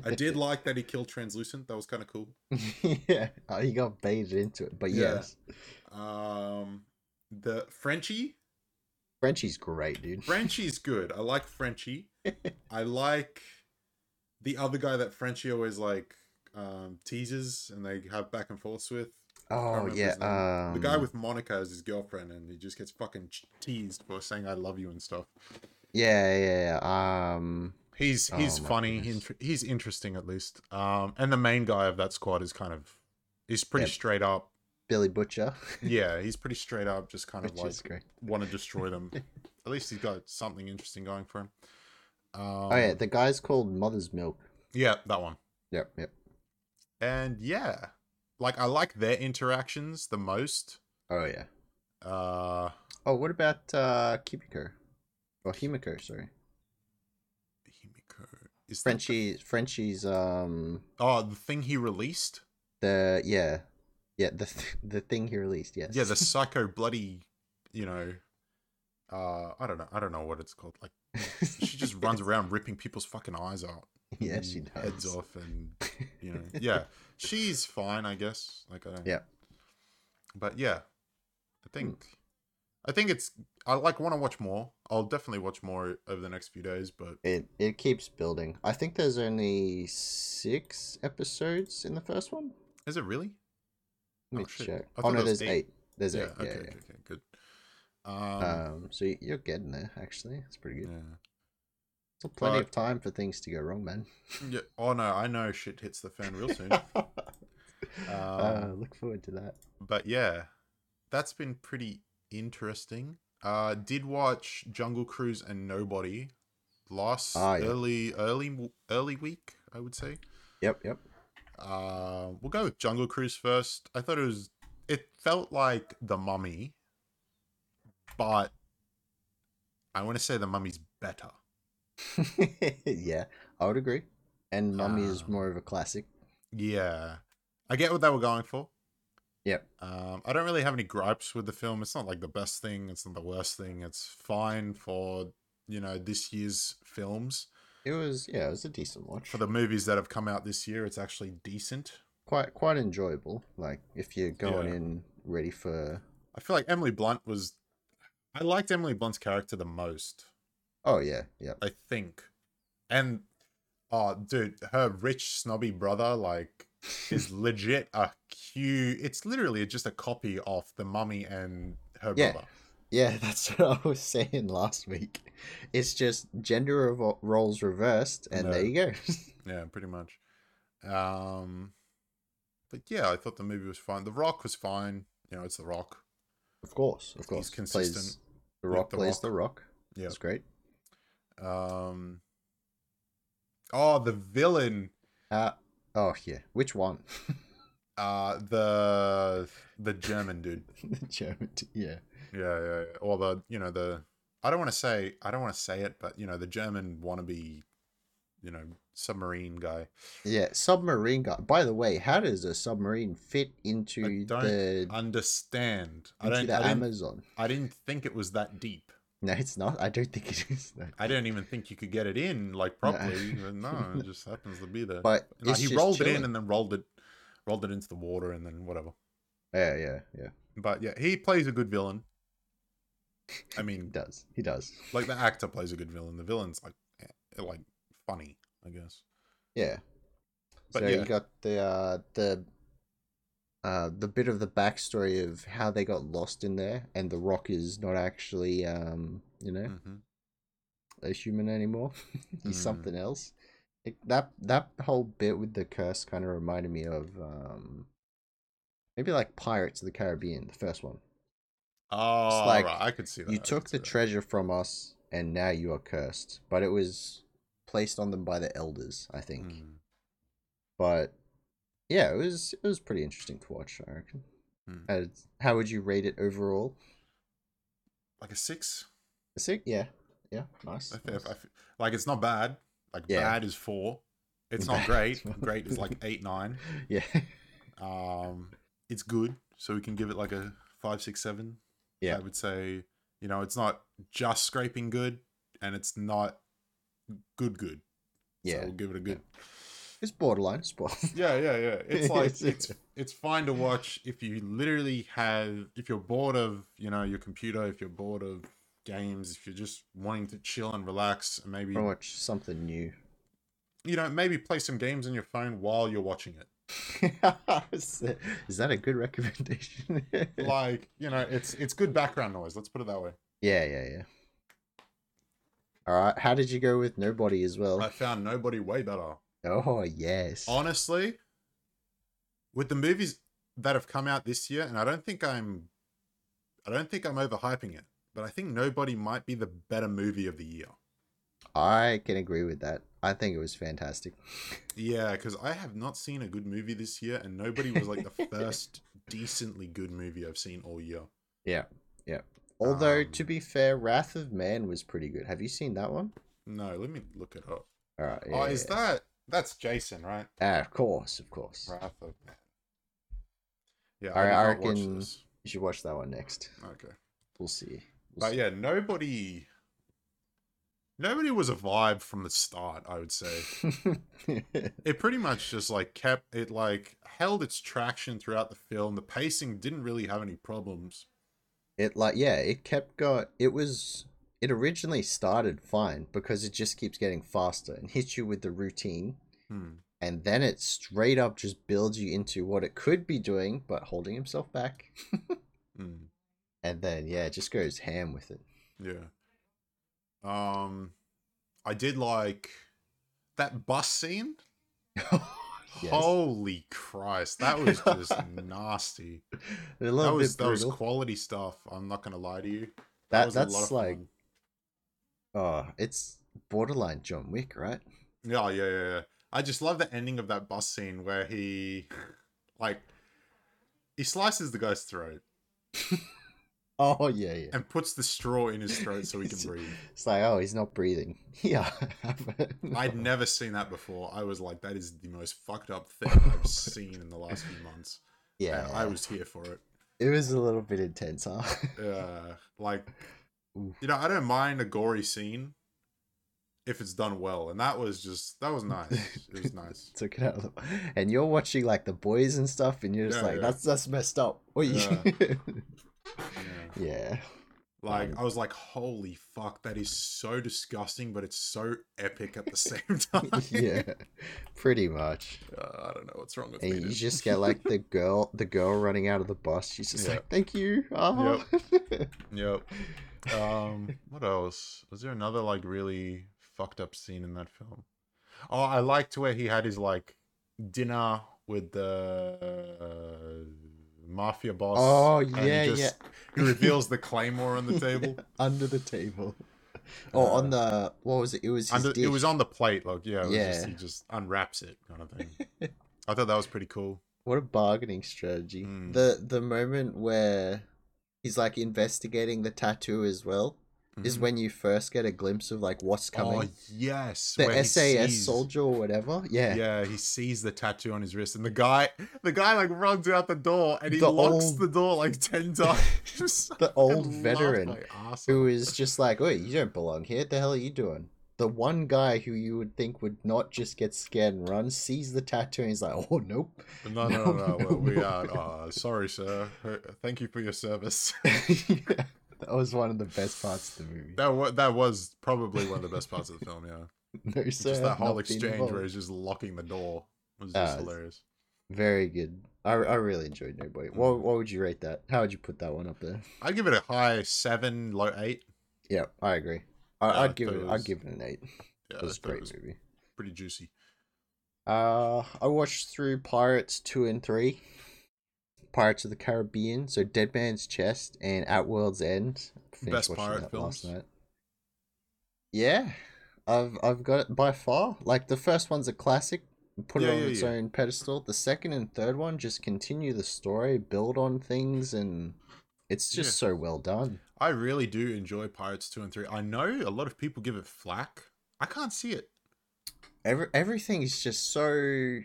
S1: I did like that he killed Translucent. That was kind of cool.
S2: yeah. Oh, he got baited into it, but
S1: Yeah.
S2: yes,
S1: Um, the Frenchie.
S2: Frenchie's great, dude.
S1: Frenchie's good. I like Frenchie. I like the other guy that Frenchie always like um, teases and they have back and forths with.
S2: Oh yeah. Um,
S1: the guy with Monica as his girlfriend, and he just gets fucking teased for saying "I love you" and stuff.
S2: Yeah, yeah, yeah. Um.
S1: He's he's
S2: Oh
S1: funny. He, he's interesting at least. Um, and the main guy of that squad is kind of he's pretty
S2: Yep.
S1: straight up.
S2: Billy Butcher.
S1: Yeah, he's pretty straight up. Just kind of
S2: which
S1: like want to destroy them. at least he's got something interesting going for him. Um,
S2: oh yeah, the guy's called Mother's Milk.
S1: yeah, that one.
S2: Yep, yep.
S1: And yeah, like I like their interactions the most.
S2: Oh yeah.
S1: Uh,
S2: Oh, what about uh Kimiko? Or Himiko, sorry.
S1: Himiko is that the-
S2: Frenchie Frenchie's um
S1: oh, the thing he released.
S2: the yeah. Yeah, the th- the thing he released, yes.
S1: Yeah, the psycho bloody, you know. Uh, I don't know. I don't know what it's called. Like she just runs around ripping people's fucking eyes out.
S2: Yeah, she does.
S1: Heads off, and you know, yeah, she's fine, I guess. Like I don't.
S2: Yeah.
S1: But yeah, I think, hmm. I think it's. I like want to watch more. I'll definitely watch more over the next few days. But
S2: It it keeps building. I think there's only six episodes in the first one.
S1: is it really?
S2: Let me
S1: Oh,
S2: check. Oh no, there's
S1: eight.
S2: eight. There's
S1: yeah.
S2: eight.
S1: Okay.
S2: yeah,
S1: okay.
S2: yeah.
S1: Okay. Good. Um.
S2: Um, so you're getting there. Actually, it's pretty good.
S1: yeah.
S2: Still plenty
S1: But-
S2: of time for things to go wrong, man.
S1: Yeah. Oh no, I know shit hits the fan real soon.
S2: uh,
S1: Um,
S2: look forward to that.
S1: but yeah, that's been pretty interesting. Uh, did watch Jungle Cruise and Nobody last
S2: Ah, yeah.
S1: early, early, early week. I would say.
S2: Yep, yep.
S1: Uh, we'll go with Jungle Cruise first. I thought it was. It felt like the Mummy, but I want to say the Mummy's better.
S2: yeah, I would agree. And Mummy is
S1: Ah.
S2: more of a classic.
S1: Yeah, I get what they were going for.
S2: Yep.
S1: Um, I don't really have any gripes with the film. It's not like the best thing. It's not the worst thing. It's fine for you know this year's films.
S2: It was yeah, it was a decent watch.
S1: For the movies that have come out this year, it's actually decent.
S2: quite quite enjoyable. Like if you're going
S1: Yeah.
S2: in ready for
S1: I feel like Emily Blunt was. I liked Emily Blunt's character the most.
S2: oh yeah, yeah.
S1: I think, and oh, dude, her rich snobby brother like is legit a cute. It's literally just a copy of the Mummy and her
S2: Yeah.
S1: brother.
S2: Yeah, that's what I was saying last week. It's just gender roles reversed, and there you go.
S1: Yeah, pretty much. Um, but yeah, I thought the movie was fine. The Rock was fine. You know, it's The Rock.
S2: Of course, of course.
S1: He's consistent.
S2: Plays, the Rock
S1: The
S2: plays
S1: Rock.
S2: the Rock.
S1: Yeah.
S2: That's great.
S1: Um. Oh, the villain.
S2: Uh oh yeah. Which one?
S1: Uh, the the German dude.
S2: the German. t- Yeah.
S1: Yeah, yeah, yeah. Or the you know the. I don't want to say I don't want to say it, but you know the German wannabe you know submarine guy.
S2: Yeah, submarine guy. By the way, how does a submarine fit into
S1: I don't
S2: the
S1: Understand? I don't.
S2: the
S1: I didn't,
S2: Amazon?
S1: I didn't think it was that deep.
S2: No, it's not. I don't think it is. No.
S1: I didn't even think you could get it in like properly. but no, it just happens to be there.
S2: But it's
S1: he rolled it in and then rolled it, rolled it into the water and then whatever.
S2: Yeah, yeah, yeah.
S1: But yeah, he plays a good villain. I
S2: He
S1: mean,
S2: does. He does.
S1: like the actor plays a good villain. The villain's like, eh, like funny, I guess.
S2: Yeah.
S1: But
S2: so
S1: yeah.
S2: you got the uh the uh the bit of the backstory of how they got lost in there and the rock is not actually um you know
S1: hmm
S2: a human anymore. He's
S1: Mm.
S2: something else. It, that that whole bit with the curse kind of reminded me of um maybe like Pirates of the Caribbean, the first one.
S1: Oh,
S2: like
S1: right, I could see that.
S2: You
S1: I
S2: took the
S1: that.
S2: treasure from us and now you are cursed. But it was placed on them by the elders, I think.
S1: Mm,
S2: But yeah, it was it was pretty interesting to watch, I reckon.
S1: mm.
S2: Uh, how would you rate it overall?
S1: Like a six.
S2: A six? Yeah. Yeah. Nice.
S1: I feel,
S2: nice.
S1: I feel, like it's not bad. Like
S2: Yeah.
S1: bad is four. It's not great. great is like eight, nine.
S2: Yeah.
S1: Um, it's good, so we can give it like a five, six, seven.
S2: Yeah.
S1: I would say, you know, it's not just scraping good, and it's not good, good. So
S2: Yeah.
S1: we'll give it a good.
S2: It's borderline. It's borderline.
S1: Yeah, yeah, yeah. It's like
S2: It's-
S1: it's fine to watch if you literally have if you're bored of you know your computer, if you're bored of games, if you're just wanting to chill and relax, and maybe
S2: Wanna watch something new.
S1: you know maybe play some games on your phone while you're watching it.
S2: is that a good recommendation?
S1: Like you know, it's it's good background noise. Let's put it that way.
S2: yeah, yeah, yeah. All right. How did you go with Nobody as well?
S1: I found nobody way better.
S2: Oh yes.
S1: honestly with the movies that have come out this year and i don't think i'm i don't think i'm overhyping it but i think nobody might be the better movie of the year
S2: I can agree with that. I think it was fantastic.
S1: yeah because i have not seen a good movie this year and nobody was like the first decently good movie i've seen all year
S2: Yeah, yeah. Although
S1: Um,
S2: to be fair, Wrath of Man was pretty good. Have you seen that one?
S1: no let me look it up
S2: All right.
S1: oh is
S2: yeah.
S1: that that's jason right
S2: Ah, of course, of course.
S1: wrath of man yeah
S2: All right,
S1: did
S2: I
S1: watch
S2: reckon-. You should watch that one next.
S1: okay
S2: We'll see. We'll
S1: But
S2: see.
S1: yeah, nobody nobody was a vibe from the start, I would say. It pretty much just like kept it like held its traction throughout the film. The pacing didn't really have any problems.
S2: It like yeah, it kept going. It was it originally started fine because it just keeps getting faster and hits you with the routine,
S1: Hmm.
S2: and then it straight up just builds you into what it could be doing, but holding himself back.
S1: Hmm.
S2: And then yeah, it just goes ham with it.
S1: Yeah. Um I did like that bus scene.
S2: Yes.
S1: Holy Christ, that was just nasty. That was that was quality stuff. I'm not gonna lie to you.
S2: That,
S1: was a lot
S2: that's
S1: of
S2: like oh, it's borderline John Wick, right?
S1: Yeah, yeah, yeah, yeah. I just love the ending of that bus scene where he, like, he slices the guy's throat
S2: Oh yeah, yeah.
S1: and puts the straw in his throat so he can breathe.
S2: It's like oh, he's not breathing. Yeah,
S1: I'd never seen that before. I was like, that is the most fucked up thing I've seen in the last few months.
S2: Yeah,
S1: And I was here for it.
S2: It was a little bit intense, huh?
S1: Uh, like, you know, I don't mind a gory scene if it's done well, and that was just that was nice. It was nice.
S2: Took it out of the... And you're watching like the boys and stuff, and you're just
S1: Yeah,
S2: like,
S1: yeah.
S2: that's that's messed up. What you?
S1: Yeah. Yeah.
S2: yeah.
S1: Like
S2: Um,
S1: I was like, holy fuck, that is so disgusting, but it's so epic at the same time.
S2: yeah, pretty much.
S1: Uh, I don't know what's wrong with
S2: And
S1: me.
S2: you
S1: dude.
S2: just get like the girl, the girl running out of the bus. She's just
S1: Yeah.
S2: like, "Thank you." Oh.
S1: Yep. Um, what else? Was there another like really fucked up scene in that film? Oh, I liked where he had his like dinner with the uh, mafia boss.
S2: Oh, yeah,
S1: he just, He reveals the claymore on the table.
S2: under the table. Oh,
S1: Uh,
S2: on the what was it? It was
S1: Under, it was on the plate, like yeah, it was Just,
S2: Yeah.
S1: he just unwraps it, kind of thing. I thought that was pretty cool.
S2: What a bargaining strategy.
S1: Mm.
S2: The the moment where he's like investigating the tattoo as well, is
S1: Mhm.
S2: when you first get a glimpse of like what's coming.
S1: Oh yes,
S2: the
S1: where
S2: SAS
S1: sees-
S2: soldier or whatever. Yeah.
S1: Yeah, he sees the tattoo on his wrist, and the guy, the guy like runs out the door, and he
S2: The
S1: locks
S2: old-
S1: the door like ten times.
S2: The old veteran who is just like, "Wait, you don't belong here. What the hell are you doing?" The one guy who you would think would not just get scared and run sees the tattoo and he's like, "Oh nope."
S1: No, no, no,
S2: No,
S1: no.
S2: no,
S1: we are. Uh, sorry, sir. Thank you for your service.
S2: yeah, that was one of the best parts of the movie.
S1: that was that was probably one of the best parts of the film. Yeah,
S2: No, sir,
S1: just that whole exchange where he's just locking the door was
S2: Ah,
S1: just
S2: it's-
S1: hilarious.
S2: Very good. I, I really enjoyed Nobody. What
S1: Mm.
S2: what would you rate that? How would you put that one up there?
S1: I'd give it a high seven, low eight.
S2: Yeah, I agree. I, I'd give it.
S1: it
S2: I'd give it an eight.
S1: Yeah,
S2: It was a great
S1: was
S2: movie.
S1: pretty juicy.
S2: Uh, I watched through Pirates two and three, Pirates of the Caribbean, so Dead Man's Chest and At World's End.
S1: Best pirate films?
S2: Yeah, I've I've got it by far. Like the first one's a classic, put
S1: Yeah,
S2: it on
S1: yeah,
S2: its
S1: yeah.
S2: own pedestal. The second and third one just continue the story, build on things, and it's just so well done.
S1: I really do enjoy Pirates two and three. I know a lot of people give it flack. I can't see it.
S2: Every everything is just so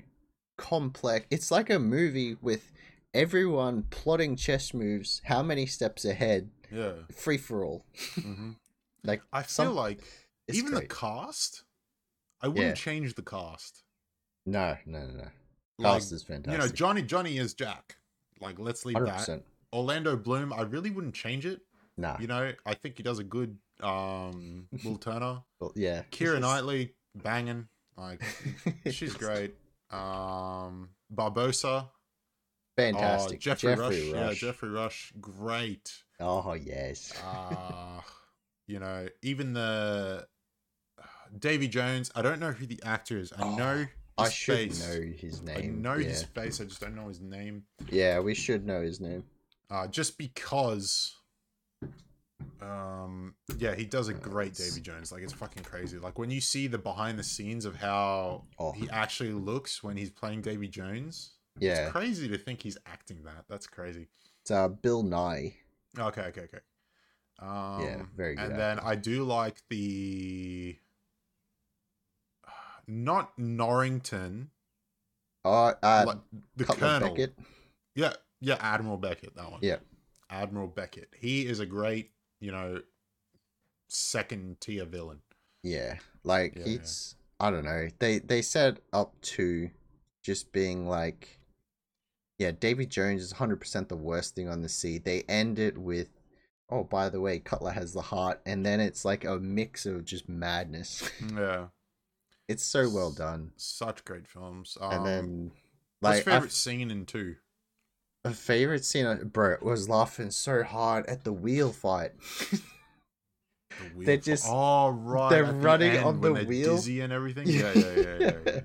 S2: complex. It's like a movie with everyone plotting chess moves, how many steps ahead,
S1: Yeah.
S2: free for all.
S1: hmm
S2: Like
S1: I feel
S2: some-
S1: like even the
S2: great.
S1: cast, I wouldn't
S2: Yeah.
S1: change the cast.
S2: no, no, no, no.
S1: Like,
S2: Cast is fantastic.
S1: you know. Johnny Johnny is Jack. Like, let's leave
S2: hundred
S1: that. Orlando Bloom, I really wouldn't change it.
S2: Nah,
S1: You know, I think he does a good um Will Turner.
S2: well, yeah.
S1: Keira
S2: it's-
S1: Knightley, banging. Like she's great. Um Barbossa.
S2: Fantastic.
S1: Oh, Jeffrey,
S2: Geoffrey
S1: Rush. Yeah, Geoffrey Rush. Great.
S2: Oh yes.
S1: Uh you know, even the Davy Jones, I don't know who the actor is. I
S2: Oh,
S1: know his
S2: I should
S1: face.
S2: know his name.
S1: I know
S2: yeah.
S1: his face, I just don't know his name.
S2: yeah, we should know his name.
S1: Uh just because um yeah, he does a great Davy Jones. Like it's fucking crazy. Like when you see the behind the scenes of how
S2: Oh.
S1: he actually looks when he's playing Davy Jones.
S2: Yeah,
S1: It's crazy to think he's acting that. That's crazy.
S2: it's uh, Bill Nighy.
S1: Okay, okay, okay. Um,
S2: very good
S1: And then I do like the not Norrington,
S2: Oh, uh,
S1: like the
S2: Cutler
S1: Colonel.
S2: Beckett.
S1: Yeah, yeah, Admiral Beckett. That one.
S2: Yeah.
S1: Admiral Beckett. He is a great, you know, second tier villain.
S2: Yeah, like
S1: Yeah, yeah.
S2: it's I don't know. They they set up to just being like, yeah, Davy Jones is hundred percent the worst thing on the sea. They end it with, oh by the way, Cutler has the heart, and then it's like a mix of just madness.
S1: Yeah,
S2: it's so well done.
S1: such great films. Um,
S2: And then like
S1: favorite scene in two?
S2: A favorite scene, uh, bro, was laughing so hard at the wheel fight.
S1: The wheel
S2: They're just-
S1: oh right,
S2: they're
S1: the
S2: running
S1: end
S2: on the wheel.
S1: dizzy and everything. Yeah, yeah, yeah, yeah. yeah.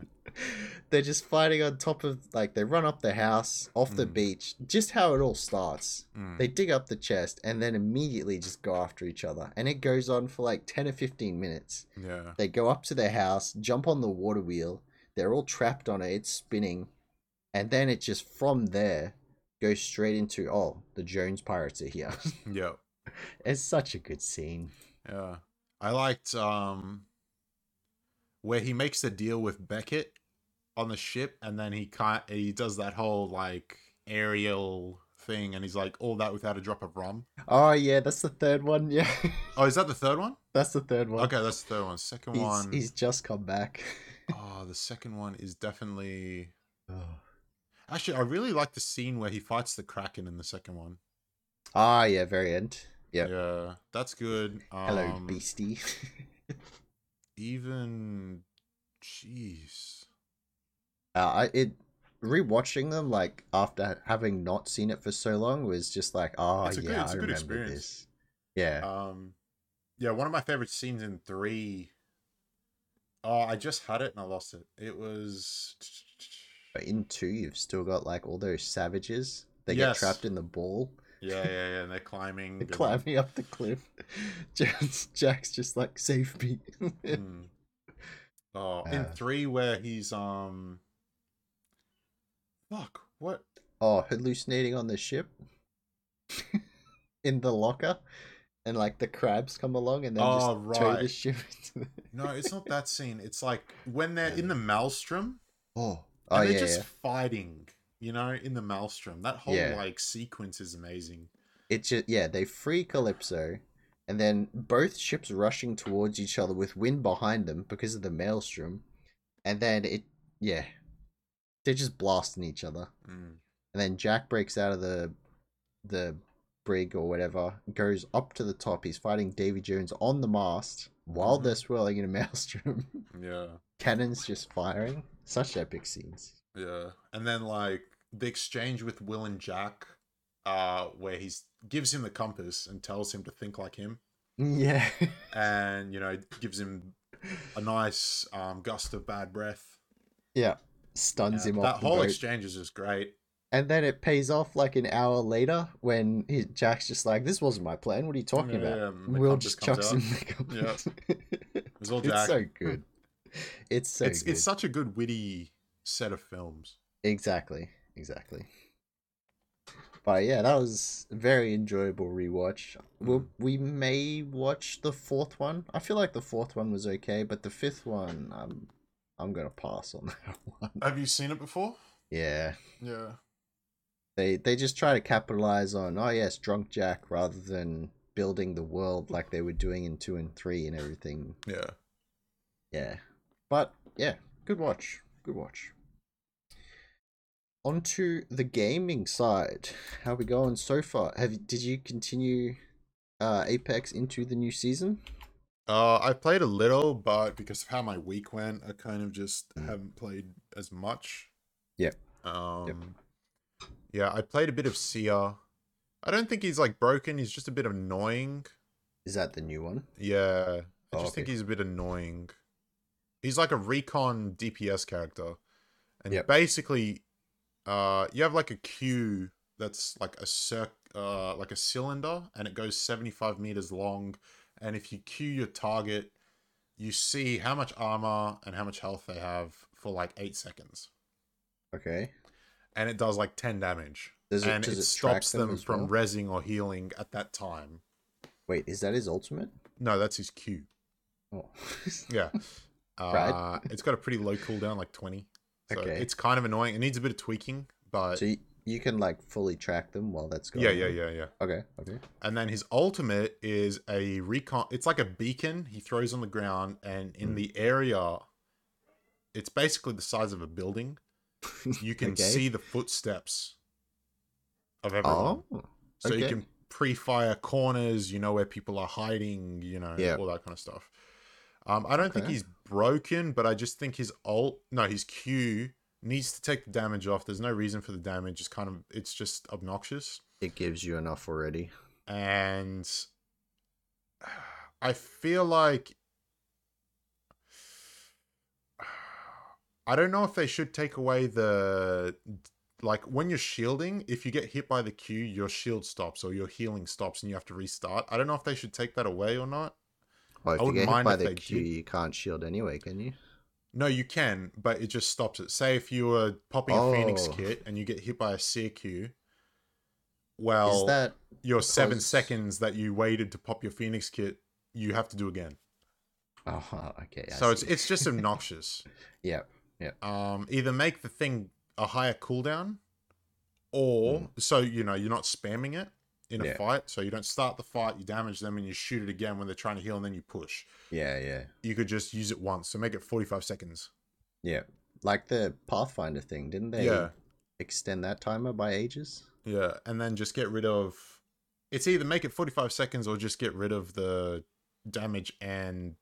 S2: They're just fighting on top of like they run up the house off the
S1: Mm.
S2: beach. Just how it all starts.
S1: Mm.
S2: They dig up the chest and then immediately just go after each other, and it goes on for like ten or fifteen minutes.
S1: yeah.
S2: They go up to their house, jump on the water wheel. They're all trapped on it. It's spinning, and then it just from there goes straight into oh the Jones pirates are here.
S1: Yeah.
S2: it's such a good scene.
S1: Yeah. I liked um where he makes the deal with Beckett on the ship and then he can't he does that whole like aerial thing and he's like all that without a drop of rum.
S2: Oh yeah, that's the third one. Yeah,
S1: Oh, is that the third one?
S2: that's the third one.
S1: Okay, that's the third one. Second
S2: he's,
S1: one.
S2: he's just come back.
S1: Oh, the second one is definitely
S2: oh.
S1: Actually, I really like the scene where he fights the Kraken in the second one.
S2: Ah yeah, very end. Yeah.
S1: Yeah, that's good. Um,
S2: Hello, beastie.
S1: Even jeez.
S2: Uh, I it rewatching them like after having not seen it for so long was just like oh
S1: It's a
S2: yeah
S1: good- it's
S2: I
S1: a good
S2: remember
S1: experience.
S2: this. Yeah.
S1: Um, yeah, one of my favorite scenes in three. Oh, I just had it and I lost it. It was.
S2: In two, you've still got like all those savages. They
S1: Yes.
S2: get trapped in the ball.
S1: Yeah, yeah, yeah. And they're climbing.
S2: They're climbing up the cliff. Jack's, Jack's just like save me.
S1: Mm. Oh, in
S2: Uh.
S1: three where he's um. Fuck! What?
S2: oh, hallucinating on the ship. in the locker. and like the crabs come along and then
S1: Oh,
S2: just tow the
S1: right.
S2: ship into the...
S1: No, it's not that scene. It's like when they're in the maelstrom
S2: Oh, oh and
S1: they're
S2: yeah,
S1: just
S2: yeah.
S1: fighting, you know, in the maelstrom. That whole
S2: Yeah.
S1: like sequence is amazing.
S2: It just yeah, they free Calypso, and then both ships rushing towards each other with wind behind them because of the maelstrom, and then it yeah, they're just blasting each other,
S1: Mm.
S2: and then Jack breaks out of the the brig or whatever, goes up to the top. He's fighting Davy Jones on the mast while
S1: Mhm.
S2: they're swirling in a maelstrom.
S1: Yeah.
S2: Cannons just firing. Such epic scenes.
S1: Yeah. And then like the exchange with Will and Jack, uh, where he's gives him the compass and tells him to think like him.
S2: Yeah.
S1: And, you know, gives him a nice um, gust of bad breath.
S2: yeah. Stuns
S1: Yeah,
S2: him
S1: that
S2: off the
S1: whole exchange is just great.
S2: And then it pays off like an hour later when he, Jack's just like, "This wasn't my plan. What are you talking
S1: Yeah,
S2: about?"
S1: yeah,
S2: Will just chucks
S1: out.
S2: him the compass.
S1: It was all
S2: it's so good. It's so
S1: it's
S2: good.
S1: it's such a good witty set of films.
S2: Exactly. Exactly. But yeah, that was a very enjoyable rewatch. We'll,
S1: Mm.
S2: we may watch the fourth one. I feel like the fourth one was okay, but the fifth one, I'm I'm gonna pass on that one.
S1: Have you seen it before?
S2: Yeah.
S1: Yeah.
S2: They they just try to capitalize on oh yes, drunk Jack rather than building the world like they were doing in two and three and everything.
S1: Yeah.
S2: Yeah. But yeah, good watch. Good watch. Onto the gaming side. How we going so far? Have you- did you continue uh Apex into the new season?
S1: Uh, I played a little, but because of how my week went, I kind of just
S2: Mm.
S1: haven't played as much.
S2: Yeah.
S1: Um, yeah, I played a bit of Seer. I don't think he's like broken. He's just a bit annoying.
S2: Is that the new one?
S1: Yeah, I
S2: Oh,
S1: just think he's a bit annoying. He's like a recon DPS character, and
S2: Yep.
S1: basically, uh, you have like a queue that's like a circ, uh, like a cylinder, and it goes seventy five meters long. And if you queue your target, you see how much armor and how much health they have for like eight seconds,
S2: Okay.
S1: and it does like ten damage.
S2: Does it
S1: and
S2: does
S1: it,
S2: it,
S1: stops them
S2: as
S1: from
S2: well?
S1: resing or healing at that time.
S2: Wait, is that his ultimate?
S1: No, that's his Q.
S2: Oh.
S1: Yeah. Uh, it's got a pretty low cooldown, like 20. So
S2: Okay.
S1: it's kind of annoying. It needs a bit of tweaking, but
S2: so you, you can like fully track them while that's going
S1: yeah, yeah,
S2: on?
S1: yeah, yeah.
S2: Okay, okay.
S1: And then his ultimate is a recon. It's like a beacon he throws on the ground, and in
S2: Hmm.
S1: the area, it's basically the size of a building. You can
S2: Okay.
S1: see the footsteps of everyone.
S2: Oh,
S1: So you can pre-fire corners, you know where people are hiding, you know,
S2: Yeah.
S1: all that kind of stuff. Um, I don't think he's broken, but I just think his alt, no, his Q needs to take the damage off. There's no reason for the damage. It's kind of, it's just obnoxious,
S2: it gives you enough already.
S1: and I feel like I don't know if they should take away the like when you're shielding, if you get hit by the Q, your shield stops or your healing stops and you have to restart. I don't know if they should take that away or not.
S2: Well, if
S1: I
S2: you get hit by the Q,
S1: did.
S2: you can't shield anyway, can you?
S1: No, you can, but it just stops it. Say if you were popping a Phoenix
S2: Oh.
S1: kit and you get hit by a Seer Q, well,
S2: Is that
S1: your seven seconds that you waited to pop your Phoenix kit, you have to do again.
S2: oh okay? I
S1: so it's
S2: see.
S1: it's just obnoxious.
S2: yeah.
S1: um, either make the thing a higher cooldown, or so you know you're not spamming it in a
S2: Yeah.
S1: fight. So you don't start the fight, you damage them, and you shoot it again when they're trying to heal, and then you push.
S2: Yeah, yeah,
S1: You could just use it once, so make it 45 seconds.
S2: yeah. Like the Pathfinder thing, didn't they
S1: Yeah.
S2: extend that timer by ages?
S1: Yeah, and then just get rid of. It's either make it 45 seconds or just get rid of the damage and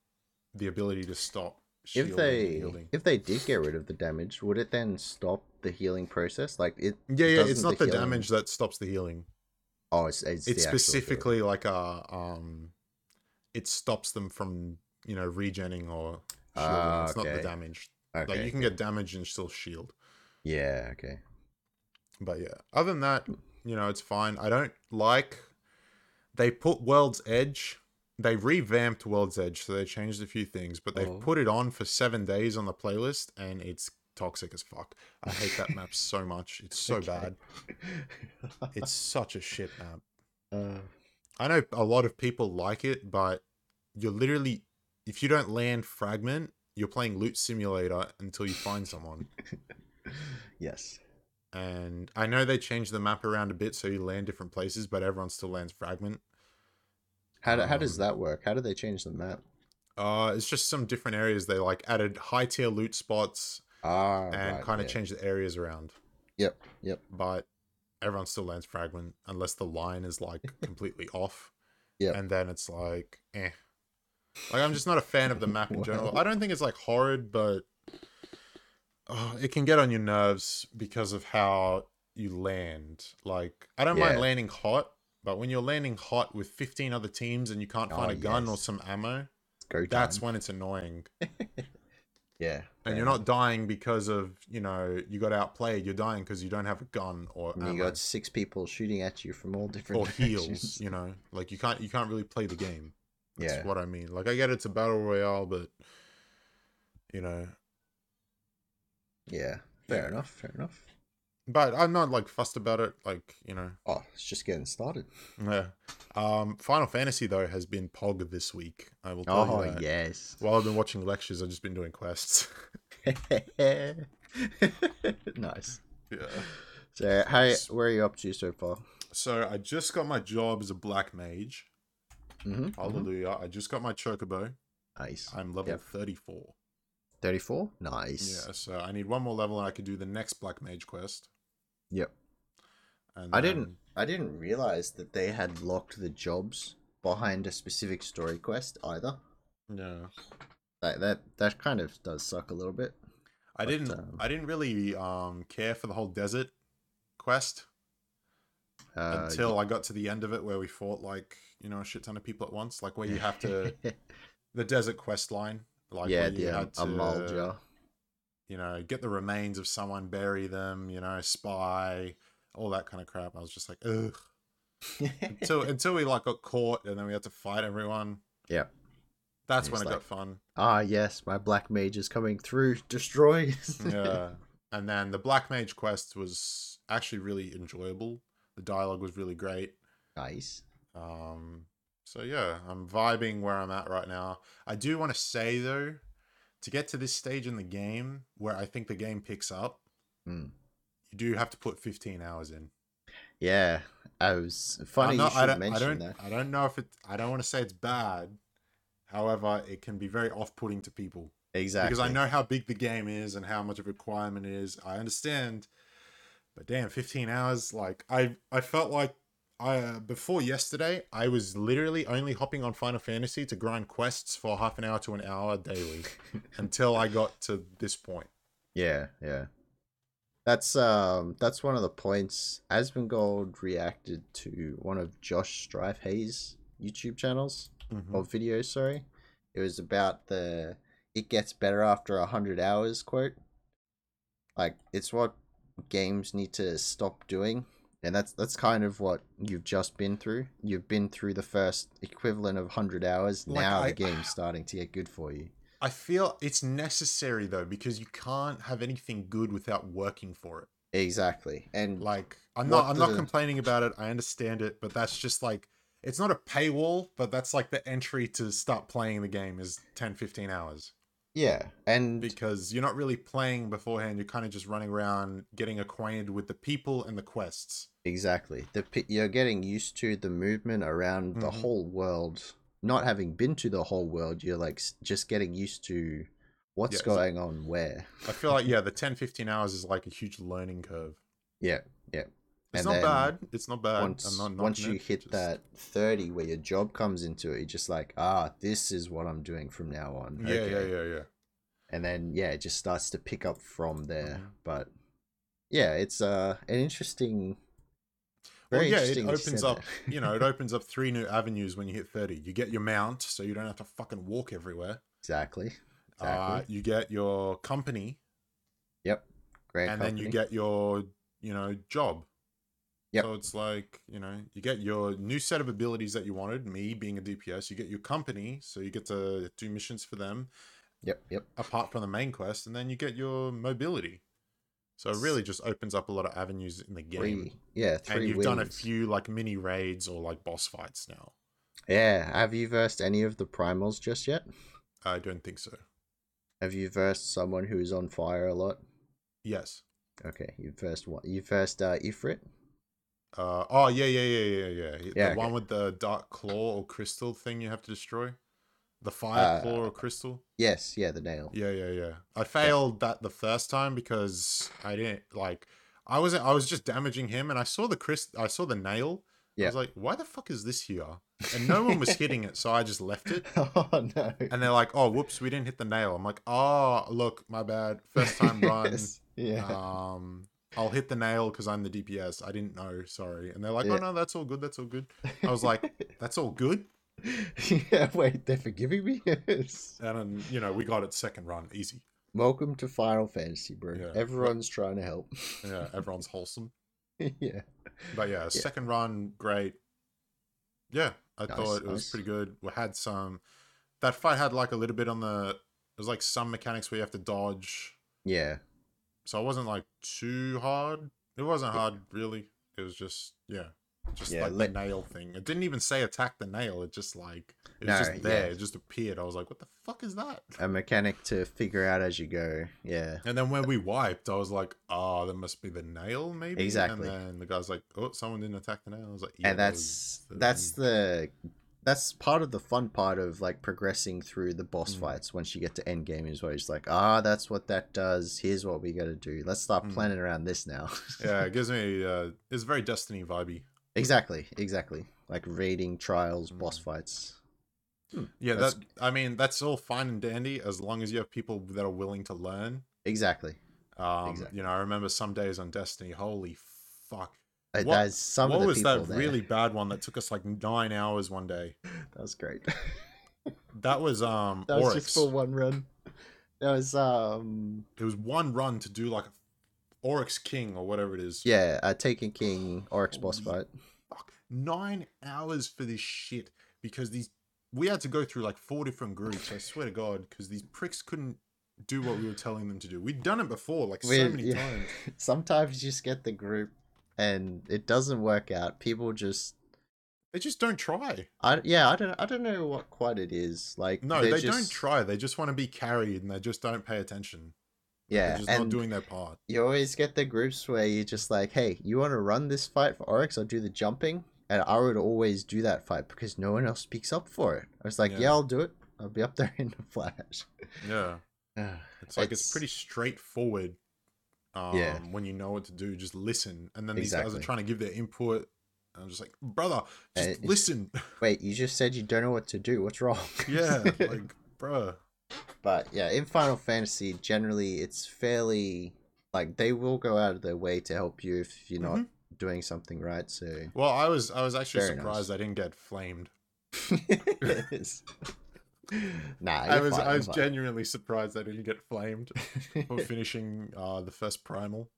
S1: the ability to stop.
S2: If they
S1: healing.
S2: if they did get rid of the damage, would it then stop the healing process? Like it?
S1: yeah, yeah, it's not the,
S2: healing-
S1: damage that stops the healing.
S2: Oh, it's it's,
S1: it's
S2: the actual healing.
S1: specifically like a um it stops them from you know regenning or shielding.
S2: Ah,
S1: it's not the damage
S2: Okay.
S1: like you can get damage and still shield
S2: Yeah. Okay.
S1: but yeah other than that you know it's fine i don't like they put world's edge they revamped world's edge so they changed a few things but they've
S2: Oh.
S1: put it on for seven days on the playlist and it's toxic as fuck i hate that map so much it's so
S2: Okay.
S1: bad it's such a shit map
S2: Uh,
S1: I know a lot of people like it, but you're literally if you don't land fragment, you're playing loot simulator until you find someone.
S2: yes.
S1: And I know they changed the map around a bit so you land different places, but everyone still lands fragment.
S2: How, do, how does
S1: Um,
S2: that work? How do they change the map?
S1: Uh, it's just some different areas. They like added high tier loot spots
S2: Ah,
S1: and
S2: right,
S1: kind of
S2: yeah.
S1: changed the areas around.
S2: Yep, yep,
S1: But everyone still lands fragment unless the line is like completely off.
S2: Yeah.
S1: And then it's like, eh. Like I'm just not a fan of the map in general. I don't think it's like horrid, but oh, it can get on your nerves because of how you land. Like I don't mind landing hot, but when you're landing hot with 15 other teams and you can't find
S2: Oh,
S1: a gun or some ammo, that's when it's annoying.
S2: yeah.
S1: And
S2: fair
S1: you're not dying because of, you know, you got outplayed. You're dying because you don't have a gun or
S2: And you got six people shooting at you from all different
S1: or heals,
S2: directions.
S1: you know. Like you can't you can't really play the game. That's
S2: Yeah.
S1: what I mean. Like I get it's a battle royale, but you know,
S2: Yeah. Fair
S1: Yeah.
S2: enough. Fair enough.
S1: But I'm not like fussed about it. Like you know,
S2: Oh, it's just getting started.
S1: yeah. Um, Final Fantasy though has been pog this week. I will tell
S2: Oh
S1: you that.
S2: yes.
S1: While I've been watching lectures, I've just been doing quests.
S2: nice.
S1: yeah.
S2: So, how where are you up to so far?
S1: So I just got my job as a black mage.
S2: Mm-hmm.
S1: Hallelujah! I just got my chocobo.
S2: Nice.
S1: I'm level
S2: Yep.
S1: 34.
S2: Thirty-four. Nice.
S1: Yeah, so I need one more level and I can do the next black mage quest.
S2: Yep.
S1: And
S2: I didn't. I didn't realize that they had locked the jobs behind a specific story quest either.
S1: Yeah.
S2: That that that kind of does suck a little bit.
S1: I
S2: But,
S1: didn't
S2: um,
S1: I didn't really um care for the whole desert quest
S2: Uh,
S1: until I got to the end of it where we fought like, you know, a shit ton of people at once, like where you have to the desert quest line, like
S2: yeah, the um,
S1: had to
S2: Amalj'aa.
S1: You know, get the remains of someone, bury them, you know, spy, all that kind of crap. I was just like, ugh. Until until we like got caught and then we had to fight everyone.
S2: yeah.
S1: That's when it
S2: it's
S1: got fun.
S2: Ah, yes, my black mage is coming through. Destroy.
S1: yeah. And then the Black Mage quest was actually really enjoyable. The dialogue was really great.
S2: nice.
S1: Um, so yeah, I'm vibing where I'm at right now. I do want to say though, to get to this stage in the game where I think the game picks up,
S2: Hmm.
S1: you do have to put 15 hours in.
S2: Yeah, I was funny.
S1: Not-
S2: you
S1: I don't, I don't,
S2: that.
S1: I don't know if it. I don't want to say it's bad. However, it can be very off-putting to people.
S2: Exactly.
S1: because I know how big the game is and how much of a requirement it is. I understand, but damn, fifteen hours. Like I, I felt like uh, before yesterday, I was literally only hopping on Final Fantasy to grind quests for half an hour to an hour daily until I got to this point.
S2: Yeah, yeah. That's um that's one of the points. Asmongold reacted to one of Josh Strife Hayes YouTube channels
S1: Mhm.
S2: or videos, sorry. It was about the it gets better after a hundred hours quote. Like it's what games need to stop doing. And that's that's kind of what you've just been through. You've been through the first equivalent of hundred hours.
S1: Like,
S2: now
S1: I-
S2: the game's starting to get good for you.
S1: I feel it's necessary though because you can't have anything good without working for it.
S2: Exactly. And
S1: Like I'm not I'm not complaining about it. I understand it, but that's just like it's not a paywall, but that's like the entry to start playing the game is 10 15 hours
S2: yeah, and
S1: because you're not really playing beforehand. You're kind of just running around getting acquainted with the people and the quests.
S2: Exactly. The you're getting used to the movement around the
S1: Mhm.
S2: whole world. Not having been to the whole world, you're like just getting used to what's
S1: Yeah, so-
S2: going on where.
S1: I feel like yeah, the 10 15 hours is like a huge learning curve.
S2: Yeah, yeah.
S1: It's
S2: And
S1: not bad. It's not bad.
S2: Once
S1: not
S2: once you
S1: it,
S2: hit
S1: just-
S2: that 30 where your job comes into it, you're just like, "Ah, this is what I'm doing from now on."
S1: Yeah, yeah, yeah, yeah.
S2: And then yeah, it just starts to pick up from there.
S1: Mhm.
S2: But yeah, it's uh an interesting
S1: Well, yeah, it opens up, you know, it opens up three new avenues when you hit 30. You get your mount, so you don't have to fucking walk everywhere.
S2: exactly.
S1: Uh,
S2: Exactly.
S1: you get your company,
S2: yep. Great
S1: and then you get your, you know, job.
S2: Yep.
S1: So it's like, you know, you get your new set of abilities that you wanted, me being a DPS. You get your company, so you get to do missions for them
S2: Yep, yep.
S1: apart from the main quest, and then you get your mobility. So it really just opens up a lot of avenues in the game.
S2: Three, yeah, three
S1: and you've
S2: wins.
S1: done a few like mini raids or like boss fights now.
S2: Yeah, have you versed any of the primals just yet?
S1: I don't think so.
S2: Have you versed someone who's on fire a lot?
S1: Yes.
S2: Okay, you versed what? You versed uh, Ifrit.
S1: Uh, oh yeah, yeah, yeah, yeah, yeah. yeah The
S2: Yeah,
S1: one with the dark claw or crystal thing you have to destroy. The fire
S2: Uh,
S1: claw or crystal.
S2: Yes, yeah, the nail.
S1: Yeah, yeah, yeah. I failed that the first time because I didn't like. I wasn't. I was just damaging him, and I saw the crystal. I saw the nail. I
S2: Yeah.
S1: was like, "Why the fuck is this here?" And no one was hitting it, so I just left it.
S2: oh no!
S1: And they're like, "Oh, whoops, we didn't hit the nail." I'm like, "Oh, look, my bad. First time run.
S2: Yes, Yeah.
S1: Um, I'll hit the nail because I'm the DPS. I didn't know. Sorry." And they're like, oh,
S2: Yeah.
S1: "Oh no, that's all good. That's all good." I was like, "That's all good."
S2: yeah. Wait, they're forgiving me. Yes.
S1: And then you know we got it second run, easy.
S2: Welcome to Final Fantasy, bro.
S1: Yeah.
S2: Everyone's trying to help.
S1: Yeah, everyone's wholesome.
S2: yeah.
S1: But yeah, second run, great. Yeah, I
S2: Nice,
S1: thought it was pretty good. We had some. That fight had like a little bit on the. It was like some mechanics where you have to dodge.
S2: Yeah.
S1: So it wasn't like too hard. It wasn't hard really. It was just yeah, just
S2: Yeah,
S1: like
S2: let-
S1: the nail thing. It didn't even say attack the nail. It just like it was
S2: No,
S1: just there.
S2: yeah.
S1: It just appeared. I was like, what the fuck is that?
S2: A mechanic to figure out as you go. Yeah.
S1: And then when we wiped, I was like, oh, that must be the nail, maybe.
S2: Exactly.
S1: And then the guy's like, oh, someone didn't attack the nail. I was like, yeah,
S2: and that's that's the that's part of the fun part of like progressing through the boss
S1: Mm.
S2: fights once you get to end game is where it's like ah that's what that does here's what we got to do let's start
S1: Mm.
S2: planning around this now
S1: yeah, it gives me uh it's very Destiny vibey.
S2: exactly exactly like raiding trials
S1: Mm.
S2: boss fights
S1: Yeah,
S2: That's-
S1: that I mean that's all fine and dandy as long as you have people that are willing to learn.
S2: exactly
S1: Um,
S2: Exactly.
S1: you know, I remember some days on Destiny, holy fuck.
S2: Uh,
S1: What-
S2: some
S1: what was that
S2: there.
S1: really bad one that took us like nine hours one day?
S2: that was great
S1: That was um
S2: that was
S1: Oryx.
S2: just for one run that was um
S1: It was one run to do like a Oryx King or whatever it is.
S2: yeah uh, taken king oryx boss fight
S1: Fuck. Nine hours for this shit because these we had to go through like four different groups. I swear to God, because these pricks couldn't do what we were telling them to do. We'd done it before, like so many
S2: yeah.
S1: times.
S2: sometimes you just get the group and it doesn't work out people just
S1: They just don't try.
S2: I yeah, I don't I don't know what quite it is. Like
S1: No, they don't try. They just want to be carried, and they just don't pay attention.
S2: Yeah,
S1: They're just not doing their part.
S2: you always get the groups where you're just like, "Hey, you want to run this fight for Oryx? I'll do the jumping." And I would always do that fight because no one else speaks up for it. I was like,
S1: Yeah.
S2: "Yeah, I'll do it. I'll be up there in the flash."
S1: Yeah, it's like it's,
S2: It's-
S1: pretty straightforward. Um,
S2: Yeah.
S1: when you know what to do, just listen. And then these guys are trying to give their input. And I'm just like, brother, just
S2: Uh,
S1: listen.
S2: Wait, you just said you don't know what to do. What's wrong?
S1: yeah, like, bruh.
S2: But yeah, in Final Fantasy, generally it's fairly like they will go out of their way to help you if you're not doing something right. So
S1: Well, I was I was actually surprised I didn't get flamed.
S2: Nah,
S1: I was
S2: fine,
S1: I was
S2: fine.
S1: genuinely surprised I didn't get flamed for finishing uh, the first primal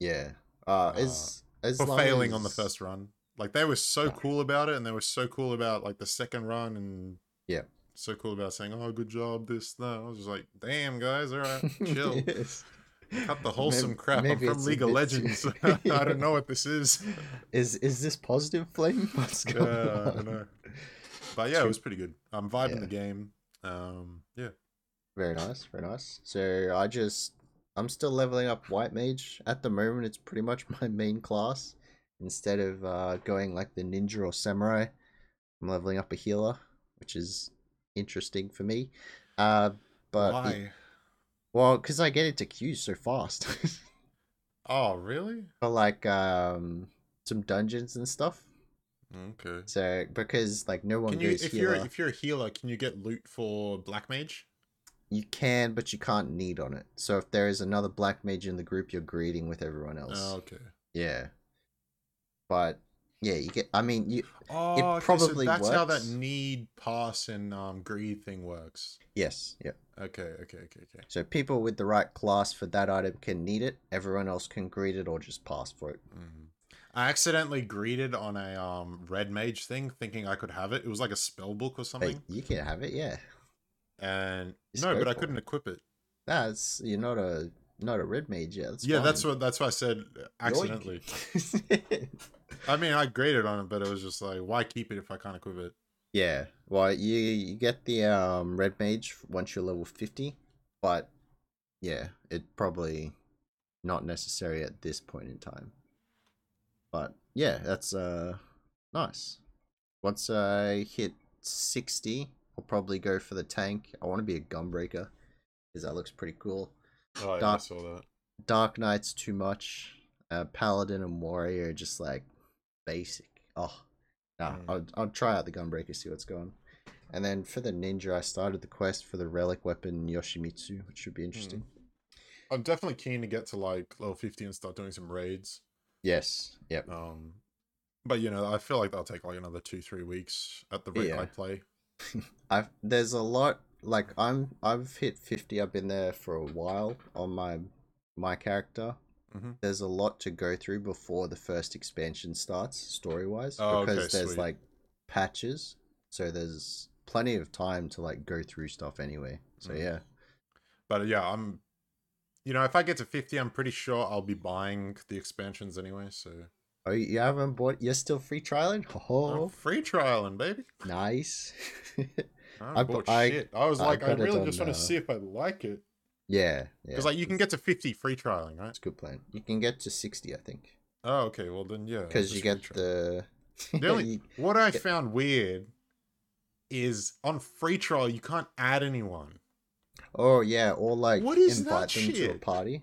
S2: yeah. Uh,
S1: Uh,
S2: as as
S1: for failing on the first run. Like they were so cool about it, and they were so cool about like the second run, and
S2: Yeah.
S1: so cool about saying, "Oh, good job, this that." I was just like, "Damn, guys, all right, chill."
S2: Yes.
S1: Cut the wholesome
S2: Maybe-
S1: crap. I'm from League of Legends.
S2: too-
S1: I don't know what this is.
S2: Is is this positive flame? What's
S1: Yeah,
S2: going
S1: I
S2: on?
S1: know. But yeah, it was pretty good. I'm vibing
S2: Yeah.
S1: the game. Um, yeah.
S2: Very nice, very nice. So I just I'm still leveling up White Mage. At the moment it's pretty much my main class. Instead of uh, going like the ninja or samurai, I'm leveling up a healer, which is interesting for me. Uh but
S1: Why?
S2: it- well, because I get into queues so fast.
S1: Oh, really?
S2: for like um some dungeons and stuff.
S1: Okay.
S2: So because like no one
S1: Can you,
S2: goes
S1: if
S2: healer,
S1: you're if you're a healer, can you get loot for black mage?
S2: you can, but you can't need on it. So if there is another black mage in the group, you're greeting with everyone else.
S1: Oh, okay.
S2: Yeah. But yeah, you get. I mean, you.
S1: Oh, okay,
S2: probably
S1: so that's how that need pass and um greed thing works.
S2: Yes. Yeah.
S1: Okay, okay, okay, okay.
S2: So people with the right class for that item can need it. Everyone else can greet it or just pass for it.
S1: Mhm. I accidentally greeted on a um red mage thing, thinking I could have it. It was like a spell book or something,
S2: you can have it. Yeah.
S1: and
S2: Just
S1: no, but I couldn't
S2: it.
S1: equip it.
S2: That's you're not a not a red mage yet. That's
S1: yeah, that's what that's what I said uh, accidentally. I mean, I graded on it, but it was just like, why keep it if I can't equip it?
S2: yeah. Well, you you get the um red mage once you're level fifty, but yeah, it probably not necessary at this point in time. But yeah, that's uh nice. Once I hit sixty, I'll probably go for the tank. I want to be a gunbreaker because that looks pretty cool.
S1: Oh, yeah, I
S2: Dark-
S1: saw that.
S2: Dark Knight's too much. Uh, Paladin and Warrior just like basic. Oh, nah,
S1: Mm.
S2: I'll, I'll try out the Gunbreaker, see what's going. And then for the Ninja, I started the quest for the relic weapon Yoshimitsu, which should be interesting.
S1: I'm definitely keen to get to like level 50 and start doing some raids.
S2: Yes, yep.
S1: Um, but you know, I feel like that'll take like another two, three weeks at the rate
S2: Yeah.
S1: I play.
S2: I've there's a lot like I'm I've hit fifty. I've been there for a while on my my character.
S1: Mhm.
S2: There's a lot to go through before the first expansion starts, story wise,
S1: Oh, okay,
S2: because there's
S1: sweet.
S2: like patches, so there's plenty of time to like go through stuff anyway. So
S1: Mm.
S2: yeah,
S1: But yeah, I'm, you know, if I get to 50, I'm pretty sure I'll be buying the expansions anyway. So
S2: oh you haven't bought? You're still free trialing?
S1: I'm
S2: Oh,
S1: free trialing, baby.
S2: nice.
S1: I,
S2: I
S1: bought
S2: I-
S1: shit. I was
S2: I
S1: like, I, really
S2: on,
S1: just want
S2: uh,
S1: to see if I like it
S2: yeah, yeah.
S1: because like you can get to 50 free trialing, right?
S2: It's a good plan. You can get to sixty, I think,
S1: Oh, okay. Well then, yeah.
S2: because you get the.
S1: The only- What I found weird is on free trial you can't add anyone.
S2: Oh yeah, or like
S1: What is
S2: invite
S1: that
S2: them to a party.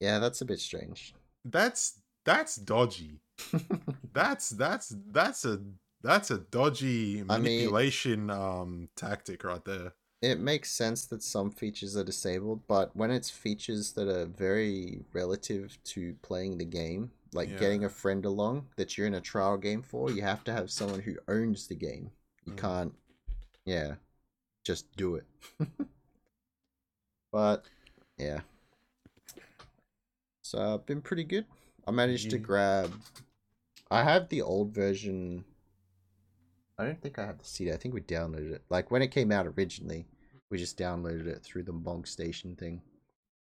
S2: Yeah, that's a bit strange.
S1: That's that's dodgy. That's that's that's a that's a dodgy
S2: I mean-
S1: manipulation um tactic right there.
S2: it makes sense that some features are disabled, but when it's features that are very relative to playing the game, like
S1: Yeah.
S2: getting a friend along that you're in a trial game for, you have to have someone who owns the game. You
S1: Mm.
S2: can't, yeah, just do it. but yeah, so uh, been pretty good. I managed to grab. I have the old version. I don't think I have the CD. I think we downloaded it. Like when it came out originally, we just downloaded it through the Mog Station thing.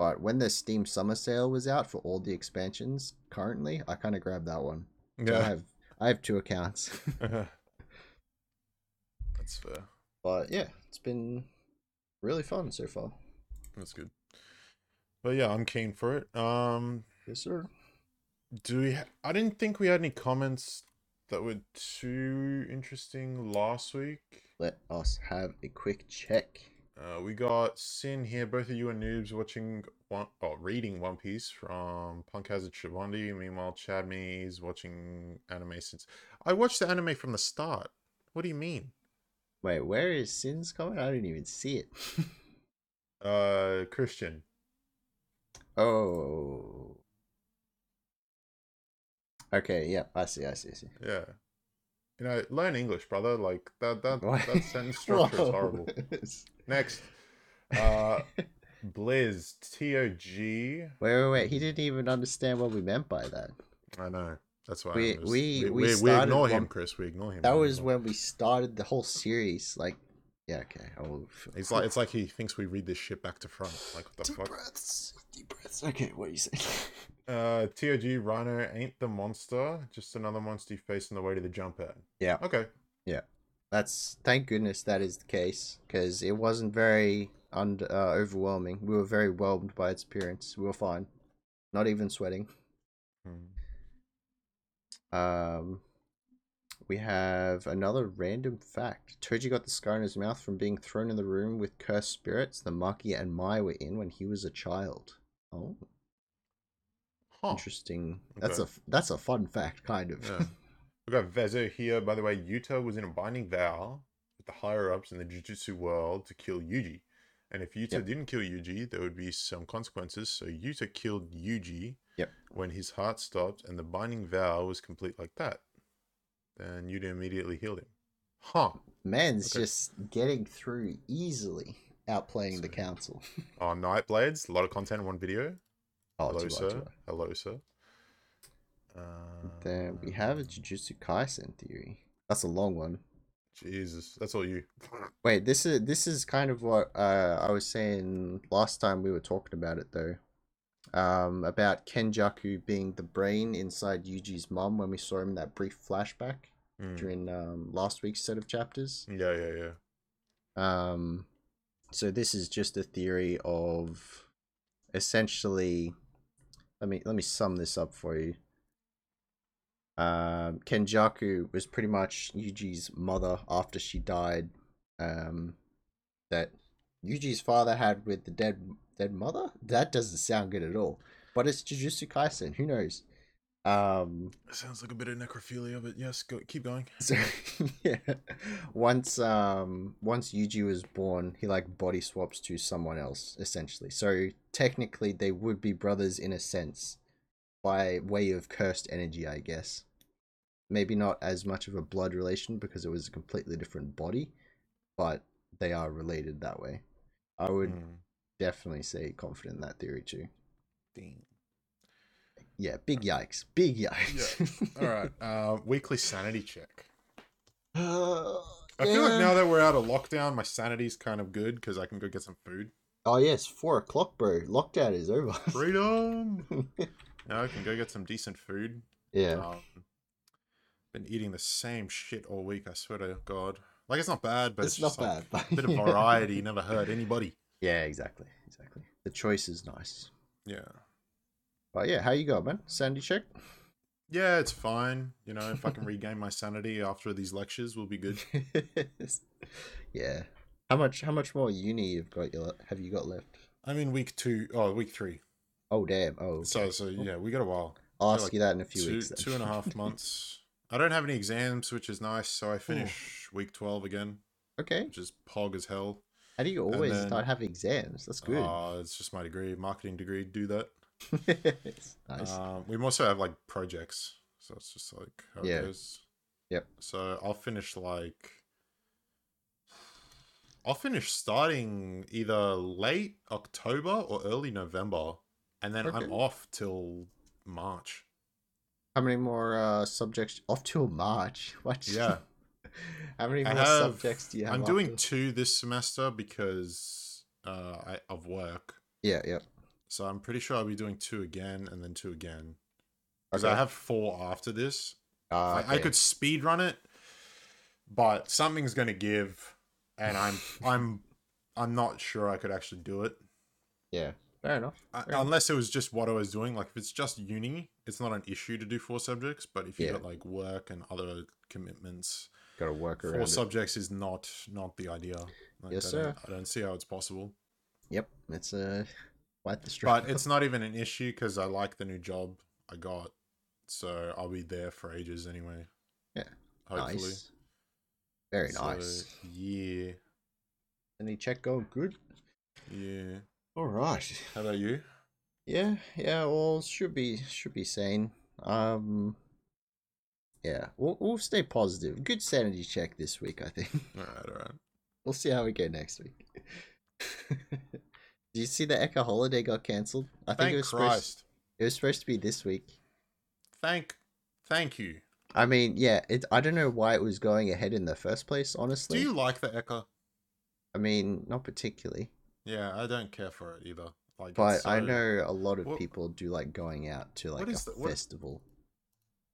S2: But when the Steam Summer Sale was out for all the expansions currently, I kind of grabbed that one. So I have I have two accounts.
S1: that's fair.
S2: but yeah, it's been really fun so far.
S1: That's good. But yeah, I'm keen for it. Um,
S2: Yes, sir.
S1: do we? Ha- I didn't think we had any comments that were too interesting last week.
S2: Let us have a quick check.
S1: Uh, we got Sin here. Both of you are noobs watching one, oh, reading One Piece from Punk Hazard Shivandi. Meanwhile, Chad Me is watching anime since I watched the anime from the start. What do you mean?
S2: Wait, where is Sin's comment? I didn't even see it.
S1: Uh, Christian.
S2: oh. Okay, yeah, I see, I see, I see.
S1: Yeah. You know, learn English, brother. Like that. That
S2: What?
S1: that sentence structure is horrible. Next, uh, Blizz T O G.
S2: Wait, wait, wait. He didn't even understand what we meant by that.
S1: I know. That's why
S2: We- we- we
S1: we, we ignore him, Chris. We ignore him.
S2: That was when we started the whole series. Like, yeah, okay. Oh,
S1: It's like it's like he thinks we read this shit back to front. Like what the
S2: deep
S1: fuck?
S2: breaths, deep breaths. Okay, what are you saying?
S1: Uh, TOG Rhino ain't the monster, just another monster you face on the way to the jump pad.
S2: Yeah.
S1: Okay. Yeah.
S2: That's thank goodness that is the case because it wasn't very under uh, overwhelming. We were very whelmed by its appearance. We were fine, not even sweating.
S1: Hmm.
S2: Um, we have another random fact. Toji got the scar in his mouth from being thrown in the room with cursed spirits the Maki and Mai were in when he was a child. Oh,
S1: Huh.
S2: interesting. That's a that's a fun fact, kind of.
S1: Yeah. We got Vezo here. By the way, Yuta was in a binding vow with the higher ups in the Jujutsu world to kill Yuji. And if Yuta
S2: Yep.
S1: didn't kill Yuji, there would be some consequences. So Yuta killed Yuji
S2: Yep.
S1: when his heart stopped and the binding vow was complete like that. Then Yuta immediately healed him. Huh.
S2: Man's
S1: Okay.
S2: just getting through easily, outplaying the council.
S1: Oh, Nightblades. A lot of content in one video.
S2: Oh,
S1: Hello, sir.
S2: right, too right.
S1: Hello, sir. Uh,
S2: Then we have a Jujutsu Kaisen theory. That's a long one.
S1: Jesus, that's all you.
S2: Wait, this is this is kind of what uh, I was saying last time we were talking about it though. Um, about Kenjaku being the brain inside Yuji's mom when we saw him in that brief flashback
S1: Mm.
S2: during um, last week's set of chapters.
S1: Yeah, yeah, yeah.
S2: Um, so this is just a theory of essentially. Let me let me sum this up for you. Um, Kenjaku was pretty much Yuji's mother after she died. Um, that Yuji's father had with the dead dead mother. That doesn't sound good at all. But it's Jujutsu Kaisen. Who knows? Um,
S1: Sounds like a bit of necrophilia, but yes, go keep going.
S2: so yeah, once um once Yuji was born, he like body swaps to someone else essentially. So technically, they would be brothers in a sense, by way of cursed energy, I guess. Maybe not as much of a blood relation because it was a completely different body, but they are related that way. I would
S1: Mm.
S2: definitely say confident in that theory too.
S1: Dang.
S2: Yeah, big yikes, big yikes.
S1: All right. Uh, weekly sanity check.
S2: Uh,
S1: I feel like now that we're out of lockdown, my sanity's kind of good because I can go get some food.
S2: Oh yes, four o'clock, bro. Lockdown is over.
S1: Freedom. now I can go get some decent food.
S2: yeah,
S1: Um, been eating the same shit all week. I swear to God. Like it's not bad, but
S2: it's,
S1: it's,
S2: not
S1: just like
S2: bad.
S1: a bit of variety. Never hurt anybody.
S2: yeah, exactly, exactly. The choice is nice.
S1: Yeah.
S2: But yeah, how you go, man? Sandy check.
S1: Yeah, it's fine. You know, if I can regain my sanity after these lectures, we'll be good.
S2: yeah. How much? How much more uni you've got? You have you got left?
S1: I'm in week two. Oh, week three.
S2: Oh damn. Oh, okay.
S1: So, so yeah, we got a while.
S2: I'll ask
S1: like
S2: you that in a few
S1: two,
S2: weeks. Then.
S1: two and a half months. I don't have any exams, which is nice. So I finish week twelve again,
S2: okay.
S1: which is pog as hell.
S2: How do you always
S1: then-
S2: not have exams? That's good.
S1: Uh, it's just my degree, marketing degree. Do that.
S2: nice.
S1: Um, we also have like projects, so it's just like how
S2: Yeah.
S1: it goes.
S2: Yep.
S1: So I'll finish like I'll finish starting either late October or early November, and then
S2: Okay.
S1: I'm off till March.
S2: How many more uh, subjects? Off till March. What?
S1: Yeah.
S2: How many more
S1: have.
S2: subjects do you have?
S1: I'm doing two this semester because uh, I, of work.
S2: Yeah. Yeah.
S1: So I'm pretty sure I'll be doing two again and then two again. Because
S2: Okay.
S1: I have four after this.
S2: Ah,
S1: I, I could speed run it, but something's gonna give, and I'm I'm I'm not sure I could actually do it
S2: Yeah. Fair enough.
S1: I,
S2: Fair enough.
S1: unless it was just what I was doing. Like if it's just uni, it's not an issue to do four subjects. But if you
S2: Yeah.
S1: got like work and other commitments,
S2: Got to work around.
S1: four
S2: it.
S1: subjects is not not the idea. Like,
S2: Yes,
S1: I don't-
S2: sir.
S1: I don't see how it's possible.
S2: Yep. It's uh, quite the struggle.
S1: But it's not even an issue because I like the new job I got, so I'll be there for ages anyway.
S2: Yeah.
S1: hopefully.
S2: nice. Very
S1: So,
S2: nice.
S1: Yeah,
S2: Any check go good?
S1: yeah.
S2: All right.
S1: How about you?
S2: Yeah, yeah. Well, should be should be sane. Um, yeah, we'll we'll stay positive. Good sanity check this week, I think.
S1: All right, all right.
S2: We'll see how we go next week. Do you see the Ekka holiday got cancelled? I think it was supposed
S1: Christ.
S2: it was supposed to be this week.
S1: Thank, thank you.
S2: I mean, yeah, it. I don't know why it was going ahead in the first place. Honestly,
S1: Do you like the Ekka?
S2: I mean, not particularly,
S1: Yeah, I don't care for it either. Like,
S2: but
S1: it's
S2: I know a lot of
S1: What-
S2: people do like going out to like
S1: What
S2: a
S1: is the- what-
S2: festival.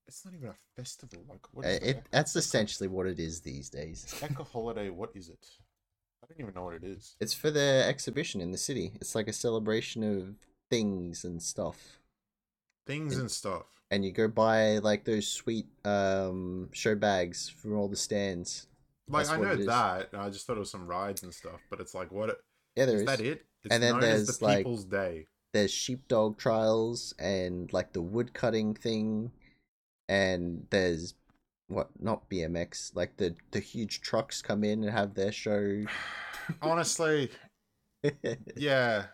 S1: it's not even a festival. Like, what the
S2: it that's essentially what it is these days.
S1: Ekka holiday? What is it? I don't even know what it is.
S2: It's for the exhibition in the city. It's like a celebration of things and stuff.
S1: Things
S2: It-
S1: and stuff.
S2: And you go buy like those sweet um show bags from all the stands.
S1: Like
S2: That's
S1: I know that. I just thought it was some rides and stuff. But it's like, what
S2: Yeah, there
S1: is
S2: is.
S1: that? It? It's
S2: And then there's,
S1: the
S2: like-
S1: People's Day.
S2: There's sheepdog trials and like the wood cutting thing, and there's what not BMX like the the huge trucks come in and have their show.
S1: Honestly,
S2: it's,
S1: yeah,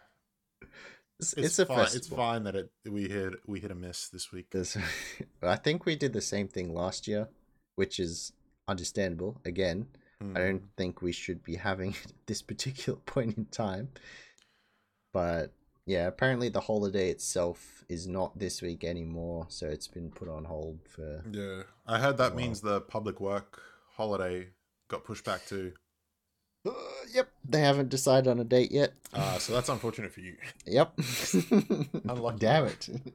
S2: it's,
S1: it's,
S2: a
S1: fine. It's fine that it we hit we hit a miss this week.
S2: There's, I think we did the same thing last year, which is understandable. Again, I
S1: Hmm.
S2: don't think we should be having it at this particular point in time. But yeah, apparently the holiday itself is not this week anymore, so it's been put on hold for.
S1: Yeah, I heard that means the public work holiday got pushed back to.
S2: Uh, yep, they haven't decided on a date yet.
S1: Uh, so that's unfortunate for you.
S2: Yep.
S1: Unlucky.
S2: Damn it.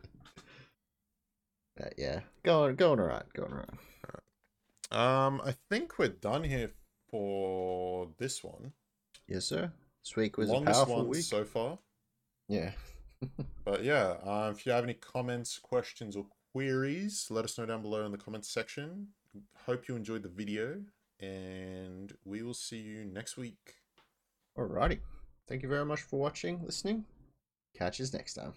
S2: But yeah, going going alright, going alright.
S1: Um, I think we're done here for this one.
S2: Yes, sir. This week was a
S1: Longest
S2: powerful
S1: one
S2: week.
S1: so far.
S2: Yeah.
S1: But yeah, uh, if you have any comments, questions, or queries, let us know down below in the comments section. Hope you enjoyed the video, and we will see you next week.
S2: Alrighty. Thank you very much for watching, listening. Catch us next time.